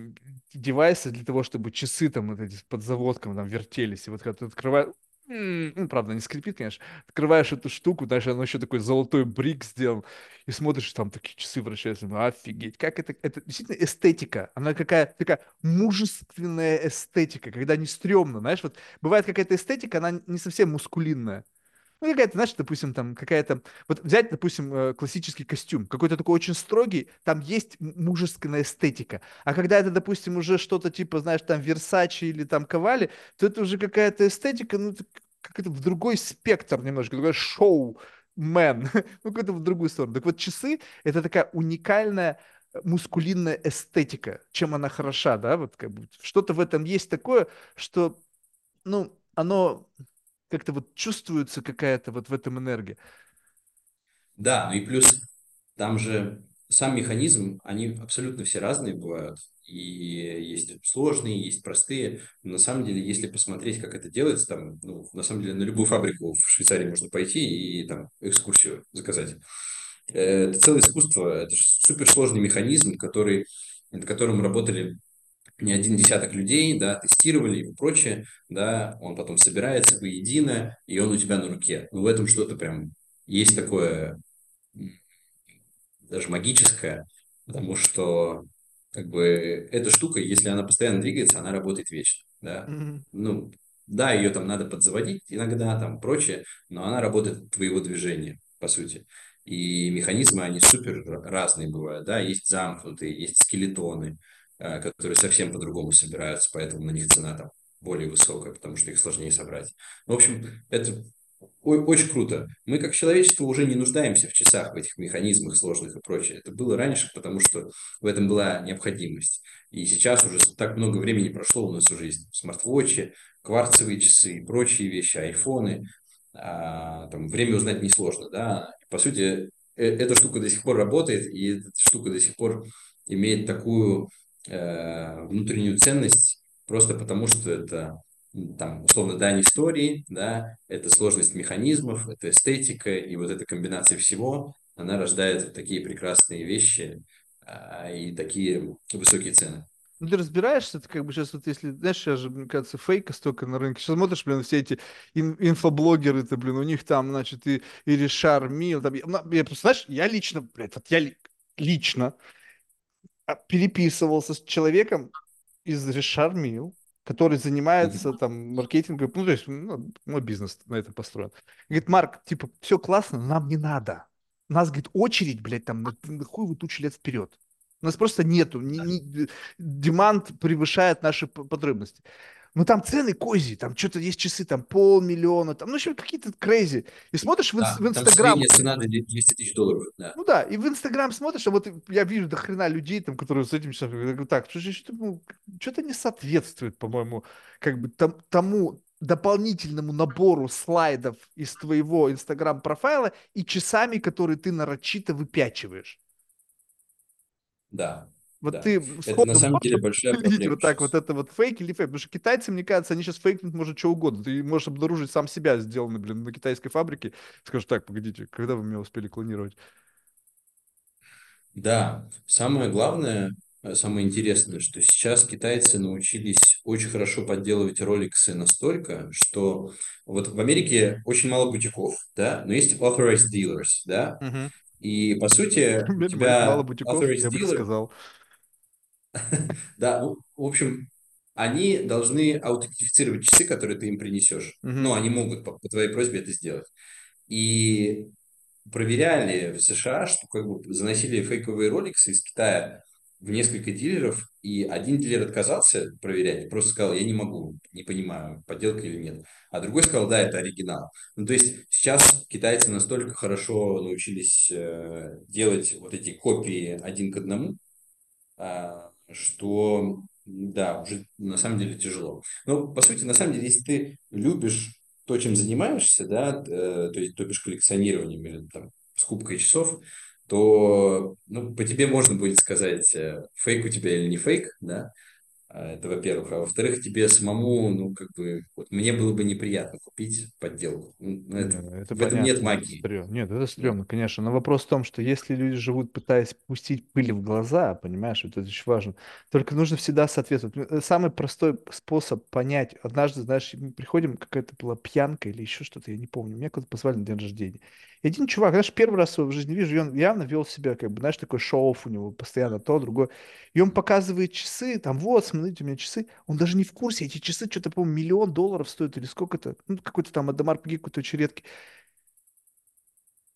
девайсы для того, чтобы часы там вот эти под заводком там вертелись. И вот когда ты открываешь, ну, правда, не скрипит, конечно. Открываешь эту штуку, дальше оно еще такой золотой брик сделан, и смотришь, там такие часы вращаются. Ну, офигеть, как это, это действительно эстетика. Она какая такая мужественная эстетика, когда не стрёмно, знаешь, вот бывает какая-то эстетика, она не совсем мускулинная. Ну, какая-то, знаешь, допустим, там какая-то... Вот взять, допустим, э, классический костюм, какой-то такой очень строгий, там есть мужественная эстетика. А когда это, допустим, уже что-то типа, знаешь, там Версачи или там Ковали, то это уже какая-то эстетика, ну, как это в другой спектр немножко, такой шоу, мэн, ну, какой-то в другую сторону. Так вот, часы — это такая уникальная мускулинная эстетика, чем она хороша, да, вот как бы что-то в этом есть такое, что, ну, оно как-то вот чувствуется какая-то вот в этом энергия. Да, ну и плюс там же сам механизм, они абсолютно все разные бывают. И есть сложные, есть простые. Но на самом деле, если посмотреть, как это делается, там, ну, на самом деле, на любую фабрику в Швейцарии можно пойти и там экскурсию заказать. Э, это целое искусство, это же суперсложный механизм, который, над которым работали не один десяток людей, да, тестировали и прочее, да, он потом собирается воедино, и он у тебя на руке. Ну, в этом что-то прям есть такое даже магическое, потому что как бы эта штука, если она постоянно двигается, она работает вечно, да. Mm-hmm. Ну, да, ее там надо подзаводить иногда, там прочее, но она работает от твоего движения, по сути. И механизмы, они супер разные бывают, да, есть замкнутые, есть скелетоны, которые совсем по-другому собираются, поэтому на них цена там более высокая, потому что их сложнее собрать. В общем, это очень круто. Мы как человечество уже не нуждаемся в часах, в этих механизмах сложных и прочее. Это было раньше, потому что в этом была необходимость. И сейчас уже так много времени прошло у нас уже есть смарт-вотчи, кварцевые часы и прочие вещи, айфоны. А, там, время узнать несложно. Да? По сути, э, эта штука до сих пор работает, и эта штука до сих пор имеет такую э, внутреннюю ценность просто потому, что это там, условно, дань истории, да, это сложность механизмов, это эстетика, и вот эта комбинация всего, она рождает вот такие прекрасные вещи а, и такие высокие цены. Ну, ты разбираешься, ты как бы сейчас вот если, знаешь, сейчас же, мне кажется, фейка столько на рынке. Сейчас смотришь, блин, все эти ин- инфоблогеры-то, блин, у них там, значит, и, и Ришар Мил, там, я, я, знаешь, я лично, блядь, вот я ли, лично переписывался с человеком из Решармил, который занимается там маркетингом, ну, то есть ну, мой бизнес на это построен. Говорит, Марк, типа, все классно, но нам не надо. У нас, говорит, очередь, блядь, там, на, на хуй вы тучу лет вперед. У нас просто нету, ни, ни, демант превышает наши потребности. Ну, там цены кози, там что-то есть часы, там полмиллиона, там, ну, в общем, какие-то crazy. И смотришь в, Да, в там Инстаграм, средняя цена 200 тысяч долларов, да. ну да, и в Инстаграм смотришь, а вот я вижу до хрена людей, там, которые с этим часом, я говорю, так, что-то ну, что-то не соответствует, по-моему, как бы там, тому дополнительному набору слайдов из твоего Инстаграм-профайла и часами, которые ты нарочито выпячиваешь. Да, Вот да. ты Это на самом деле большая проблема вот так вот это вот фейк или фейк, потому что китайцы, мне кажется, они сейчас фейкнуть может что угодно. Ты можешь обнаружить сам себя сделанный, блин, на китайской фабрике. Скажешь, так, погодите, когда вы меня успели клонировать? Да, самое главное, э, самое интересное, что сейчас китайцы научились очень хорошо подделывать роликсы настолько, что вот в Америке очень мало бутиков, да, но есть authorized dealers, да, Мгм. и по сути У меня мало тебя бутиков, я бы dealer, сказал. да, ну, в общем, они должны аутентифицировать часы, которые ты им принесешь. Мгм. Ну, они могут по, по твоей просьбе это сделать. И проверяли в США, что как бы заносили фейковые роликсы из Китая в несколько дилеров, и один дилер отказался проверять, просто сказал, я не могу, не понимаю, подделка или нет. А другой сказал, да, это оригинал. Ну, то есть сейчас китайцы настолько хорошо научились э, делать вот эти копии один к одному, а, что, да, уже на самом деле тяжело. Но, по сути, на самом деле, если ты любишь то, чем занимаешься, да, э, то есть, то бишь коллекционированием или там скупкой часов, то ну, по тебе можно будет сказать, э, фейк у тебя или не фейк, да, это во-первых. А во-вторых, тебе самому, ну, как бы, вот мне было бы неприятно купить подделку. Ну, Не, это, ну это в этом нет понятно, магии. стрёмно. Нет, это стрёмно, конечно. Но вопрос в том, что если люди живут, пытаясь пустить пыль в глаза, понимаешь, вот это очень важно. Только нужно всегда соответствовать. Ну, э, Самый простой способ понять. Однажды, знаешь, мы приходим, какая-то была пьянка или еще что-то, я не помню. Меня куда-то позвали на день рождения. И один чувак, знаешь, первый раз его в жизни вижу, и он явно вел себя, как бы, знаешь, такой шоу у него, постоянно то, другое. И он показывает часы, там, вот, смотрите, у меня часы. Он даже не в курсе, эти часы что-то, по-моему, миллион долларов стоят или сколько-то. Ну, какой-то там Адамар Пеги, какой-то очень редкий.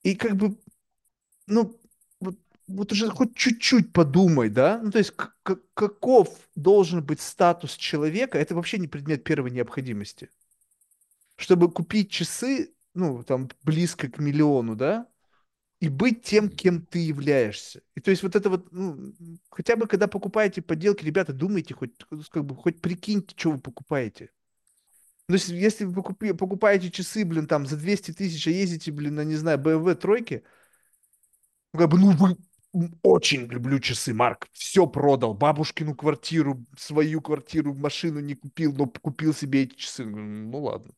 И как бы, ну, вот, вот уже хоть чуть-чуть подумай, да? Ну, то есть каков должен быть статус человека, это вообще не предмет первой необходимости. Чтобы купить часы, ну, там, близко к миллиону, да? И быть тем, кем ты являешься. И то есть вот это вот, ну, хотя бы когда покупаете подделки, ребята, думайте хоть, как бы, хоть прикиньте, что вы покупаете. Ну, если, если вы покупи- покупаете часы, блин, там, за 200 тысяч, а ездите, блин, на, не знаю, BMW тройки, ну, как бы, ну, вы очень люблю часы, Марк. Все продал. Бабушкину квартиру, свою квартиру, машину не купил, но купил себе эти часы. Ну, ладно.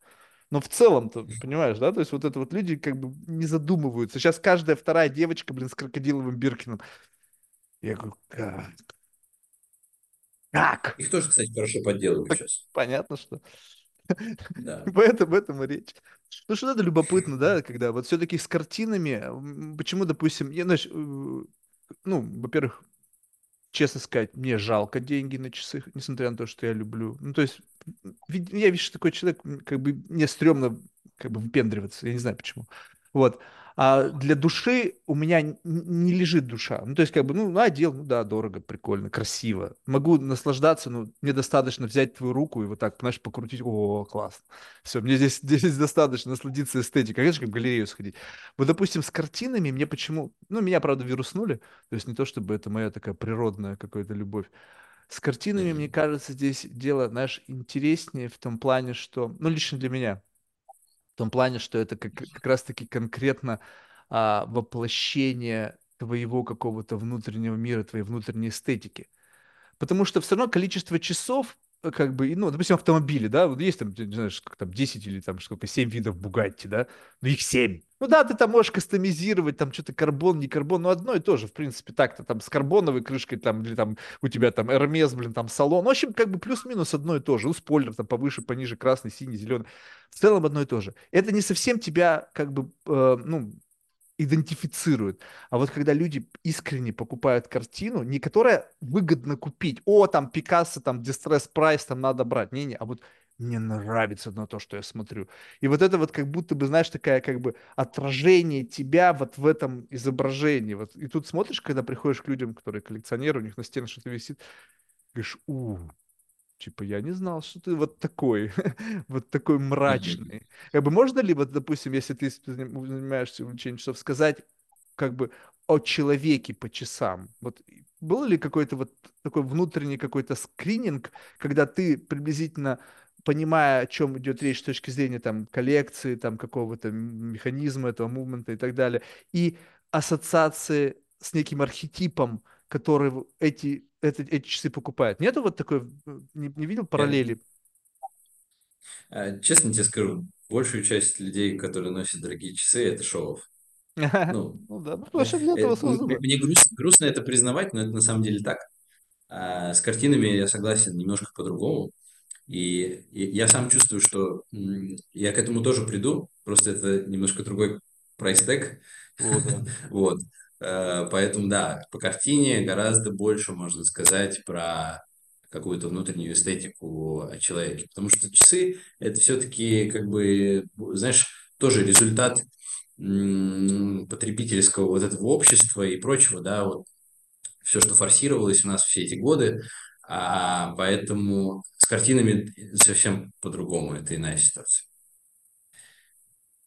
Но в целом-то, понимаешь, да? То есть вот это вот люди как бы не задумываются. Сейчас каждая вторая девочка, блин, с крокодиловым Биркиным. Я говорю, как? Как? Их тоже, кстати, хорошо подделывают Так сейчас. понятно, что. Да. Поэтому в этом и речь. Ну, что это любопытно, да, когда вот все-таки с картинами, почему, допустим, я, знаешь, э, ну, во-первых, честно сказать, мне жалко деньги на часы, несмотря на то, что я люблю. Ну, то есть, я, видишь, такой человек, как бы мне стрёмно как бы выпендриваться, я не знаю почему. Вот. А для души у меня не лежит душа. Ну, то есть, как бы, ну, надел, ну да, дорого, прикольно, красиво. Могу наслаждаться, но мне достаточно взять твою руку и вот так, знаешь, покрутить. О, классно. Все, мне здесь, здесь достаточно насладиться эстетикой. Конечно, как в галерею сходить. Вот, допустим, с картинами мне почему... Ну, меня, правда, вируснули. То есть не то, чтобы это моя такая природная какая-то любовь. С картинами, мне кажется, здесь дело, знаешь, интереснее в том плане, что... Ну, лично для меня. В том плане, что это как, как раз-таки конкретно а, воплощение твоего какого-то внутреннего мира, твоей внутренней эстетики. Потому что все равно количество часов, э, как бы, ну, допустим, автомобили, да, вот есть там, знаешь, как там 10 или там сколько, 7 видов Бугатти, да, ну их 7. Ну да, ты там можешь кастомизировать, там что-то карбон, не карбон, ну одно и то же, в принципе, так-то там с карбоновой крышкой там, или там у тебя там Hermes, блин, там салон, в общем, как бы плюс-минус одно и то же, ну спойлер там повыше, пониже, красный, синий, зеленый, в целом одно и то же. Это не совсем тебя, как бы, э, ну, идентифицирует. А вот когда люди искренне покупают картину, не которая выгодно купить, о, там Пикассо, там дистресс прайс, там надо брать, не-не, а вот мне нравится на то, что я смотрю. И вот это вот как будто бы, знаешь, такая как бы отражение тебя вот в этом изображении. Вот. И тут смотришь, когда приходишь к людям, которые коллекционеры, у них на стенах что-то висит, говоришь, у, Типа, я не знал, что ты вот такой, вот такой мрачный. Как бы можно ли, вот, допустим, если ты заним- занимаешься увлечением часов, сказать как бы о человеке по часам? Вот был ли какой-то вот такой внутренний какой-то скрининг, когда ты приблизительно понимая, о чем идет речь с точки зрения там коллекции, там какого-то механизма этого мувмента и так далее, и ассоциации с неким архетипом, который эти, это- эти часы покупает. Нету вот такой, э, не, не видел параллели? э, честно тебе скажу, большую часть людей, которые носят дорогие часы, это шоу Ну, Ну да, ну потому э, что для э, этого создано. мне груст- грустно это признавать, но это на самом деле так. А с картинами я согласен немножко по-другому. И, и я сам чувствую, что я к этому тоже приду, просто это немножко другой прайс-тег. Вот. Э, Поэтому, да, по картине гораздо больше можно сказать про какую-то внутреннюю эстетику о человеке. Потому что часы– это все-таки, как бы, знаешь, тоже результат потребительского вот этого общества и прочего, да, вот все, что форсировалось у нас все эти годы, а, поэтому с картинами совсем по-другому, это иная ситуация.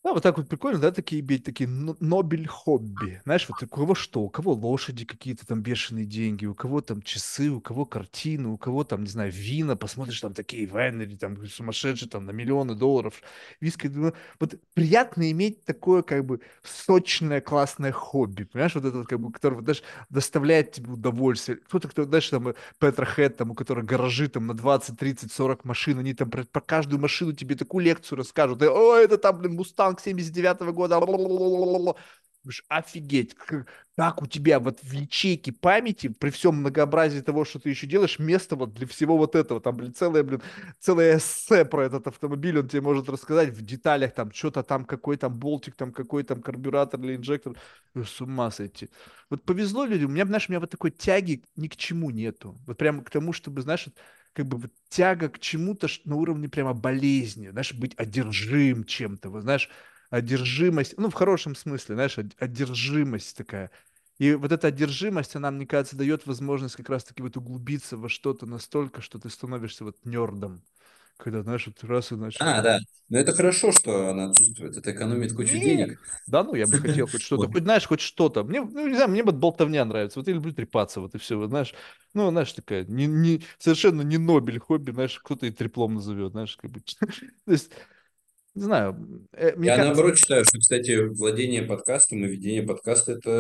Да, вот так вот прикольно, да, такие иметь такие но- нобель хобби. Знаешь, вот у кого что, у кого лошади какие-то там бешеные деньги, у кого там часы, у кого картины, у кого там, не знаю, вина, посмотришь там такие вайнери, там сумасшедшие там на миллионы долларов, виски. ну, Вот приятно иметь такое как бы сочное, классное хобби, понимаешь, вот это вот как бы, которое, знаешь, доставляет тебе удовольствие. Кто-то, кто, знаешь, там Петра Хэт, там, у которых гаражи там на 20, 30, 40 машин, они там про, про каждую машину тебе такую лекцию расскажут. И, О, это там, блин, Мустанг 79 года. Ла-ла-ла-ла-ла-ла». Думаешь, офигеть, как, у тебя вот в ячейке памяти, при всем многообразии того, что ты еще делаешь, место вот для всего вот этого, там, блин, целое, блин, целое эссе про этот автомобиль, он тебе может рассказать в деталях, там, что-то там, какой там болтик, там, какой там карбюратор или инжектор, с ума сойти. Вот повезло людям. У меня, знаешь, у меня вот такой тяги ни к чему нету. Вот прямо к тому, чтобы, знаешь, как бы вот тяга к чему-то на уровне прямо болезни, знаешь, быть одержим чем-то, вот, знаешь, одержимость, ну, в хорошем смысле, знаешь, од- одержимость такая. И вот эта одержимость, она, мне кажется, дает возможность как раз-таки вот углубиться во что-то настолько, что ты становишься вот нердом. Когда, знаешь, вот раз и начал А, да. Но это хорошо, что она отсутствует. Это экономит кучу Не, денег. да ну, я бы хотел хоть что-то, хоть, знаешь, хоть что-то. Мне, ну, не знаю, мне вот болтовня нравится. Вот я люблю трепаться, вот и все, вот, знаешь. Ну, знаешь, такая, не, не, совершенно не Нобель хобби, знаешь, кто-то и треплом назовет, знаешь, как бы. То есть, не знаю, э, мне Я кажется, наоборот считаю, что, кстати, владение подкастом и ведение подкаста это,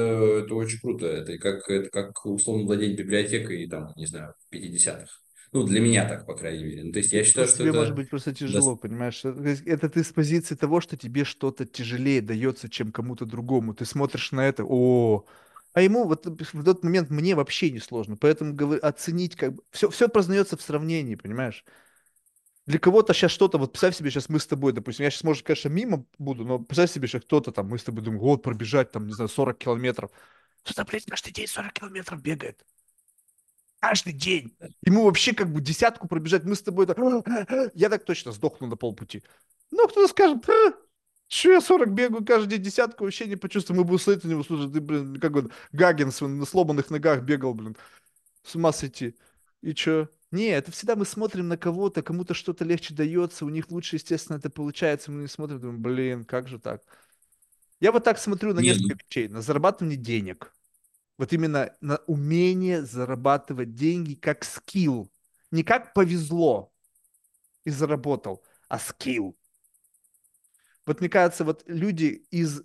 это очень круто. Это как, это как условно владеть библиотекой, там, не знаю, в 50-х. Ну, для меня так, по крайней мере. Ну, то есть я считаю, что тебе может это быть просто тяжело, понимаешь? Это, ты с позиции того, что тебе что-то тяжелее дается, чем кому-то другому. Ты смотришь на это, о, а ему вот в тот момент мне вообще не сложно. Поэтому говорю, оценить как бы... Все, все познается в сравнении, понимаешь? Для кого-то сейчас что-то, вот представь себе, сейчас мы с тобой, допустим, я сейчас, может, конечно, мимо буду, но представь себе, что кто-то там, мы с тобой думаем, вот, пробежать там, не знаю, 40 километров. Кто-то, блядь, каждый день 40 километров бегает. Каждый день. Ему вообще как бы десятку пробежать, мы с тобой так, я так точно сдохну на полпути. Ну, кто-то скажет, что я 40 бегаю каждый день, десятку вообще не почувствую, мы будем смотреть на него, слушай, ты, блин, как он, Гаггинс он на сломанных ногах бегал, блин, с ума сойти. И чё? Не, это всегда мы смотрим на кого-то, кому-то что-то легче дается, у них лучше, естественно, это получается, мы не смотрим, думаем, блин, как же так? Я вот так смотрю на Не, несколько ну, вещей, на зарабатывание денег, вот именно на умение зарабатывать деньги как скилл, не как повезло и заработал, а скилл. Вот мне кажется, вот люди из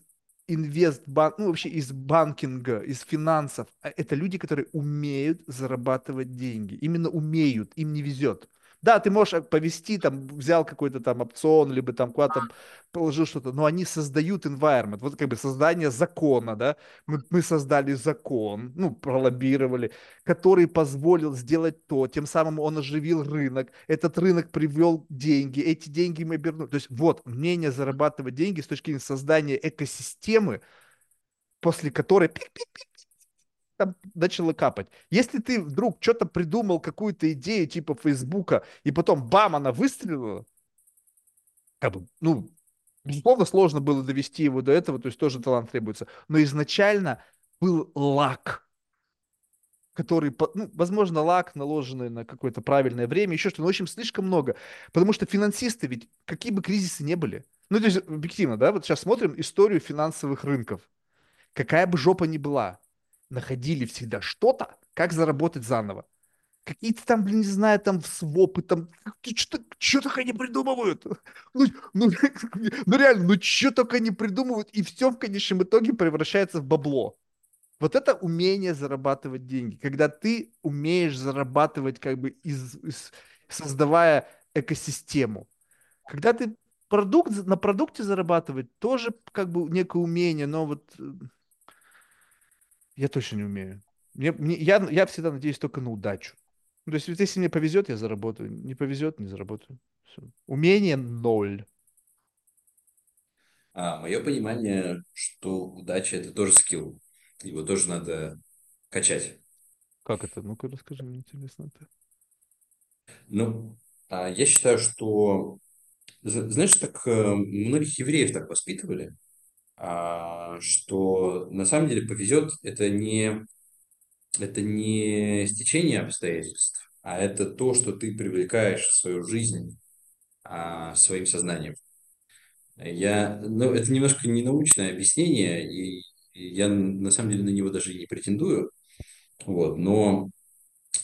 инвестбанк, ну вообще из банкинга, из финансов, а это люди, которые умеют зарабатывать деньги. Именно умеют, им не везет. Да, ты можешь повести, там, взял какой-то там опцион, либо там куда-то положил что-то, но они создают environment, вот как бы создание закона, да, мы, мы создали закон, ну, пролоббировали, который позволил сделать то, тем самым он оживил рынок, этот рынок привел деньги, эти деньги мы обернули. То есть вот мнение зарабатывать деньги с точки зрения создания экосистемы, после которой там начало капать. Если ты вдруг что-то придумал, какую-то идею типа Фейсбука, и потом бам, она выстрелила, как бы, ну, безусловно, сложно было довести его до этого, то есть тоже талант требуется. Но изначально был лак, который, ну, возможно, лак, наложенный на какое-то правильное время, еще что-то, но, в общем, слишком много. Потому что финансисты ведь, какие бы кризисы не были, ну, то есть, объективно, да, вот сейчас смотрим историю финансовых рынков. Какая бы жопа ни была, находили всегда что-то, как заработать заново. Какие-то там, блин, не знаю, там свопы, там, что, что только они придумывают. Ну, ну, ну реально, ну что только они придумывают, и все в конечном итоге превращается в бабло. Вот это умение зарабатывать деньги, когда ты умеешь зарабатывать как бы из, из создавая экосистему. Когда ты продукт на продукте зарабатывать тоже как бы некое умение, но вот э, я точно не умею. Мне, мне, я, я всегда надеюсь только на удачу. Ну, то есть, если мне повезет, я заработаю. Не повезет, не заработаю. Все. Умение ноль. А, мое понимание, что удача это тоже скилл. Его тоже надо качать. Как это? Ну-ка расскажи, мне интересно это. Ну, а я считаю, что знаешь, так э, многих евреев так воспитывали, что на самом деле повезет это не это не стечение обстоятельств, а это то, что ты привлекаешь в свою жизнь а, своим сознанием. Я, ну, это немножко не научное объяснение, и, и я на самом деле на него даже не претендую. Вот, но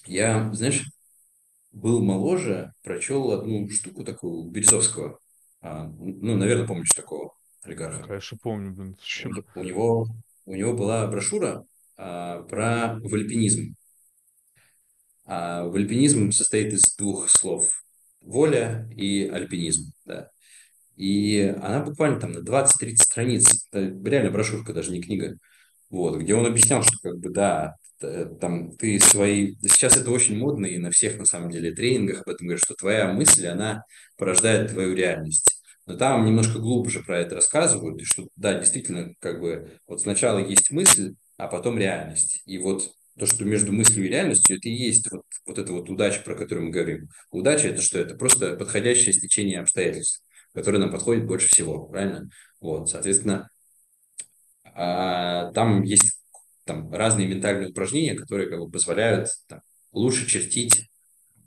я, знаешь, был моложе, прочел одну штуку такую Березовского. А, ну, наверное, помнишь такого олигарха. Конечно, помню. Блин. У, него, у него была брошюра а, про вальпинизм. А вальпинизм состоит из двух слов. Воля и альпинизм. Да. И она буквально там на 20-30 страниц, реально брошюрка, даже не книга, вот, где он объяснял, что как бы да, там ты свои... Сейчас это очень модно, и на всех, на самом деле, тренингах об этом говорят, что твоя мысль, она порождает твою реальность. Но там немножко глубже про это рассказывают, и что, да, действительно, как бы, вот сначала есть мысль, а потом реальность. И вот то, что между мыслью и реальностью, это и есть вот, вот эта вот удача, про которую мы говорим. Удача – это что? Это просто подходящее стечение обстоятельств, которое нам подходит больше всего, правильно? Вот, соответственно, а, там есть там разные ментальные упражнения, которые как бы позволяют там, лучше чертить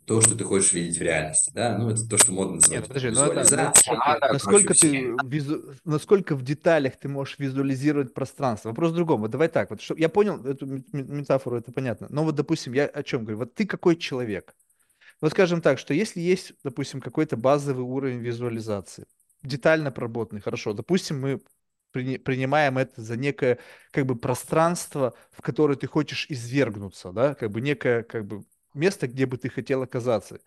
то, что ты хочешь видеть в реальности, да, ну это то, что модно называть. Нет, подожди, но это, а, насколько ты визу, насколько в деталях ты можешь визуализировать пространство? Вопрос в другом. Вот давай так, вот что, я понял эту метафору, это понятно. Но вот, допустим, я о чем говорю? Вот ты какой человек? Вот скажем так, что если есть, допустим, какой-то базовый уровень визуализации, детально проработанный, хорошо, допустим, мы принимаем это за некое как бы пространство, в которое ты хочешь извергнуться, да, как бы некое как бы место, где бы ты хотел оказаться.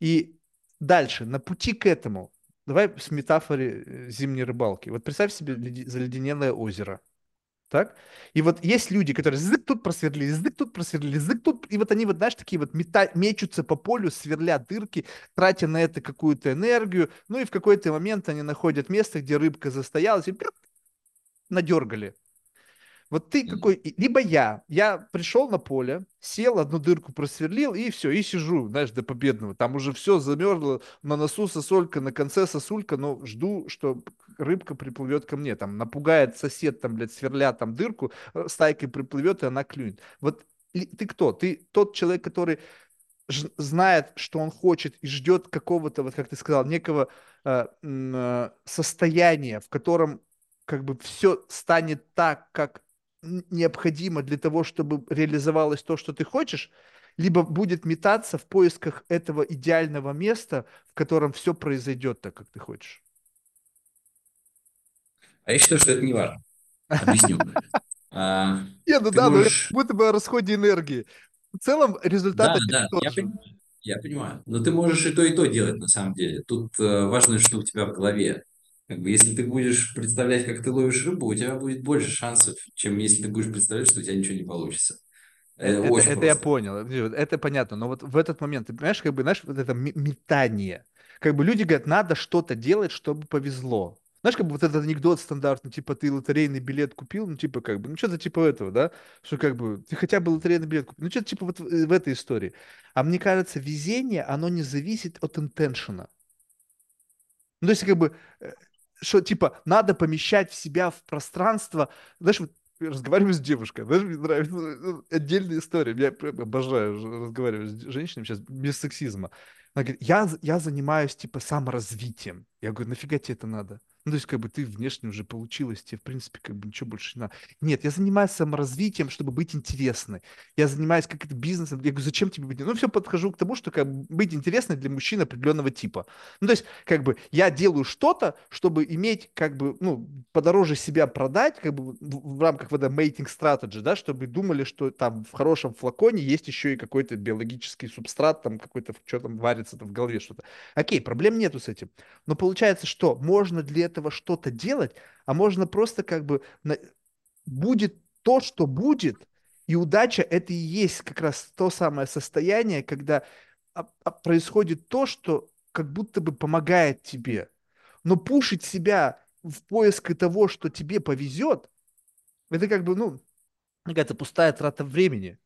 И дальше, на пути к этому, давай с метафоры э, зимней рыбалки. Вот представь себе заледенелое озеро, так? И вот есть люди, которые зык тут просверлили, зык тут просверлили, зык тут, и вот они вот, знаешь, такие вот мета, мечутся по полю, сверлят дырки, тратя на это какую-то энергию, ну и в какой-то момент они находят место, где рыбка застоялась, и надергали. Вот ты какой, либо я, я пришел на поле, сел, одну дырку просверлил, и все, и сижу, знаешь, до победного. Там уже все замерзло, на носу сосулька, на конце сосулька, но жду, что рыбка приплывет ко мне. Там напугает сосед, там, блядь, сверля там дырку, э, стайкой приплывет, и она клюнет. Вот ты кто? Ты тот человек, который знает, что он хочет и ждет какого-то, вот как ты сказал, некого э, э, состояния, в котором как бы все станет так, как необходимо для того, чтобы реализовалось то, что ты хочешь, либо будет метаться в поисках этого идеального места, в котором все произойдет так, как ты хочешь. А я считаю, что это не важно. Объясню. А, не, ну да, будто бы о расходе энергии. В целом результат да, да, я понимаю, я понимаю. Но ты можешь и то, и то делать на самом деле. Тут э, важно, что у тебя в голове. Как бы, если ты будешь представлять, как ты ловишь рыбу, у тебя будет больше шансов, чем если ты будешь представлять, что у тебя ничего не получится. Это, это, это я понял, это понятно. Но вот в этот момент, ты понимаешь, как бы, знаешь, вот это метание. Как бы люди говорят, надо что-то делать, чтобы повезло. Знаешь, как бы вот этот анекдот стандартный, типа ты лотерейный билет купил, ну типа как бы, ну что-то типа этого, да, что как бы ты хотя бы лотерейный билет купил, ну что-то типа вот в, в этой истории. А мне кажется, везение, оно не зависит от интеншена. Ну то есть как бы э, что типа надо помещать в себя в пространство, знаешь, вот разговариваю с девушкой, знаешь, мне нравится ну, отдельная история, я обожаю разговаривать с женщинами сейчас без сексизма. Она говорит, я, я занимаюсь, типа, саморазвитием. Я говорю, нафига тебе это надо? Ну, то есть, как бы ты внешне уже получилось, тебе, в принципе, как бы ничего больше не надо. Нет, я занимаюсь саморазвитием, чтобы быть интересной. Я занимаюсь как-то бизнесом. Я говорю, зачем тебе быть? Ну, все подхожу к тому, что как бы, быть интересной для мужчин определенного типа. Ну, то есть, как бы я делаю что-то, чтобы иметь, как бы, ну, подороже себя продать, как бы в, в рамках вот mating strategy, да, чтобы думали, что там в хорошем флаконе есть еще и какой-то биологический субстрат, там какой-то, что там варится там в голове что-то. Окей, проблем нету с этим. Но получается, что можно для этого что-то делать, а можно просто как бы на... будет то, что будет, и удача это и есть как раз то самое состояние, когда а, а, происходит то, что как будто бы помогает тебе. Но пушить себя в поиск того, что тебе повезет, это как бы, ну, какая-то пустая трата времени.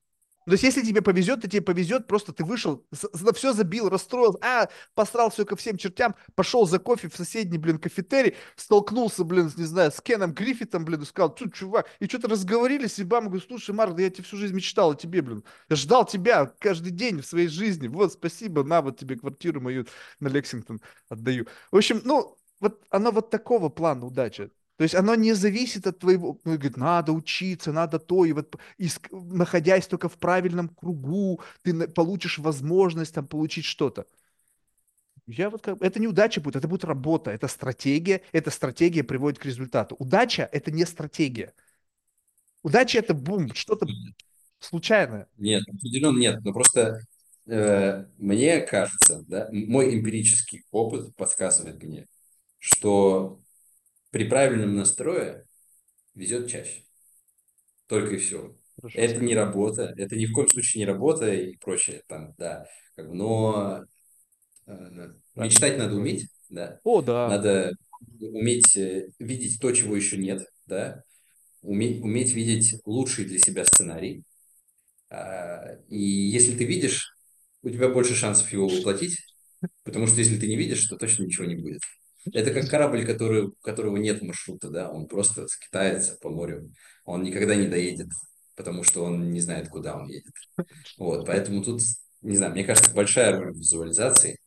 То есть, если тебе повезет, то тебе повезет, просто ты вышел, на все забил, расстроился, а, посрал все ко всем чертям, пошел за кофе в соседний, блин, кафетерий, столкнулся, блин, не знаю, с Кеном Гриффитом, блин, и сказал, тут, чувак, и что-то разговорились, и бам, говорю, слушай, Марк, да я тебе всю жизнь мечтал о тебе, блин, я ждал тебя каждый день в своей жизни, вот, спасибо, на, вот тебе квартиру мою на Лексингтон отдаю. В общем, ну, вот оно вот такого плана удача. То есть оно не зависит от твоего, ну, говорит, надо учиться, надо то, и вот иск, находясь только в правильном кругу, ты получишь возможность там получить что-то. Я вот как, это не удача будет, это будет работа, это стратегия, эта стратегия приводит к результату. Удача – это не стратегия. Удача – это бум, что-то случайное. Нет, определенно нет, но просто э, мне кажется, да, мой эмпирический опыт подсказывает мне, что при правильном настрое везет чаще. Только и все. Хорошо, это не работа, это ни в коем случае не работа и прочее там, да. Но э, мечтать надо уметь, да. О, да. Надо уметь э, видеть то, чего еще нет, да. Уметь, уметь видеть лучший для себя сценарий. А, и если ты видишь, у тебя больше шансов его воплотить, потому что если ты не видишь, то точно ничего не будет. Это как корабль, который, у которого нет маршрута, да, он просто скитается по морю. Он никогда не доедет, потому что он не знает, куда он едет. Вот, поэтому тут, не знаю, мне кажется, большая роль визуализации.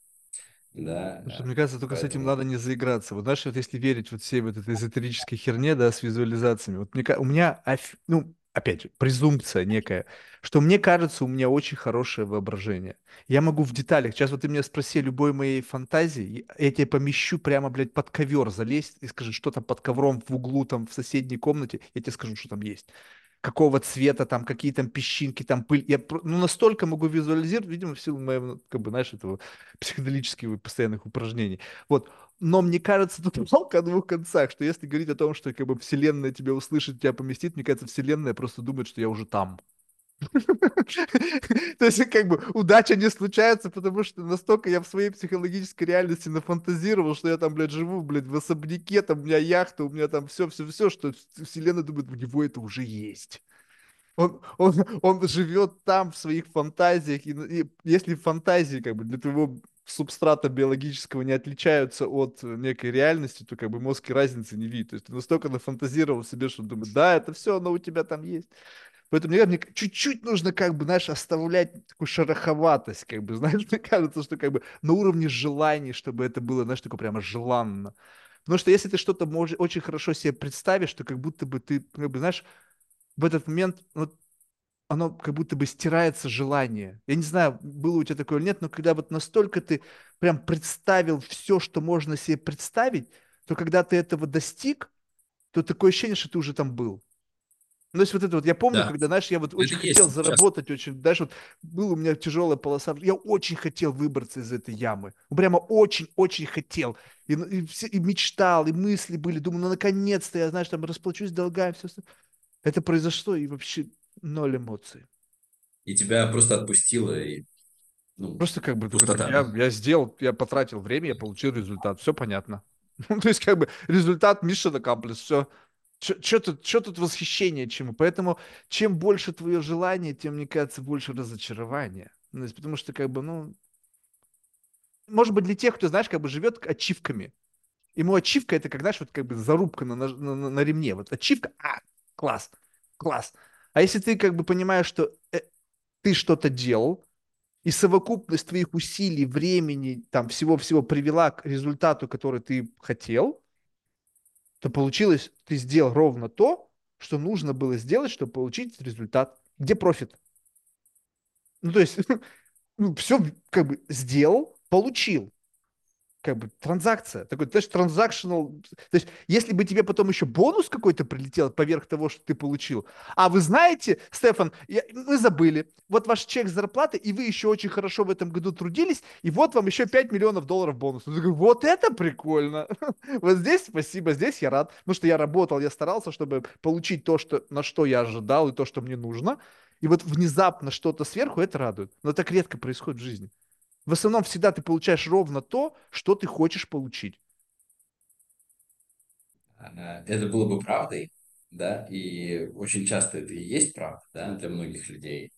Да, Потому что, мне кажется, только поэтому... с этим надо не заиграться. Вот знаешь, вот если верить вот всей вот этой эзотерической херне, да, с визуализациями, вот мне, у меня, ну, опять же, презумпция некая, что мне кажется, у меня очень хорошее воображение. Я могу в деталях, сейчас вот ты меня спроси любой моей фантазии, я тебе помещу прямо, блядь, под ковер залезть и скажи, что там под ковром в углу, там в соседней комнате, я тебе скажу, что там есть какого цвета, там, какие там песчинки, там пыль. Я ну, настолько могу визуализировать, видимо, в силу моего, как бы, знаешь, этого психоделических постоянных упражнений. Вот но мне кажется, тут палка о двух концах, что если говорить о том, что как бы вселенная тебя услышит, тебя поместит, мне кажется, вселенная просто думает, что я уже там. То есть, как бы, удача не случается, потому что настолько я в своей психологической реальности нафантазировал, что я там, блядь, живу, блядь, в особняке, там у меня яхта, у меня там все, все, все, что вселенная думает, у него это уже есть. Он, он, он живет там в своих фантазиях, и, и если фантазии, как бы, для твоего субстрата биологического не отличаются от некой реальности, то как бы мозг и разницы не видит. То есть ты настолько нафантазировал себе, что думает, да, это все, оно у тебя там есть. Поэтому мне, мне чуть-чуть нужно, как бы, знаешь, оставлять такую шероховатость, как бы, знаешь, мне кажется, что как бы на уровне желаний, чтобы это было, знаешь, такое прямо желанно. Потому что если ты что-то можешь очень хорошо себе представишь, то как будто бы ты, как бы, знаешь, в этот момент, вот оно как будто бы стирается желание. Я не знаю, было у тебя такое или нет, но когда вот настолько ты прям представил все, что можно себе представить, то когда ты этого достиг, то такое ощущение, что ты уже там был. Ну, то есть вот это вот, я помню, да. когда, знаешь, я вот это очень хотел есть, заработать, сейчас. очень, знаешь, вот был у меня тяжелая полоса, я очень хотел выбраться из этой ямы, прямо очень-очень хотел, и, и, все, и мечтал, и мысли были, думаю, ну, наконец-то я, знаешь, там расплачусь долгами, все, это произошло, и вообще ноль эмоций. И тебя просто отпустило, и ну, просто как бы пустота. Я, я сделал, я потратил время, я получил результат, все понятно. Ну, то есть как бы результат Миша Аккомплис, все. Что тут, что тут восхищение чему? Поэтому чем больше твое желание, тем, мне кажется, больше разочарования. Ну, есть, потому что как бы, ну, может быть, для тех, кто, знаешь, как бы живет ачивками. Ему ачивка это, как, знаешь, вот как бы зарубка на, на, на, на ремне. Вот ачивка, а, класс класс. А если ты как бы понимаешь, что э, ты что-то делал, и совокупность твоих усилий, времени, там всего-всего привела к результату, который ты хотел, то получилось, ты сделал ровно то, что нужно было сделать, чтобы получить результат. Где профит? Ну, то есть, ну, все как бы сделал, получил как бы транзакция, такой, знаешь, транзакционал. То есть, если бы тебе потом еще бонус какой-то прилетел поверх того, что ты получил. А вы знаете, Стефан, я, мы забыли, вот ваш чек зарплаты, и вы еще очень хорошо в этом году трудились, и вот вам еще 5 миллионов долларов бонус. Такой, вот это прикольно. Вот здесь спасибо, здесь я рад. Потому что я работал, я старался, чтобы получить то, что, на что я ожидал, и то, что мне нужно. И вот внезапно что-то сверху, это радует. Но так редко происходит в жизни. В основном всегда ты получаешь ровно то, что ты хочешь получить. Это было бы правдой, да, и очень часто это и есть правда, да, для многих людей.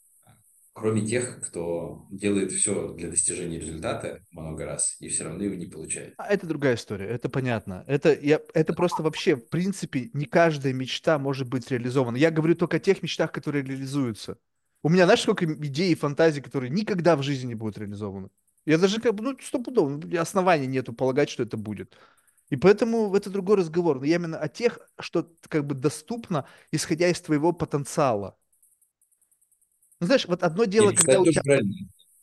Кроме тех, кто делает все для достижения результата много раз и все равно его не получает. А это другая история, это понятно. Это, я, это просто вообще, в принципе, не каждая мечта может быть реализована. Я говорю только о тех мечтах, которые реализуются. У меня, знаешь, сколько идей и фантазий, которые никогда в жизни не будут реализованы. Я даже как бы, ну, стопудово, ну, оснований нету полагать, что это будет. И поэтому это другой разговор. Но я именно о тех, что как бы доступно, исходя из твоего потенциала. Ну, знаешь, вот одно дело, И, когда у тебя...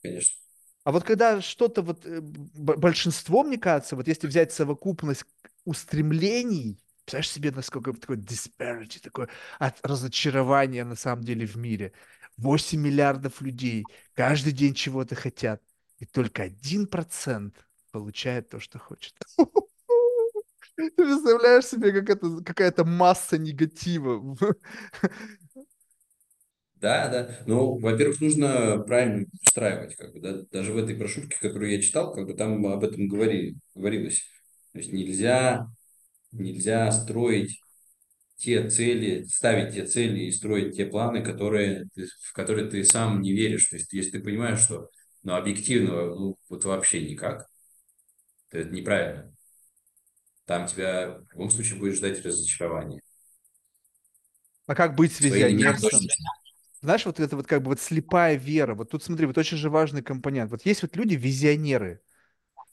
конечно. А вот когда что-то вот э, большинство, мне кажется, вот если взять совокупность устремлений, представляешь себе, насколько такое disparity, такое от разочарования на самом деле в мире. 8 миллиардов людей каждый день чего-то хотят и только один процент получает то, что хочет. Ты представляешь себе, как это, какая-то масса негатива. Да, да. Ну, во-первых, нужно правильно устраивать. Как бы, да? Даже в этой брошюрке, которую я читал, как бы там об этом говорили, говорилось. То есть нельзя, нельзя строить те цели, ставить те цели и строить те планы, которые, в которые ты сам не веришь. То есть если ты понимаешь, что но объективного, ну, вот вообще никак. Это неправильно. Там тебя в любом случае будет ждать разочарование. А как быть с визионерством? Знаешь, вот это вот как бы вот слепая вера. Вот тут смотри, вот очень же важный компонент. Вот есть вот люди визионеры.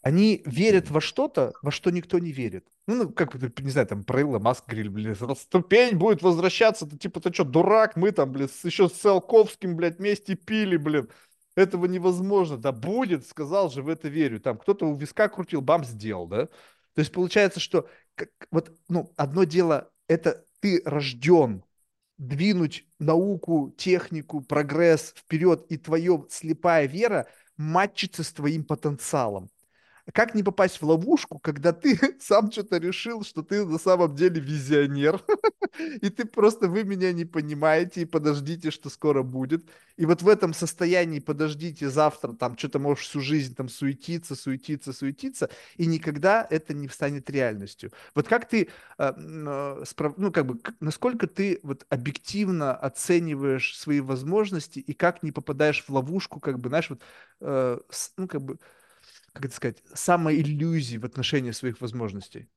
Они верят во что-то, во что никто не верит. Ну, ну как, не знаю, там, про Илла Маск говорили, блин, ступень будет возвращаться, ты типа, ты что, дурак, мы там, блин, еще с Циолковским, блядь, вместе пили, блин. Этого невозможно. Да будет, сказал же, в это верю. Там кто-то у виска крутил, бам, сделал, да? То есть получается, что как, вот, ну, одно дело, это ты рожден двинуть науку, технику, прогресс вперед, и твоя слепая вера матчится с твоим потенциалом. Как не попасть в ловушку, когда ты сам что-то решил, что ты на самом деле визионер, и ты просто, вы меня не понимаете, и подождите, что скоро будет. И вот в этом состоянии подождите завтра, там что-то можешь всю жизнь там суетиться, суетиться, суетиться, и никогда это не станет реальностью. Вот как ты, э, э, ну как бы, насколько ты вот объективно оцениваешь свои возможности и как не попадаешь в ловушку, как бы, знаешь, вот, э, ну как бы, как это сказать, самоиллюзий в отношении своих возможностей?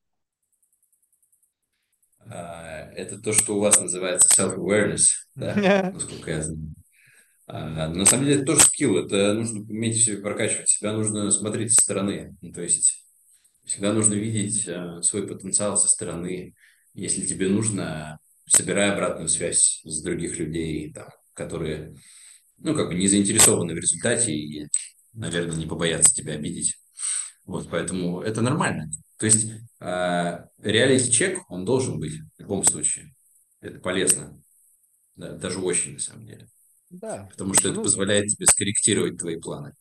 А, это то, что у вас называется self-awareness, да, насколько я знаю. А, на самом деле это тоже скилл, это нужно уметь прокачивать себя, нужно смотреть со стороны. Ну, то есть всегда нужно видеть а, свой потенциал со стороны. Если тебе нужно, собирай обратную связь с других людей, там, которые, ну, как бы не заинтересованы в результате и наверное, не побоятся тебя обидеть. Вот, поэтому это нормально. То есть реалити-чек, он должен быть в любом случае. Это полезно. Да, даже очень, на самом деле. Да. Потому что ну, это позволяет тебе скорректировать твои планы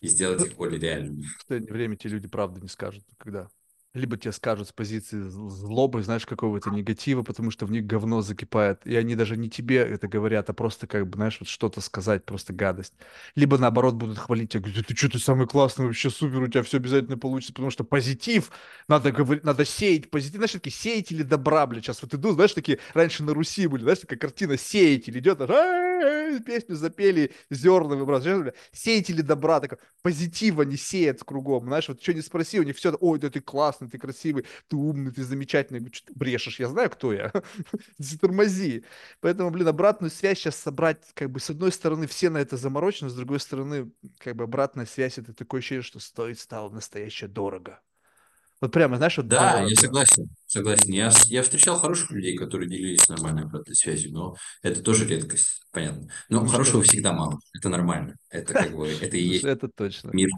и сделать их более реальными. В последнее время те люди правда не скажут, когда либо тебе скажут с позиции злобы, знаешь, какого-то негатива, потому что в них говно закипает, и они даже не тебе это говорят, а просто как бы, знаешь, вот что-то сказать, просто гадость. Либо наоборот будут хвалить тебя, говорят, ты что, ты самый классный, вообще супер, у тебя все обязательно получится, потому что позитив, надо говорить, надо сеять позитив, знаешь, такие сеятели добра, блядь, сейчас вот иду, знаешь, такие, раньше на Руси были, знаешь, такая картина сеятель идет, аж, песню запели, зерна выбрасывают. Сеятели добра, так позитива не сеет кругом. Знаешь, вот что не спроси, у них все, ой, да ты классный, ты красивый, ты умный, ты замечательный. Я говорю, что ты брешешь, я знаю, кто я. Тормози. Поэтому, блин, обратную связь сейчас собрать, как бы, с одной стороны, все на это заморочены, с другой стороны, как бы, обратная связь, это такое ощущение, что стоит стало настоящее дорого. Вот прямо, знаешь, вот Да, дорого. я согласен, согласен. Я, я встречал хороших людей, которые делились нормальной обратной связью, но это тоже редкость, понятно. Но Ну что, хорошего всегда мало, это нормально. Это как бы, это и есть это точно. мир,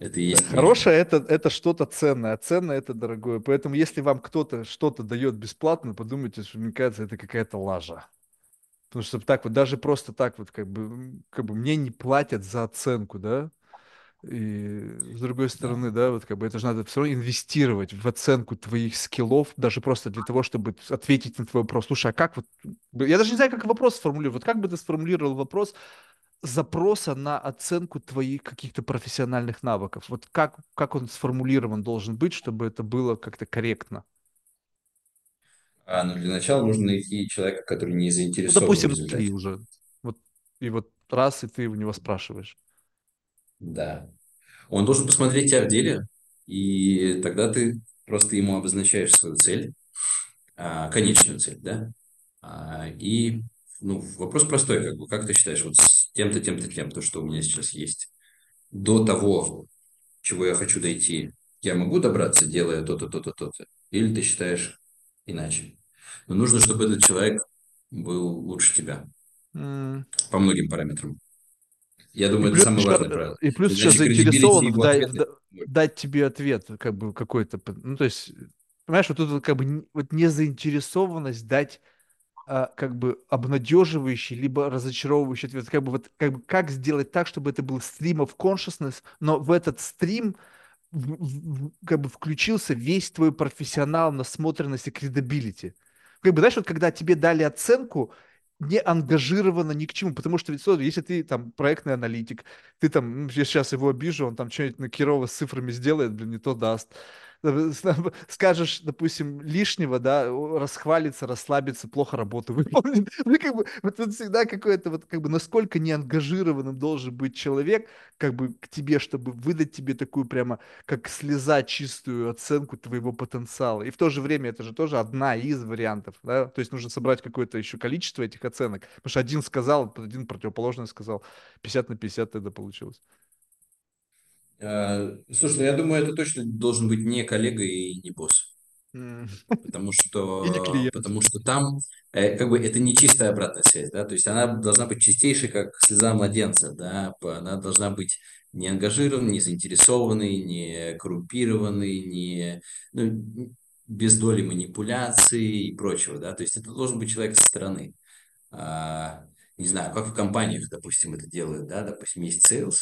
это есть. Хорошее это, это что-то ценное, а ценное это дорогое. Поэтому если вам кто-то что-то дает бесплатно, подумайте, что мне кажется, это какая-то лажа. Потому что так вот, даже просто так вот, как бы, как бы мне не платят за оценку, да, и с другой Да. стороны, да, вот как бы это же надо все равно инвестировать в оценку твоих скиллов, даже просто для того, чтобы ответить на твой вопрос. Слушай, а как вот, я даже не знаю, как вопрос сформулировать. Вот как бы ты сформулировал вопрос запроса на оценку твоих каких-то профессиональных навыков? Вот как, как он сформулирован должен быть, чтобы это было как-то корректно? А, ну, для начала нужно найти человека, который не Ну, заинтересован в допустим, нашли результате. уже. Вот, и вот раз, и ты у него спрашиваешь. Да. Он должен посмотреть тебя в деле, и тогда ты просто ему обозначаешь свою цель, а, конечную цель, да? А, И ну, вопрос простой, как бы, как ты считаешь, вот тем-то, тем-то, тем, то, что у меня сейчас есть, до того, чего я хочу дойти, я могу добраться, делая то-то, то-то, то-то? Или ты считаешь иначе? Но нужно, чтобы этот человек был лучше тебя М. по многим параметрам. Я И думаю, это плюс самое важное правило. и плюс еще кредибилити заинтересован в, его дай- в ответа... да- дать тебе ответ, как бы какой-то, ну то есть, понимаешь, вот тут вот как бы вот незаинтересованность дать а, как бы обнадеживающий либо разочаровывающий ответ, как бы вот как бы как сделать так, чтобы это был stream of consciousness, но в этот стрим в- в- как бы включился весь твой профессионал, насмотренность и credibility. Как бы, знаешь, вот когда тебе дали оценку, не ангажировано ни к чему, потому что ведь, смотри, если ты там проектный аналитик, ты там, ну, я сейчас его обижу, он там что-нибудь на Кирова с цифрами сделает, блин, не то даст. Э, с- Скажешь, допустим, лишнего, да, расхвалится, расслабится, плохо работу выполнит. Ну, как бы, вот тут всегда какое-то, вот, как бы, насколько неангажированным должен быть человек, как бы, к тебе, чтобы выдать тебе такую прямо как слеза чистую оценку твоего потенциала. И в то же время это же тоже одна из вариантов, да, то есть нужно собрать какое-то еще количество этих оценок, потому что один сказал, один противоположный сказал, 50 на 50 тогда получилось. Э, Слушай, ну я думаю, это точно должен быть не коллега и не босс. Потому что, потому что там э, как бы это не чистая обратная связь, да, то есть она должна быть чистейшей, как слеза младенца, да, она должна быть не ангажированной, не заинтересованной, не коррумпированной, не, ну, без доли манипуляций и прочего, да, то есть это должен быть человек со стороны. А, не знаю, как в компаниях, допустим, это делают, да, допустим, есть sales,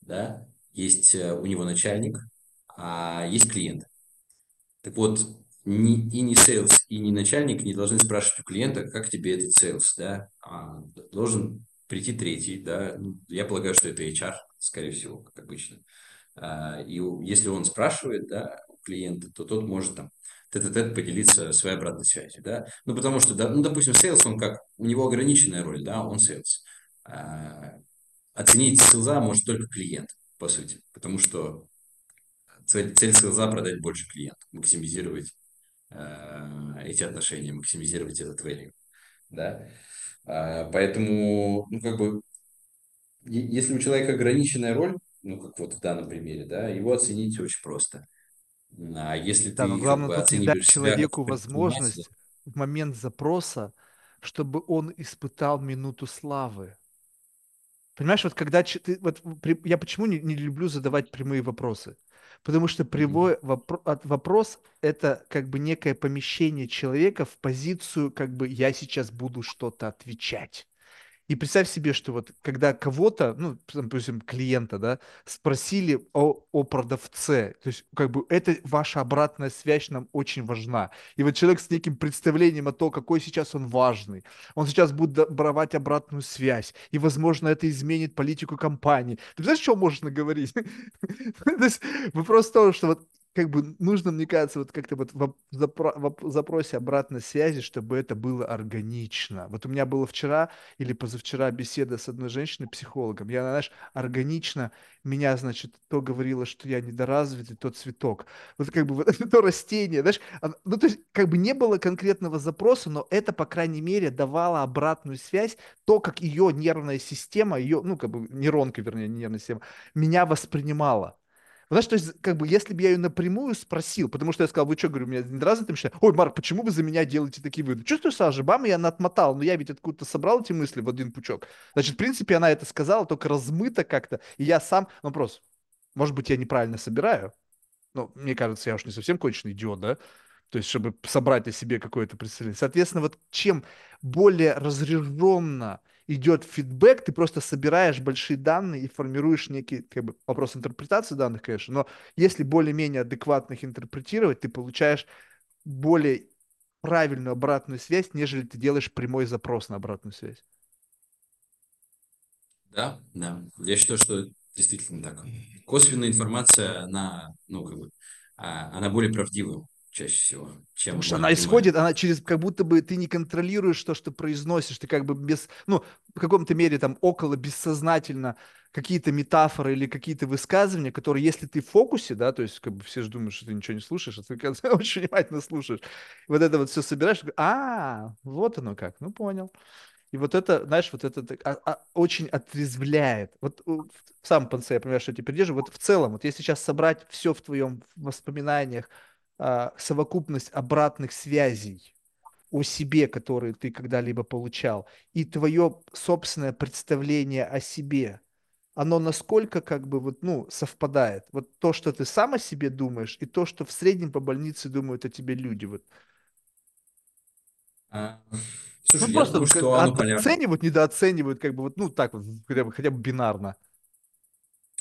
да, есть э, у него начальник, а есть клиент. Так вот, ни, и не sales, и не начальник не должны спрашивать у клиента, как тебе этот sales, да, а должен прийти третий, да, Ну, я полагаю, что это HR, скорее всего, как обычно. А, и если он спрашивает, да, у клиента, то тот может там тет-а-тет поделиться своей обратной связью, да, ну, потому что, ну, допустим, sales, он как, у него ограниченная роль, да, он sales. А, оценить селза может только клиент, по сути, потому что цель, цель селза продать больше клиентов, максимизировать э, эти отношения, максимизировать этот value, да. А, поэтому, ну, как бы, если у человека ограниченная роль, ну, как вот в данном примере, да, его оценить очень просто. А если Да, но ты как главное бы тут не дать себя как человеку возможность в момент запроса, чтобы он испытал минуту славы. Понимаешь, вот когда ты, вот при- я почему не, не люблю задавать прямые вопросы? Потому что прямой вопро- от- вопрос это как бы некое помещение человека в позицию, как бы я сейчас буду что-то отвечать. И представь себе, что вот когда кого-то, ну, допустим, клиента, да, спросили о, о продавце, то есть как бы это ваша обратная связь нам очень важна. И вот человек с неким представлением о том, какой сейчас он важный, он сейчас будет брать обратную связь, и, возможно, это изменит политику компании. Ты знаешь, что можно говорить? То есть вопрос в том, что вот как бы нужно, мне кажется, вот как-то вот в, запро- запросе обратной связи, чтобы это было органично. Вот у меня было вчера или позавчера беседа с одной женщиной-психологом. Я, знаешь, органично меня, значит, то говорила, что я недоразвитый, тот цветок. Вот как бы вот то растение, знаешь, ну то есть как бы не было конкретного запроса, но это, по крайней мере, давало обратную связь, то, как ее нервная система, ее, ну как бы нейронка, вернее, нервная система, меня воспринимала. Знаешь, то есть, как бы, если бы я ее напрямую спросил, потому что я сказал, вы что, говорю, меня не раз это мечтали? Ой, Марк, почему вы за меня делаете такие выводы? Чувствую, Саша, бам, я отмотал, но я ведь откуда-то собрал эти мысли в один пучок. Значит, в принципе, она это сказала, только размыто как-то, и я сам, вопрос, может быть, я неправильно собираю? Ну, мне кажется, я уж не совсем конченый идиот, да? То есть, чтобы собрать о себе какое-то представление. Соответственно, вот чем более разреженно идет фидбэк, ты просто собираешь большие данные и формируешь некий, как бы, вопрос интерпретации данных, конечно, но если более-менее адекватно их интерпретировать, ты получаешь более правильную обратную связь, нежели ты делаешь прямой запрос на обратную связь. Да, да. Я считаю, что действительно так. Косвенная информация, она, ну, как бы, а, она более правдива чаще всего. Чем Потому что она исходит, она через, как будто бы ты не контролируешь то, что произносишь, ты как бы без, ну, в каком-то мере там около бессознательно какие-то метафоры или какие-то высказывания, которые, если ты в фокусе, да, то есть как бы все же думают, что ты ничего не слушаешь, а ты очень внимательно слушаешь. Вот это вот все собираешь, а, вот оно как, ну понял. И вот это, знаешь, вот это а, а, очень отрезвляет. Вот в самом конце я понимаю, что я тебе придерживаю. Вот в целом, вот если сейчас собрать все в твоем воспоминаниях, а, совокупность обратных связей о себе, которые ты когда-либо получал, и твое собственное представление о себе, оно насколько как бы вот, ну, совпадает. Вот то, что ты сам о себе думаешь, и то, что в среднем по больнице думают о тебе люди. Вот. А, слушай, ну, просто думаю, что оно оценивают, недооценивают, как бы вот, ну, так вот, хотя бы, хотя бы бинарно.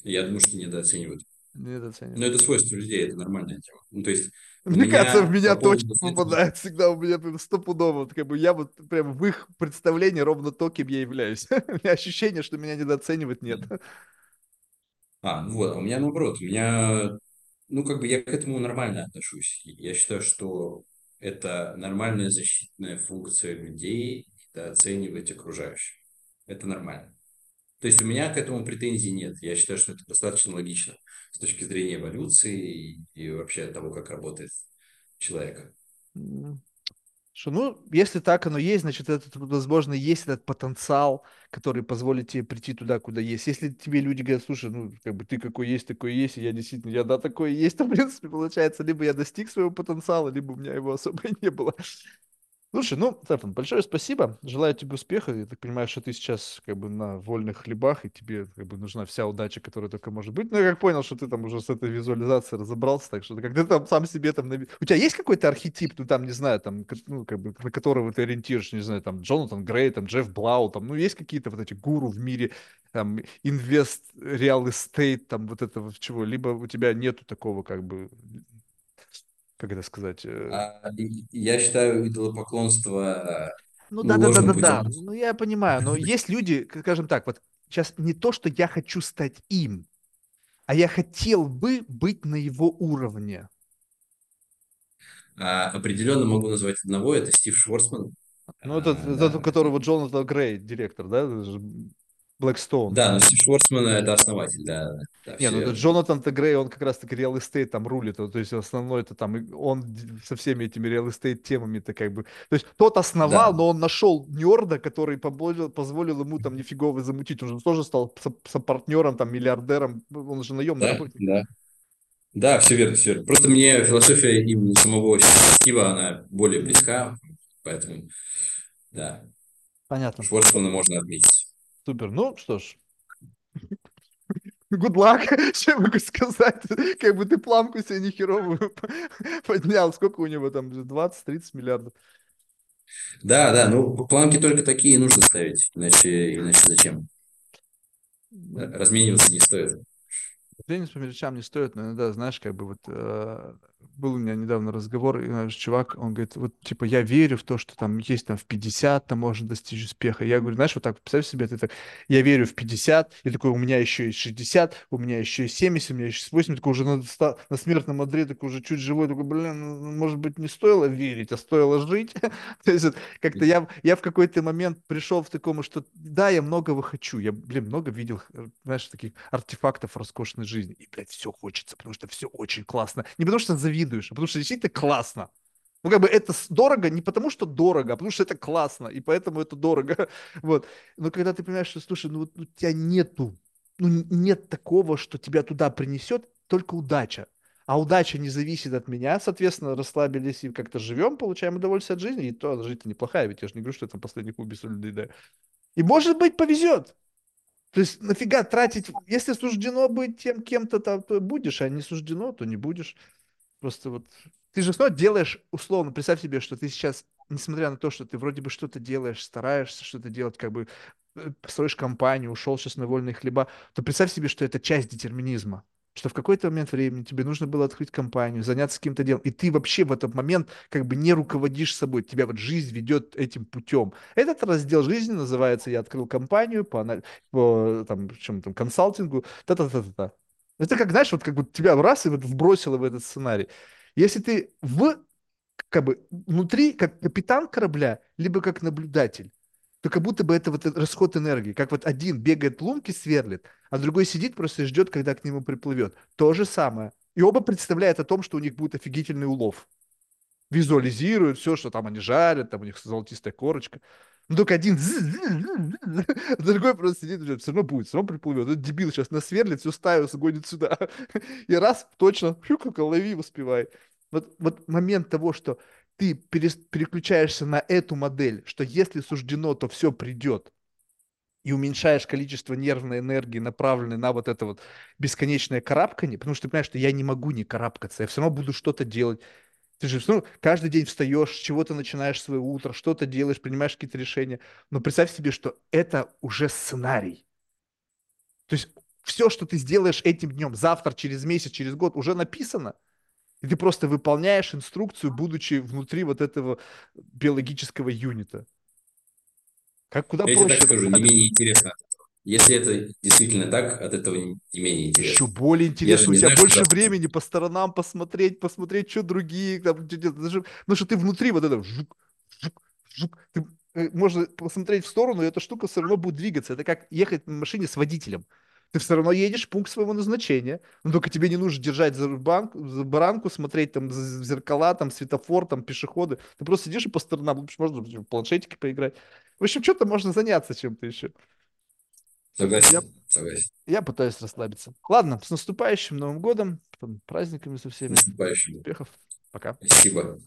Я думаю, что недооценивают. Недооценивают. Но это свойство людей, это нормальная тема. Ну, то есть мне меня кажется, в меня точно попадает всегда, у меня прям стопудово, вот, как бы я вот прям в их представлении ровно то, кем я являюсь. у меня ощущение, что меня недооценивать нет. А, ну вот, а у меня наоборот, у меня, ну, как бы я к этому нормально отношусь. Я считаю, что это нормальная защитная функция людей недооценивать окружающих. Это нормально. То есть у меня к этому претензий нет. Я считаю, что это достаточно логично с точки зрения эволюции и, и вообще того, как работает человек. Что, ну, если так оно есть, значит, это, возможно, есть этот потенциал, который позволит тебе прийти туда, куда есть. Если тебе люди говорят, слушай, ну, как бы ты какой есть, такой есть, и я действительно, я да, такой есть, то, в принципе, получается, либо я достиг своего потенциала, либо у меня его особо не было. Слушай, ну, Стефан, большое спасибо. Желаю тебе успеха. Я так понимаю, что ты сейчас как бы на вольных хлебах, и тебе как бы нужна вся удача, которая только может быть. Ну, я как понял, что ты там уже с этой визуализацией разобрался, так что как ты там сам себе там... У тебя есть какой-то архетип, ну, там, не знаю, там, ну, как бы, на которого ты ориентируешь, не знаю, там, Джонатан Грей, там, Джефф Блау, там, ну, есть какие-то вот эти гуру в мире, там, инвест, real estate, там, вот этого чего, либо у тебя нету такого, как бы, как это сказать? Э, а, я считаю идолопоклонство ну да, да, да, да, да. Ну я понимаю, но есть люди, скажем так, вот сейчас не то, что я хочу стать им, а я хотел бы быть на его уровне. А, определенно могу назвать одного, это Стив Шварцман. Ну, это, а, это да. которого Джонатан Грей, директор, да? Blackstone. Да, но Стив Шварцман это основатель, да. да Не, ну это Джонатан Грей, он как раз таки real estate там рулит, то есть основной это там, он со всеми этими real estate темами-то как бы, то есть тот основал, да. но он нашел нерда, который позволил, позволил ему там нифигово замутить, он же тоже стал сопартнером, там, миллиардером, он же наемный да, работник. Да, да, все верно, все верно. Просто мне философия именно самого Стива, она более близка, поэтому, да. Понятно. Шварцмана можно отметить. Супер. Ну что ж. Good luck, что я могу сказать? Как бы ты планку себе нехеровую поднял. Сколько у него там? 20-30 миллиардов. Да, да, ну планки только такие нужно ставить, иначе, иначе зачем? Размениваться не стоит. Денис по мелочам не стоит, но иногда, знаешь, как бы вот э, был у меня недавно разговор, и наш чувак, он говорит, вот типа я верю в то, что там есть там в 50 там можно достичь успеха. Я говорю, знаешь, вот так, представь себе, ты так, я верю в 50, и такой, у меня еще есть 60, у меня еще есть 70, у меня еще есть 80, такой уже на, на смертном одре, такой уже чуть живой, такой, блин, ну, может быть, не стоило верить, а стоило жить. То есть как-то я, я в какой-то момент пришел в такому, что да, я многого хочу, я, блин, много видел, э, знаешь, таких артефактов роскошной жизни. И, блядь, все хочется, потому что все очень классно. Не потому что завидуешь, а потому что действительно классно. Ну, как бы это дорого не потому, что дорого, а потому что это классно, и поэтому это дорого. Вот. Но когда ты понимаешь, что, слушай, ну у тебя нету, ну нет такого, что тебя туда принесет, только удача. А удача не зависит от меня, соответственно, расслабились и как-то живем, получаем удовольствие от жизни, и то жизнь-то неплохая, ведь я же не говорю, что это последний без людей, да. И может быть повезет, то есть нафига тратить, если суждено быть тем кем-то, то будешь, а не суждено, то не будешь. Просто вот ты же снова делаешь, условно, представь себе, что ты сейчас, несмотря на то, что ты вроде бы что-то делаешь, стараешься что-то делать, как бы э, строишь компанию, ушел сейчас на вольные хлеба, то представь себе, что это часть детерминизма что в какой-то момент времени тебе нужно было открыть компанию, заняться каким-то делом, и ты вообще в этот момент как бы не руководишь собой, тебя вот жизнь ведет этим путем. Этот раздел жизни называется «Я открыл компанию по, по там, чем там, консалтингу», та-та-та-та. Это как, знаешь, вот как бы тебя раз и вот вбросило в этот сценарий. Если ты в как бы внутри, как капитан корабля, либо как наблюдатель, то как будто бы это вот расход энергии. Как вот один бегает лунки сверлит, а другой сидит просто ждет, когда к нему приплывет. То же самое. И оба представляют о том, что у них будет офигительный улов. Визуализируют все, что там они жарят, там у них золотистая корочка. Но только один, другой просто сидит, и все равно будет, все равно приплывет. Этот дебил сейчас насверлит, все стаю сгонит сюда. И раз, точно, как лови, успевай. Вот, вот момент того, что ты переключаешься на эту модель, что если суждено, то все придет, и уменьшаешь количество нервной энергии, направленной на вот это вот бесконечное карабкание, потому что ты понимаешь, что я не могу не карабкаться, я все равно буду что-то делать. Ты же ну, каждый день встаешь, с чего-то начинаешь свое утро, что-то делаешь, принимаешь какие-то решения. Но представь себе, что это уже сценарий. То есть все, что ты сделаешь этим днем, завтра, через месяц, через год, уже написано – и ты просто выполняешь инструкцию, будучи внутри вот этого биологического юнита. Как куда Я проще. Я так скажу, не менее интересно. Если это действительно так, от этого не менее интересно. Еще более интересно. У тебя знаю, больше времени по сторонам посмотреть, посмотреть, что другие. Там, даже, ну, что ты внутри вот это жук, жук, жук. Ты, э, можно посмотреть в сторону, и эта штука все равно будет двигаться. Это как ехать на машине с водителем ты все равно едешь в пункт своего назначения, но только тебе не нужно держать за, банк, за баранку, смотреть там в зеркала, там светофор, там пешеходы. Ты просто сидишь и по сторонам, можно в планшетике поиграть. В общем, что-то можно заняться чем-то еще. Согласен, я, согласен. Я пытаюсь расслабиться. Ладно, с наступающим Новым годом, праздниками со всеми. Наступающим. Успехов. Пока. Спасибо.